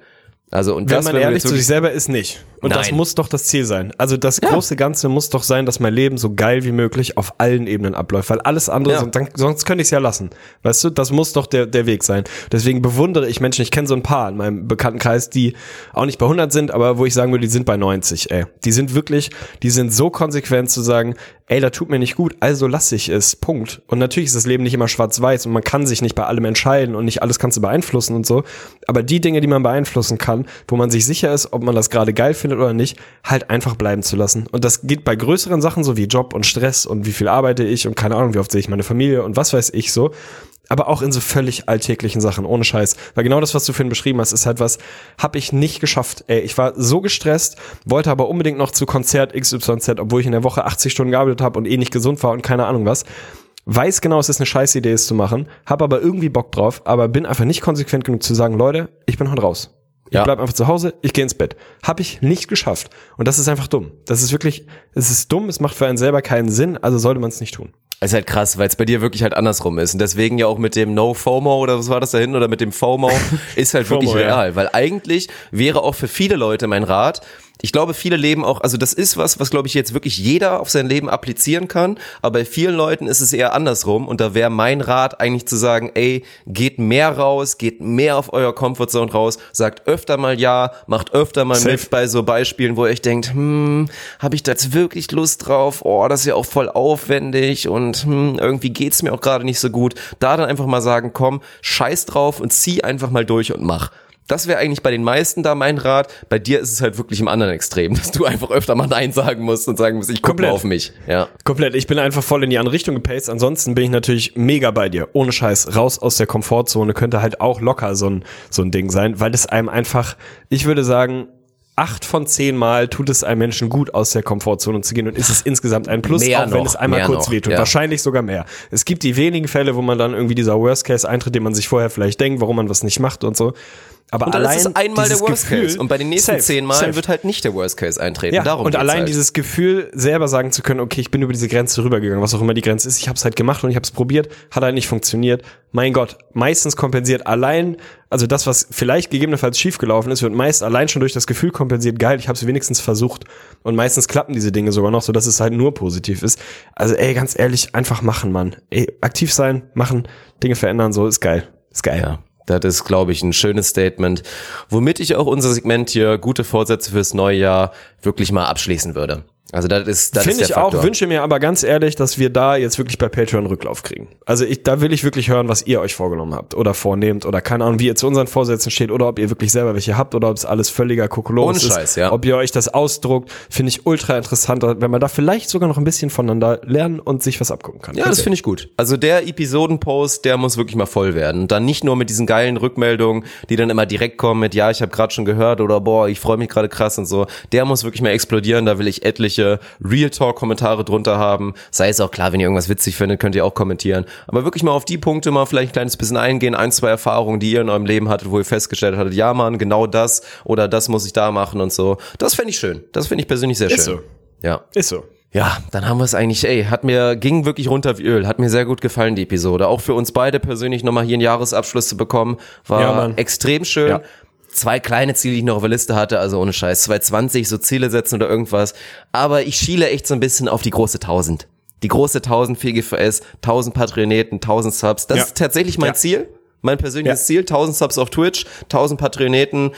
[SPEAKER 5] Also und
[SPEAKER 6] Wenn
[SPEAKER 5] das,
[SPEAKER 6] man
[SPEAKER 5] wenn
[SPEAKER 6] ehrlich zu sich selber ist, nicht. Und das
[SPEAKER 5] Nein.
[SPEAKER 6] muss doch das Ziel sein. Also das große Ganze muss doch sein, dass mein Leben so geil wie möglich auf allen Ebenen abläuft. Weil alles andere,
[SPEAKER 5] Ja.
[SPEAKER 6] sonst, dann, sonst könnte ich es ja lassen. Weißt du, das muss doch der, der Weg sein. Deswegen bewundere ich Menschen, ich kenne so ein paar in meinem Bekanntenkreis, die auch nicht bei 100 sind, aber wo ich sagen würde, die sind bei 90, ey. Die sind wirklich, die sind so konsequent zu sagen, ey, da tut mir nicht gut, also lasse ich es, Punkt. Und natürlich ist das Leben nicht immer schwarz-weiß und man kann sich nicht bei allem entscheiden und nicht alles kannst du beeinflussen und so. Aber die Dinge, die man beeinflussen kann, wo man sich sicher ist, ob man das gerade geil findet oder nicht, halt einfach bleiben zu lassen. Und das geht bei größeren Sachen so wie Job und Stress und wie viel arbeite ich und keine Ahnung, wie oft sehe ich meine Familie und was weiß ich so. Aber auch in so völlig alltäglichen Sachen, ohne Scheiß. Weil genau das, was du vorhin beschrieben hast, ist halt was, hab ich nicht geschafft. Ey, ich war so gestresst, wollte aber unbedingt noch zu Konzert XYZ, obwohl ich in der Woche 80 Stunden gearbeitet habe und eh nicht gesund war und keine Ahnung was. Weiß genau, es ist eine scheiß Idee, es zu machen, hab aber irgendwie Bock drauf, aber bin einfach nicht konsequent genug zu sagen, Leute, ich bin heute raus. Ich
[SPEAKER 5] Ja.
[SPEAKER 6] bleib einfach zu Hause, ich gehe ins Bett. Hab ich nicht geschafft. Und das ist einfach dumm. Das ist wirklich, es ist dumm, es macht für einen selber keinen Sinn, also sollte man es nicht tun.
[SPEAKER 5] Es ist halt krass, weil es bei dir wirklich halt andersrum ist. Und deswegen ja auch mit dem No FOMO oder was war das da hinten oder mit dem FOMO ist halt wirklich
[SPEAKER 6] FOMO, ja.
[SPEAKER 5] real. Weil eigentlich wäre auch für viele Leute mein Rat, ich glaube, viele leben auch, also das ist was, was glaube ich jetzt wirklich jeder auf sein Leben applizieren kann. Aber bei vielen Leuten ist es eher andersrum. Und da wäre mein Rat eigentlich zu sagen, ey, geht mehr raus, geht mehr auf euer Comfortzone raus, sagt öfter mal ja, macht öfter mal
[SPEAKER 6] Safe.
[SPEAKER 5] mit bei so Beispielen, wo ihr euch denkt, hm, habe ich da jetzt wirklich Lust drauf? Oh, das ist ja auch voll aufwendig und hm, irgendwie geht's mir auch gerade nicht so gut. Da dann einfach mal sagen, komm, scheiß drauf und zieh einfach mal durch und mach. Das wäre eigentlich bei den meisten da mein Rat. Bei dir ist es halt wirklich im anderen Extrem, dass du einfach öfter mal Nein sagen musst und sagen musst, ich gucke mal
[SPEAKER 6] Komplett.
[SPEAKER 5] auf mich. Ja.
[SPEAKER 6] Komplett. Ich bin einfach voll in die andere Richtung gepaced. Ansonsten bin ich natürlich mega bei dir. Ohne Scheiß. Raus aus der Komfortzone könnte halt auch locker so ein, so ein Ding sein, weil das einem einfach, ich würde sagen, acht von zehn Mal tut es einem Menschen gut, aus der Komfortzone zu gehen und ist es insgesamt ein Plus,
[SPEAKER 5] Mehr
[SPEAKER 6] auch wenn
[SPEAKER 5] noch,
[SPEAKER 6] es einmal kurz
[SPEAKER 5] noch,
[SPEAKER 6] wehtut.
[SPEAKER 5] ja.
[SPEAKER 6] Wahrscheinlich sogar mehr. Es gibt die wenigen Fälle, wo man dann irgendwie dieser Worst Case eintritt, den man sich vorher vielleicht denkt, warum man was nicht macht und so. Aber
[SPEAKER 5] Und
[SPEAKER 6] allein
[SPEAKER 5] ist einmal der Worst
[SPEAKER 6] Gefühl,
[SPEAKER 5] Case. Und bei den nächsten
[SPEAKER 6] safe,
[SPEAKER 5] zehn Malen
[SPEAKER 6] safe.
[SPEAKER 5] wird halt nicht der Worst Case eintreten.
[SPEAKER 6] Ja,
[SPEAKER 5] Darum
[SPEAKER 6] und allein
[SPEAKER 5] halt.
[SPEAKER 6] dieses Gefühl, selber sagen zu können, okay, ich bin über diese Grenze rübergegangen, was auch immer die Grenze ist, ich habe es halt gemacht und ich habe es probiert, hat halt nicht funktioniert. Mein Gott, meistens kompensiert allein, also das, was vielleicht gegebenenfalls schiefgelaufen ist, wird meist allein schon durch das Gefühl kompensiert, geil, ich habe es wenigstens versucht. Und meistens klappen diese Dinge sogar noch, so dass es halt nur positiv ist. Also ey, ganz ehrlich, einfach machen, Mann. Ey, aktiv sein, machen, Dinge verändern, so ist geil. Ist geil.
[SPEAKER 5] Ja, das ist, glaube ich, ein schönes Statement, womit ich auch unser Segment hier gute Vorsätze fürs neue Jahr wirklich mal abschließen würde. Also das ist das
[SPEAKER 6] Finde ich
[SPEAKER 5] der
[SPEAKER 6] auch,
[SPEAKER 5] Faktor.
[SPEAKER 6] wünsche mir aber ganz ehrlich, dass wir da jetzt wirklich bei Patreon Rücklauf kriegen. Also ich, da will ich wirklich hören, was ihr euch vorgenommen habt oder vornehmt oder keine Ahnung, wie ihr zu unseren Vorsätzen steht oder ob ihr wirklich selber welche habt oder ob es alles völliger Kokolores
[SPEAKER 5] Ohne
[SPEAKER 6] ist.
[SPEAKER 5] Scheiß, ja.
[SPEAKER 6] Ob ihr euch das ausdruckt, finde ich ultra interessant, wenn man da vielleicht sogar noch ein bisschen voneinander lernen und sich was abgucken kann.
[SPEAKER 5] Ja, das finde ich gut. Also der Episodenpost, der muss wirklich mal voll werden. Und dann nicht nur mit diesen geilen Rückmeldungen, die dann immer direkt kommen mit, ja, ich habe gerade schon gehört oder boah, ich freue mich gerade krass und so. Der muss wirklich mal explodieren. Da will ich etliche Real Talk Kommentare drunter haben. Sei es auch klar, wenn ihr irgendwas witzig findet, könnt ihr auch kommentieren. Aber wirklich mal auf die Punkte mal vielleicht ein kleines bisschen eingehen. Ein, zwei Erfahrungen, die ihr in eurem Leben hattet, wo ihr festgestellt hattet, ja, Mann, genau das oder das muss ich da machen und so. Das fände ich schön. Das finde ich persönlich sehr
[SPEAKER 6] Ist
[SPEAKER 5] schön.
[SPEAKER 6] so.
[SPEAKER 5] Ja.
[SPEAKER 6] Ist so.
[SPEAKER 5] Ja, dann haben wir es eigentlich, ey, hat mir, ging wirklich runter wie Öl, hat mir sehr gut gefallen, die Episode. Auch für uns beide persönlich nochmal hier einen Jahresabschluss zu bekommen, war
[SPEAKER 6] Ja,
[SPEAKER 5] extrem schön.
[SPEAKER 6] Ja.
[SPEAKER 5] Zwei kleine Ziele, die ich noch auf der Liste hatte, also ohne Scheiß, 220, so Ziele setzen oder irgendwas. Aber ich schiele echt so ein bisschen auf die große 1000. Die große 1000 für GVS, 1000 Patroneten, 1000 Subs. Das
[SPEAKER 6] Ja.
[SPEAKER 5] ist tatsächlich mein
[SPEAKER 6] Ja.
[SPEAKER 5] Ziel. Mein persönliches
[SPEAKER 6] Ja.
[SPEAKER 5] Ziel, 1000 Subs auf Twitch, 1000 Patroneten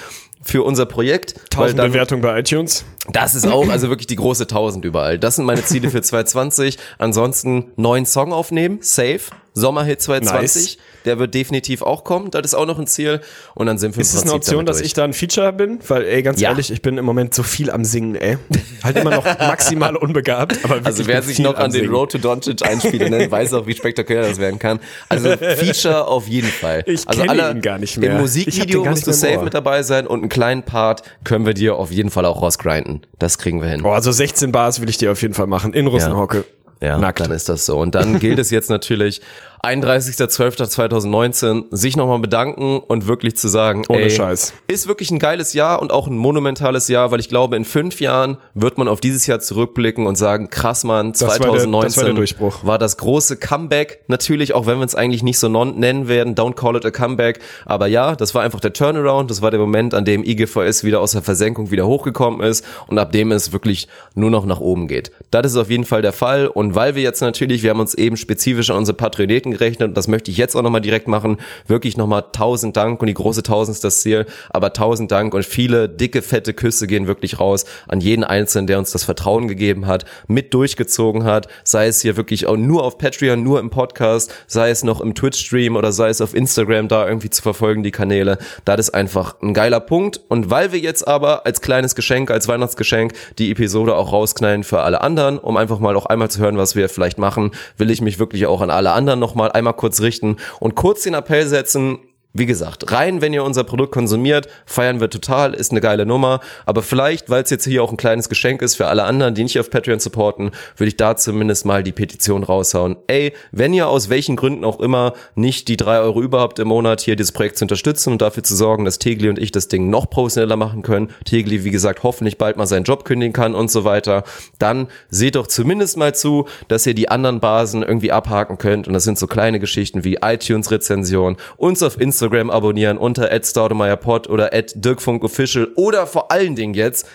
[SPEAKER 5] für unser Projekt. weil
[SPEAKER 6] 1000
[SPEAKER 5] dann-
[SPEAKER 6] Bewertungen bei iTunes.
[SPEAKER 5] das ist auch also wirklich die große 1000 überall. Das sind meine Ziele für 2020. Ansonsten neuen Song aufnehmen, safe. Sommerhit 2020. Der wird definitiv auch kommen. Das ist auch noch ein Ziel. Und dann sind wir
[SPEAKER 6] Ist es eine Option, dass ich da ein Feature bin? Weil, ey, ganz
[SPEAKER 5] Ja.
[SPEAKER 6] ehrlich, ich bin im Moment so viel am Singen, ey. Halt immer noch maximal unbegabt. Aber
[SPEAKER 5] Also wer sich noch an den
[SPEAKER 6] Singen.
[SPEAKER 5] Road to Doncic Einspieler nennt, weiß auch, wie spektakulär das werden kann. Also Feature auf jeden Fall.
[SPEAKER 6] Ich
[SPEAKER 5] also
[SPEAKER 6] kenne
[SPEAKER 5] alle-
[SPEAKER 6] ihn gar nicht mehr.
[SPEAKER 5] Im Musikvideo musst du safe mit dabei sein und einen kleinen Part können wir dir auf jeden Fall auch rausgrinden. Das kriegen wir hin.
[SPEAKER 6] Oh, also 16 Bars will ich dir auf jeden Fall machen. In Russenhocke.
[SPEAKER 5] Ja,
[SPEAKER 6] Nackt.
[SPEAKER 5] dann ist das so. Und dann gilt es jetzt natürlich, 31.12.2019, sich nochmal bedanken und wirklich zu sagen,
[SPEAKER 6] Ohne
[SPEAKER 5] ey,
[SPEAKER 6] Scheiß.
[SPEAKER 5] ist wirklich ein geiles Jahr und auch ein monumentales Jahr, weil ich glaube, in fünf Jahren wird man auf dieses Jahr zurückblicken und sagen, krass Mann,
[SPEAKER 6] war der-
[SPEAKER 5] 2019
[SPEAKER 6] das war der Durchbruch.
[SPEAKER 5] war das große Comeback. Natürlich, auch wenn wir es eigentlich nicht so non nennen werden, don't call it a comeback. Aber ja, das war einfach der Turnaround. Das war der Moment, an dem IGVS wieder aus der Versenkung wieder hochgekommen ist und ab dem es wirklich nur noch nach oben geht. Das ist auf jeden Fall der Fall. Und weil wir jetzt natürlich, wir haben uns eben spezifisch an unsere Patroneten gerechnet und das möchte ich jetzt auch nochmal direkt machen, wirklich nochmal tausend Dank und die große Tausend ist das Ziel, aber tausend Dank und viele dicke, fette Küsse gehen wirklich raus an jeden Einzelnen, der uns das Vertrauen gegeben hat, mit durchgezogen hat, sei es hier wirklich auch nur auf Patreon, nur im Podcast, sei es noch im Twitch-Stream oder sei es auf Instagram da irgendwie zu verfolgen, die Kanäle. Das ist einfach ein geiler Punkt. Und weil wir jetzt aber als kleines Geschenk, als Weihnachtsgeschenk die Episode auch rausknallen für alle anderen, um einfach mal auch einmal zu hören, was wir vielleicht machen, will ich mich wirklich auch an alle anderen nochmal einmal kurz richten und kurz den Appell setzen, wie gesagt, rein, wenn ihr unser Produkt konsumiert, feiern wir total, ist eine geile Nummer. Aber vielleicht, weil es jetzt hier auch ein kleines Geschenk ist für alle anderen, die nicht auf Patreon supporten, würde ich da zumindest mal die Petition raushauen. Ey, wenn ihr aus welchen Gründen auch immer nicht die drei Euro überhaupt im Monat hier dieses Projekt zu unterstützen und dafür zu sorgen, dass Tegli und ich das Ding noch professioneller machen können, Tegli, wie gesagt, hoffentlich bald mal seinen Job kündigen kann und so weiter, dann seht doch zumindest mal zu, dass ihr die anderen Basen irgendwie abhaken könnt. Und das sind so kleine Geschichten wie iTunes-Rezension, uns auf Instagram abonnieren unter @staudemeierpod oder @dirkfunkofficial oder vor allen Dingen jetzt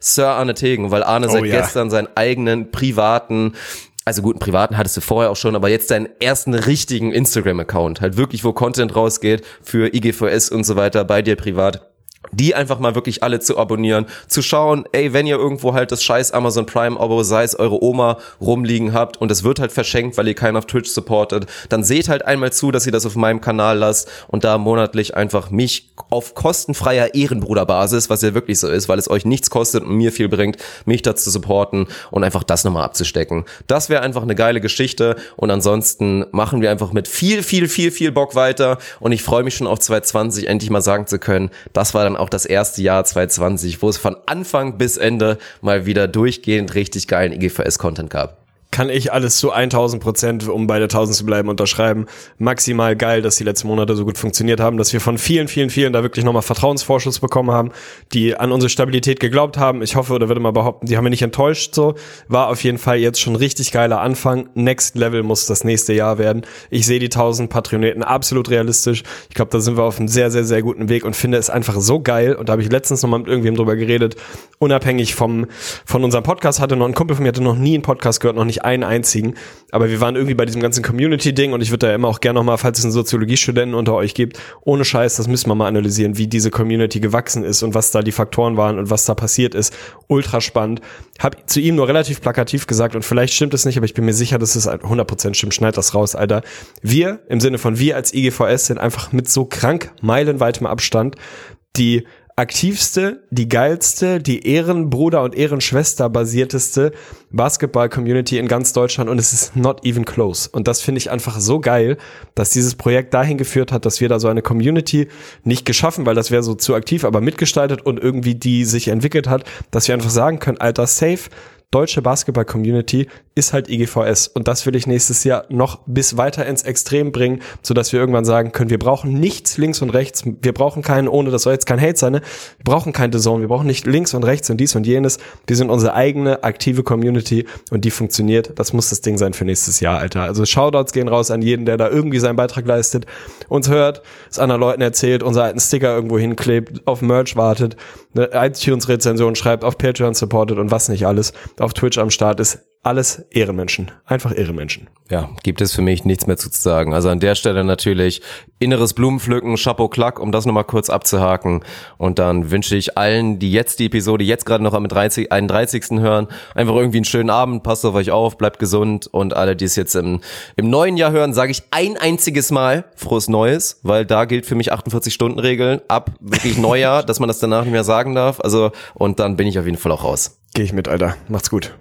[SPEAKER 5] Sir Arne Tegen, weil Arne seit
[SPEAKER 6] Oh ja.
[SPEAKER 5] gestern seinen eigenen privaten also guten privaten hattest du vorher auch schon, aber jetzt deinen ersten richtigen Instagram-Account, halt wirklich, wo Content rausgeht für IGVS und so weiter, bei dir privat. Die einfach mal wirklich alle zu abonnieren, zu schauen, ey, wenn ihr irgendwo halt das scheiß Amazon Prime Abo, sei es eure Oma rumliegen habt und es wird halt verschenkt, weil ihr keinen auf Twitch supportet, dann seht halt einmal zu, dass ihr das auf meinem Kanal lasst und da monatlich einfach mich auf kostenfreier Ehrenbruderbasis, was ja wirklich so ist, weil es euch nichts kostet und mir viel bringt, mich dazu zu supporten und einfach das nochmal abzustecken. Das wäre einfach eine geile Geschichte und ansonsten machen wir einfach mit viel, viel, viel, viel Bock weiter und ich freue mich schon auf 2020 endlich mal sagen zu können, das war dann auch das erste Jahr 2020, wo es von Anfang bis Ende mal wieder durchgehend richtig geilen IGVS-Content gab
[SPEAKER 6] kann ich alles zu 1000 Prozent, um bei der 1000 zu bleiben, unterschreiben. Maximal geil, dass die letzten Monate so gut funktioniert haben, dass wir von vielen, vielen, vielen da wirklich nochmal Vertrauensvorschuss bekommen haben, die an unsere Stabilität geglaubt haben. Ich hoffe oder würde mal behaupten, die haben wir nicht enttäuscht so. War auf jeden Fall jetzt schon richtig geiler Anfang. Next Level muss das nächste Jahr werden. Ich sehe die 1000 Patroneten absolut realistisch. Ich glaube, da sind wir auf einem sehr, sehr, sehr guten Weg und finde es einfach so geil. Und da habe ich letztens nochmal mit irgendwem drüber geredet. Unabhängig vom, von unserem Podcast hatte noch ein Kumpel von mir, hatte noch nie einen Podcast gehört, noch nicht einen einzigen. Aber wir waren irgendwie bei diesem ganzen Community-Ding und ich würde da immer auch gerne nochmal, falls es einen Soziologiestudenten unter euch gibt, ohne Scheiß, das müssen wir mal analysieren, wie diese Community gewachsen ist und was da die Faktoren waren und was da passiert ist. Ultra spannend. Hab zu ihm nur relativ plakativ gesagt und vielleicht stimmt es nicht, aber ich bin mir sicher, dass es 100% stimmt. Schneid das raus, Alter. Wir, im Sinne von wir als IGVS, sind einfach mit so krank meilenweitem Abstand die aktivste, die geilste, die Ehrenbruder und Ehrenschwester basierteste Basketball-Community in ganz Deutschland und es ist not even close. Und das finde ich einfach so geil, dass dieses Projekt dahin geführt hat, dass wir da so eine Community nicht geschaffen, weil das wäre so zu aktiv, aber mitgestaltet und irgendwie die sich entwickelt hat, dass wir einfach sagen können, Alter, safe, deutsche Basketball-Community ist halt IGVS. Und das will ich nächstes Jahr noch bis weiter ins Extrem bringen, sodass wir irgendwann sagen können, wir brauchen nichts links und rechts. Wir brauchen keinen, ohne das soll jetzt kein Hate sein, ne? Wir brauchen kein Zone. Wir brauchen nicht links und rechts und dies und jenes. Wir sind unsere eigene aktive Community und die funktioniert. Das muss das Ding sein für nächstes Jahr, Alter. Also Shoutouts gehen raus an jeden, der da irgendwie seinen Beitrag leistet, uns hört, es anderen Leuten erzählt, unsere alten Sticker irgendwo hinklebt, auf Merch wartet, eine iTunes-Rezension schreibt, auf Patreon supportet und was nicht alles auf Twitch am Start ist. Alles Ehrenmenschen. Einfach Ehrenmenschen.
[SPEAKER 5] Ja, gibt es für mich nichts mehr zu sagen. Also an der Stelle natürlich inneres Blumenpflücken, Chapeau Klack, um das nochmal kurz abzuhaken. Und dann wünsche ich allen, die jetzt die Episode jetzt gerade noch am 30, 31. hören, einfach irgendwie einen schönen Abend, passt auf euch auf, bleibt gesund. Und alle, die es jetzt im, im neuen Jahr hören, sage ich ein einziges Mal frohes Neues, weil da gilt für mich 48-Stunden-Regeln ab wirklich Neujahr, dass man das danach nicht mehr sagen darf. Also, und dann bin ich auf jeden Fall auch raus.
[SPEAKER 6] Gehe ich mit, Alter. Macht's gut.